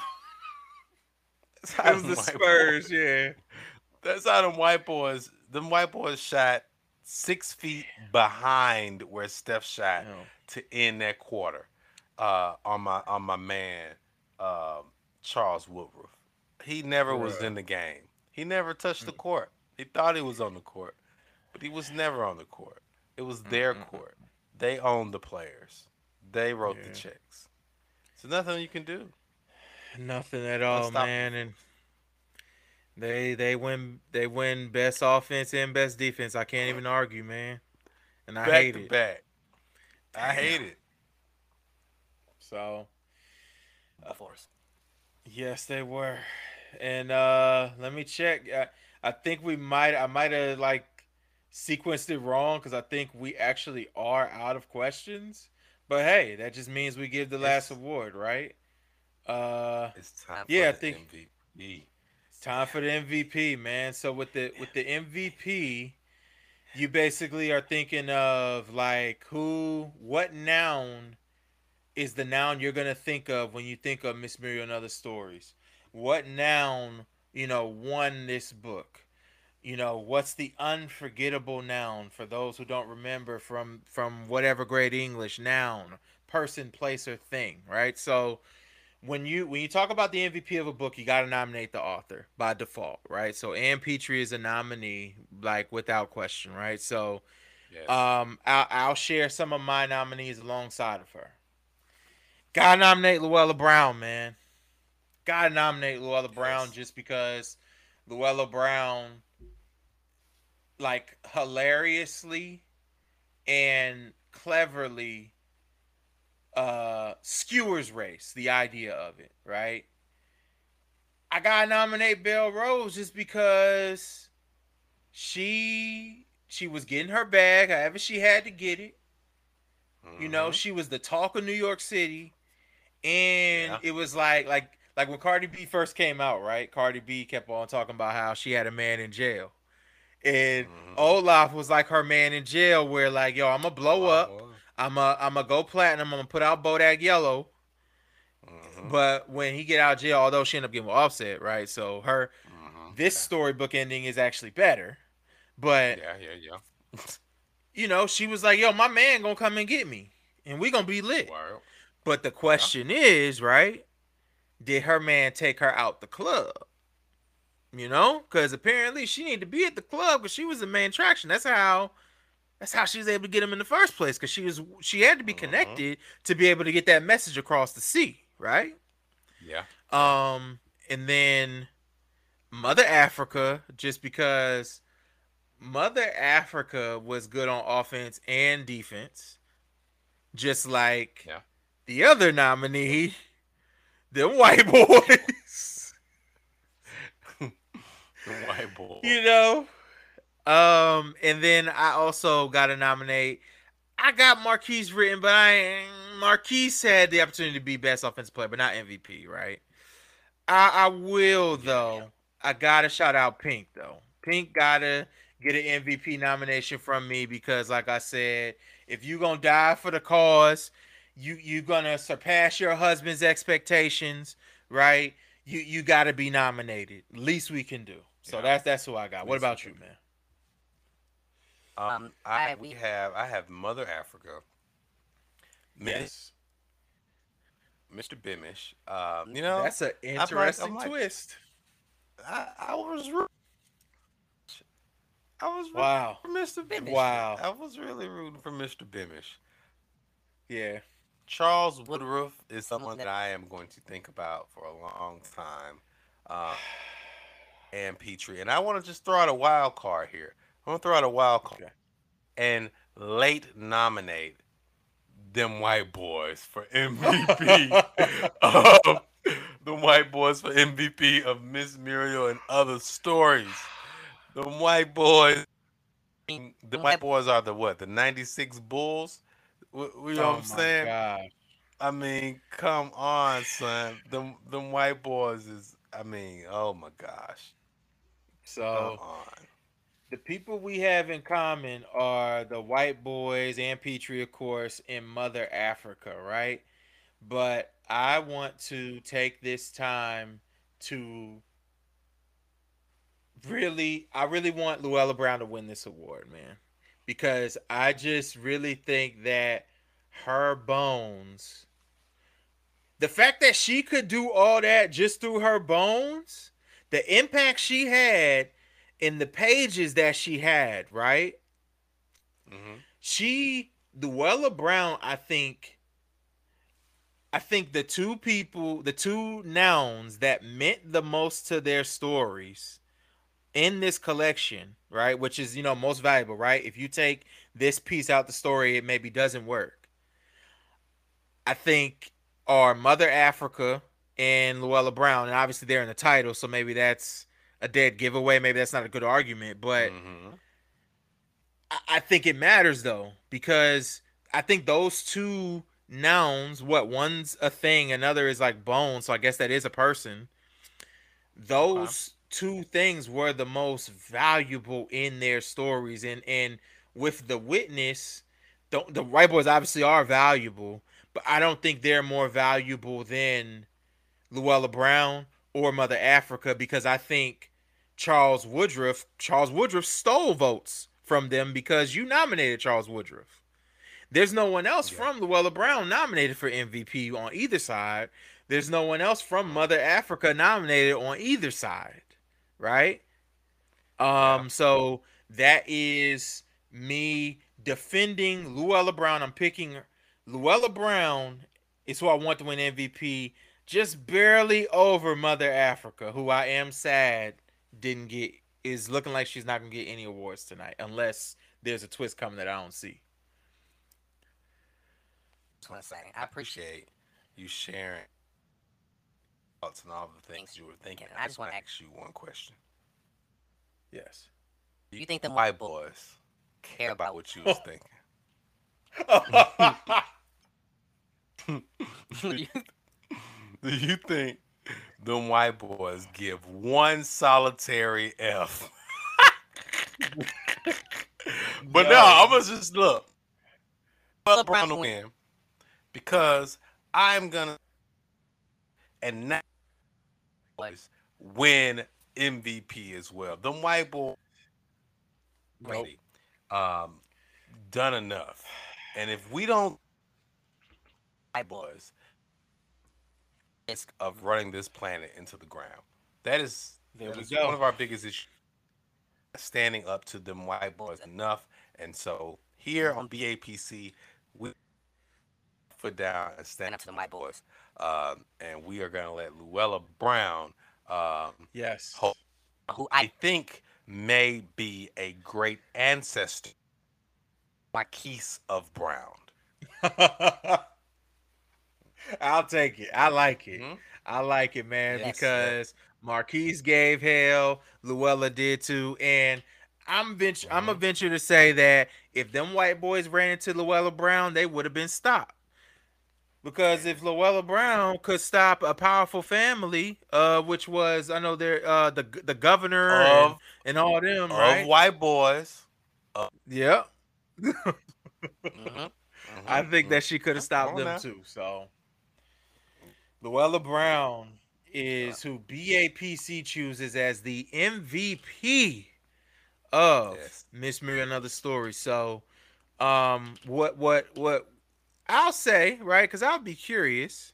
That's it was the Spurs, boys. yeah. That's how them white boys. Them white boys shot six feet behind where Steph shot to end that quarter. Uh, on my on my man uh, Charles Woodruff. He never Bruh. was in the game. He never touched mm. the court. He thought he was on the court, but he was never on the court. It was their mm court. They owned the players. They wrote yeah. the checks. So nothing you can do. Nothing at all, man. And they they win they win best offense and best defense. I can't even argue, man. And I back hate it. Back. I hate it. So, of course. Yes, they were. And uh let me check. I, I think we might I might have like sequenced it wrong because I think we actually are out of questions. But hey, that just means we give the last it's, award, right? Uh, it's time. yeah, I think MVP. Time for the MVP, man. So with the with the MVP, you basically are thinking of like who, what noun is the noun you're gonna think of when you think of Miss Muriel and other stories? What noun, you know, won this book? you know what's the unforgettable noun for those who don't remember from from whatever great english noun person place or thing right so when you when you talk about the mvp of a book you got to nominate the author by default right so Ann Petry is a nominee like without question right so yes. um I'll, I'll share some of my nominees alongside of her gotta nominate Louella Brown man gotta nominate Louella Brown yes. just because Louella Brown like hilariously and cleverly uh skewers race, the idea of it, right? I gotta nominate Belle Rose just because she she was getting her bag, however she had to get it. Mm-hmm. You know, mm-hmm. she was the talk of New York City. And yeah. it was like like like when Cardi B first came out, right? Cardi B kept on talking about how she had a man in jail. And mm-hmm. Olaf was like her man in jail, where like, yo, I'm gonna blow up. I'm a I'm gonna go platinum. I'm gonna put out Bodak Yellow. Mm-hmm. But when he get out of jail, although she ended up getting Offset, right? So her mm-hmm. this storybook ending is actually better. But yeah, yeah, yeah. you know, she was like, "Yo, my man gonna come and get me, and we gonna be lit." Wow. But the question yeah. is, right? Did her man take her out the club? you know, because apparently she needed to be at the club because she was the main attraction. That's how. That's how she was able to get him in the first place because she was she had to be uh-huh. connected uh-huh. to be able to get that message across the sea, right? Yeah. Um, and then Mother Africa, just because Mother Africa was good on offense and defense, just like yeah. the other nominee, the white boys. The white boys. You know? Um, and then I also got to nominate. I got Marquise written, but I Marquise had the opportunity to be best offensive player, but not MVP, right? I, I will though. I gotta shout out Pink though. Pink gotta get an MVP nomination from me because, like I said, if you gonna die for the cause, you you gonna surpass your husband's expectations, right? You you gotta be nominated. Least we can do. So yeah. that's that's who I got. What about you, man? Um, um I we have I have Mother Africa. Miss Mr. Bemish. Um, you know that's an interesting I'm like, I'm twist. I, I was. I was wow for Mr. Bemish. Wow, I was really rooting for Mr. Bemish. Yeah, Charles Woodruff is someone that I am going to think about for a long time. Uh, Ann Petry. And I want to just throw out a wild card here. I want to throw out a wild card okay. and late nominate them white boys for MVP of the white boys for MVP of Miss Muriel and other stories. The white boys, the white boys are the what? The '96 Bulls. You know oh what I'm oh saying? God. I mean, come on, son. The the white boys is. I mean, oh my gosh. So the people we have in common are the white boys and Petry, of course, and Mother Africa, right? But I want to take this time to really, I really want Louella Brown to win this award, man, because I just really think that her bones, the fact that she could do all that just through her bones the impact she had in the pages that she had, right? Mm-hmm. She, Louella Brown, I think, I think the two people, the two nouns that meant the most to their stories in this collection, right? Which is, you know, most valuable, right? If you take this piece out the story, it maybe doesn't work. I think are Mother Africa and Louella Brown, and obviously they're in the title, so maybe that's a dead giveaway. Maybe that's not a good argument, but mm-hmm. I, I think it matters though because I think those two nouns, what one's a thing, another is like bone, so I guess that is a person. Those two things were the most valuable in their stories, and and with the witness, the the white boys obviously are valuable, but I don't think they're more valuable than Louella Brown or Mother Africa because I think Charles Woodruff, Charles Woodruff stole votes from them because you nominated Charles Woodruff. There's no one else yeah. from Louella Brown nominated for MVP on either side. There's no one else from Mother Africa nominated on either side, right? Um, yeah. so that is me defending Louella Brown. I'm picking Louella Brown is who I want to win MVP just barely over Mother Africa, who I am sad didn't get is looking like she's not gonna get any awards tonight unless there's a twist coming that I don't see. Just want to say I appreciate you sharing thoughts and all the things you were thinking. I just want to ask you one question. Yes. Do you think the white boys care about what you was thinking? Do you think them white boys give one solitary F? but no, I'm gonna just look. LeBron to win because I'm gonna and now win MVP as well. Them white boys nope. um done enough. And if we don't white boys risk of running this planet into the ground. That is, there that is one of our biggest issues. Standing up to them white boys enough. And so here on BAPC, we foot down and stand up to the white boys. Um, and we are going to let Louella Brown, um, yes, hold, who I think may be a great ancestor, Marquise of Brown. I'll take it. I like it. Mm-hmm. I like it, man, yes, because Marquise gave hell, Louella did too, and I'm venture mm-hmm. I'm a venture to say that if them white boys ran into Louella Brown, they would have been stopped. Because if Louella Brown could stop a powerful family, uh, which was I know they're uh the the governor of, and, and all them, of right? white boys. Uh, yeah. mm-hmm. I think that she could have stopped them now. too. So Louella Brown is who BAPC chooses as the MVP of yes. Miss Mary Another Story. So, um, what what what I'll say, right? Because I'll be curious.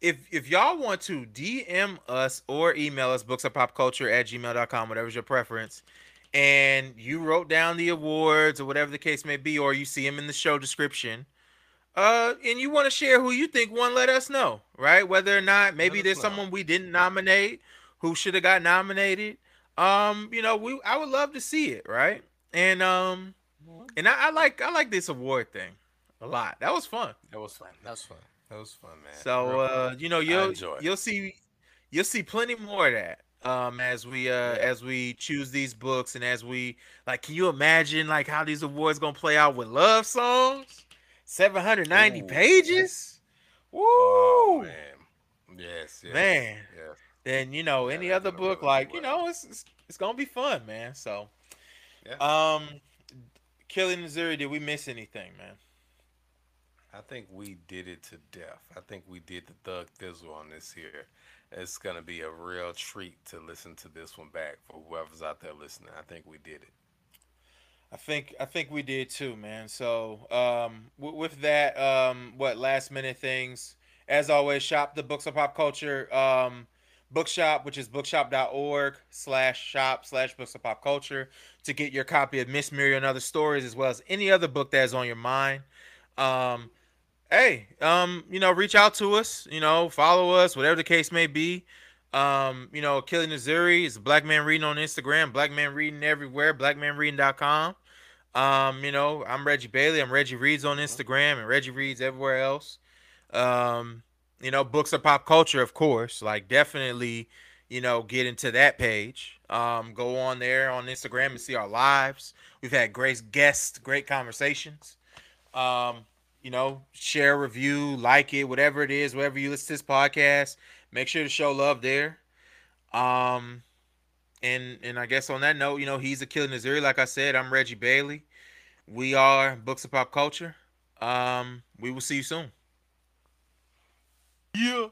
If if y'all want to DM us or email us books of pop culture at gmail.com, whatever's your preference, and you wrote down the awards or whatever the case may be, or you see them in the show description uh, and you want to share who you think won, let us know, right? Whether or not maybe there's someone we didn't nominate who should have got nominated. Um, you know, we I would love to see it, right? And um, and I, I like I like this award thing a lot. That was fun. That was fun. That was fun. That was fun, man. So uh, you know, you'll you'll see you'll see plenty more of that um as we uh yeah. as we choose these books and as we like can you imagine like how these awards gonna play out with love songs 790 Ooh. pages. Woo! Oh, man. Yes, yes, man. Yes. Then you know any other book, like you know, it's, it's, it's gonna be fun, man. So, yeah. um, Killing Missouri, did we miss anything, man? I think we did it to death. I think we did the Thug Thizzle on this here. It's gonna be a real treat to listen to this one back for whoever's out there listening. I think we did it. I think I think we did too, man. So um, w- with that, um, what last minute things? As always, shop the books of pop culture um, Bookshop, which is bookshop.org slash shop slash books of pop culture to get your copy of Miss Muriel and Other Stories, as well as any other book that is on your mind. Um, hey, um, you know, reach out to us, you know, follow us, whatever the case may be. Um, you know, Killing Missouri is Black Man Reading on Instagram, Black Man Reading everywhere, blackmanreading.com. Um, you know, I'm Reggie Bailey. I'm Reggie Reads on Instagram and Reggie Reads everywhere else. Um, you know, books of pop culture, of course. Like definitely, you know, get into that page. Um, go on there on Instagram and see our lives. We've had great guests, great conversations. Um, you know, share, review, like it, whatever it is, wherever you listen to this podcast. Make sure to show love there. Um, and and I guess on that note, you know, he's a killing Missouri. Like I said, I'm Reggie Bailey. We are Books of Pop Culture. Um, we will see you soon. Yeah.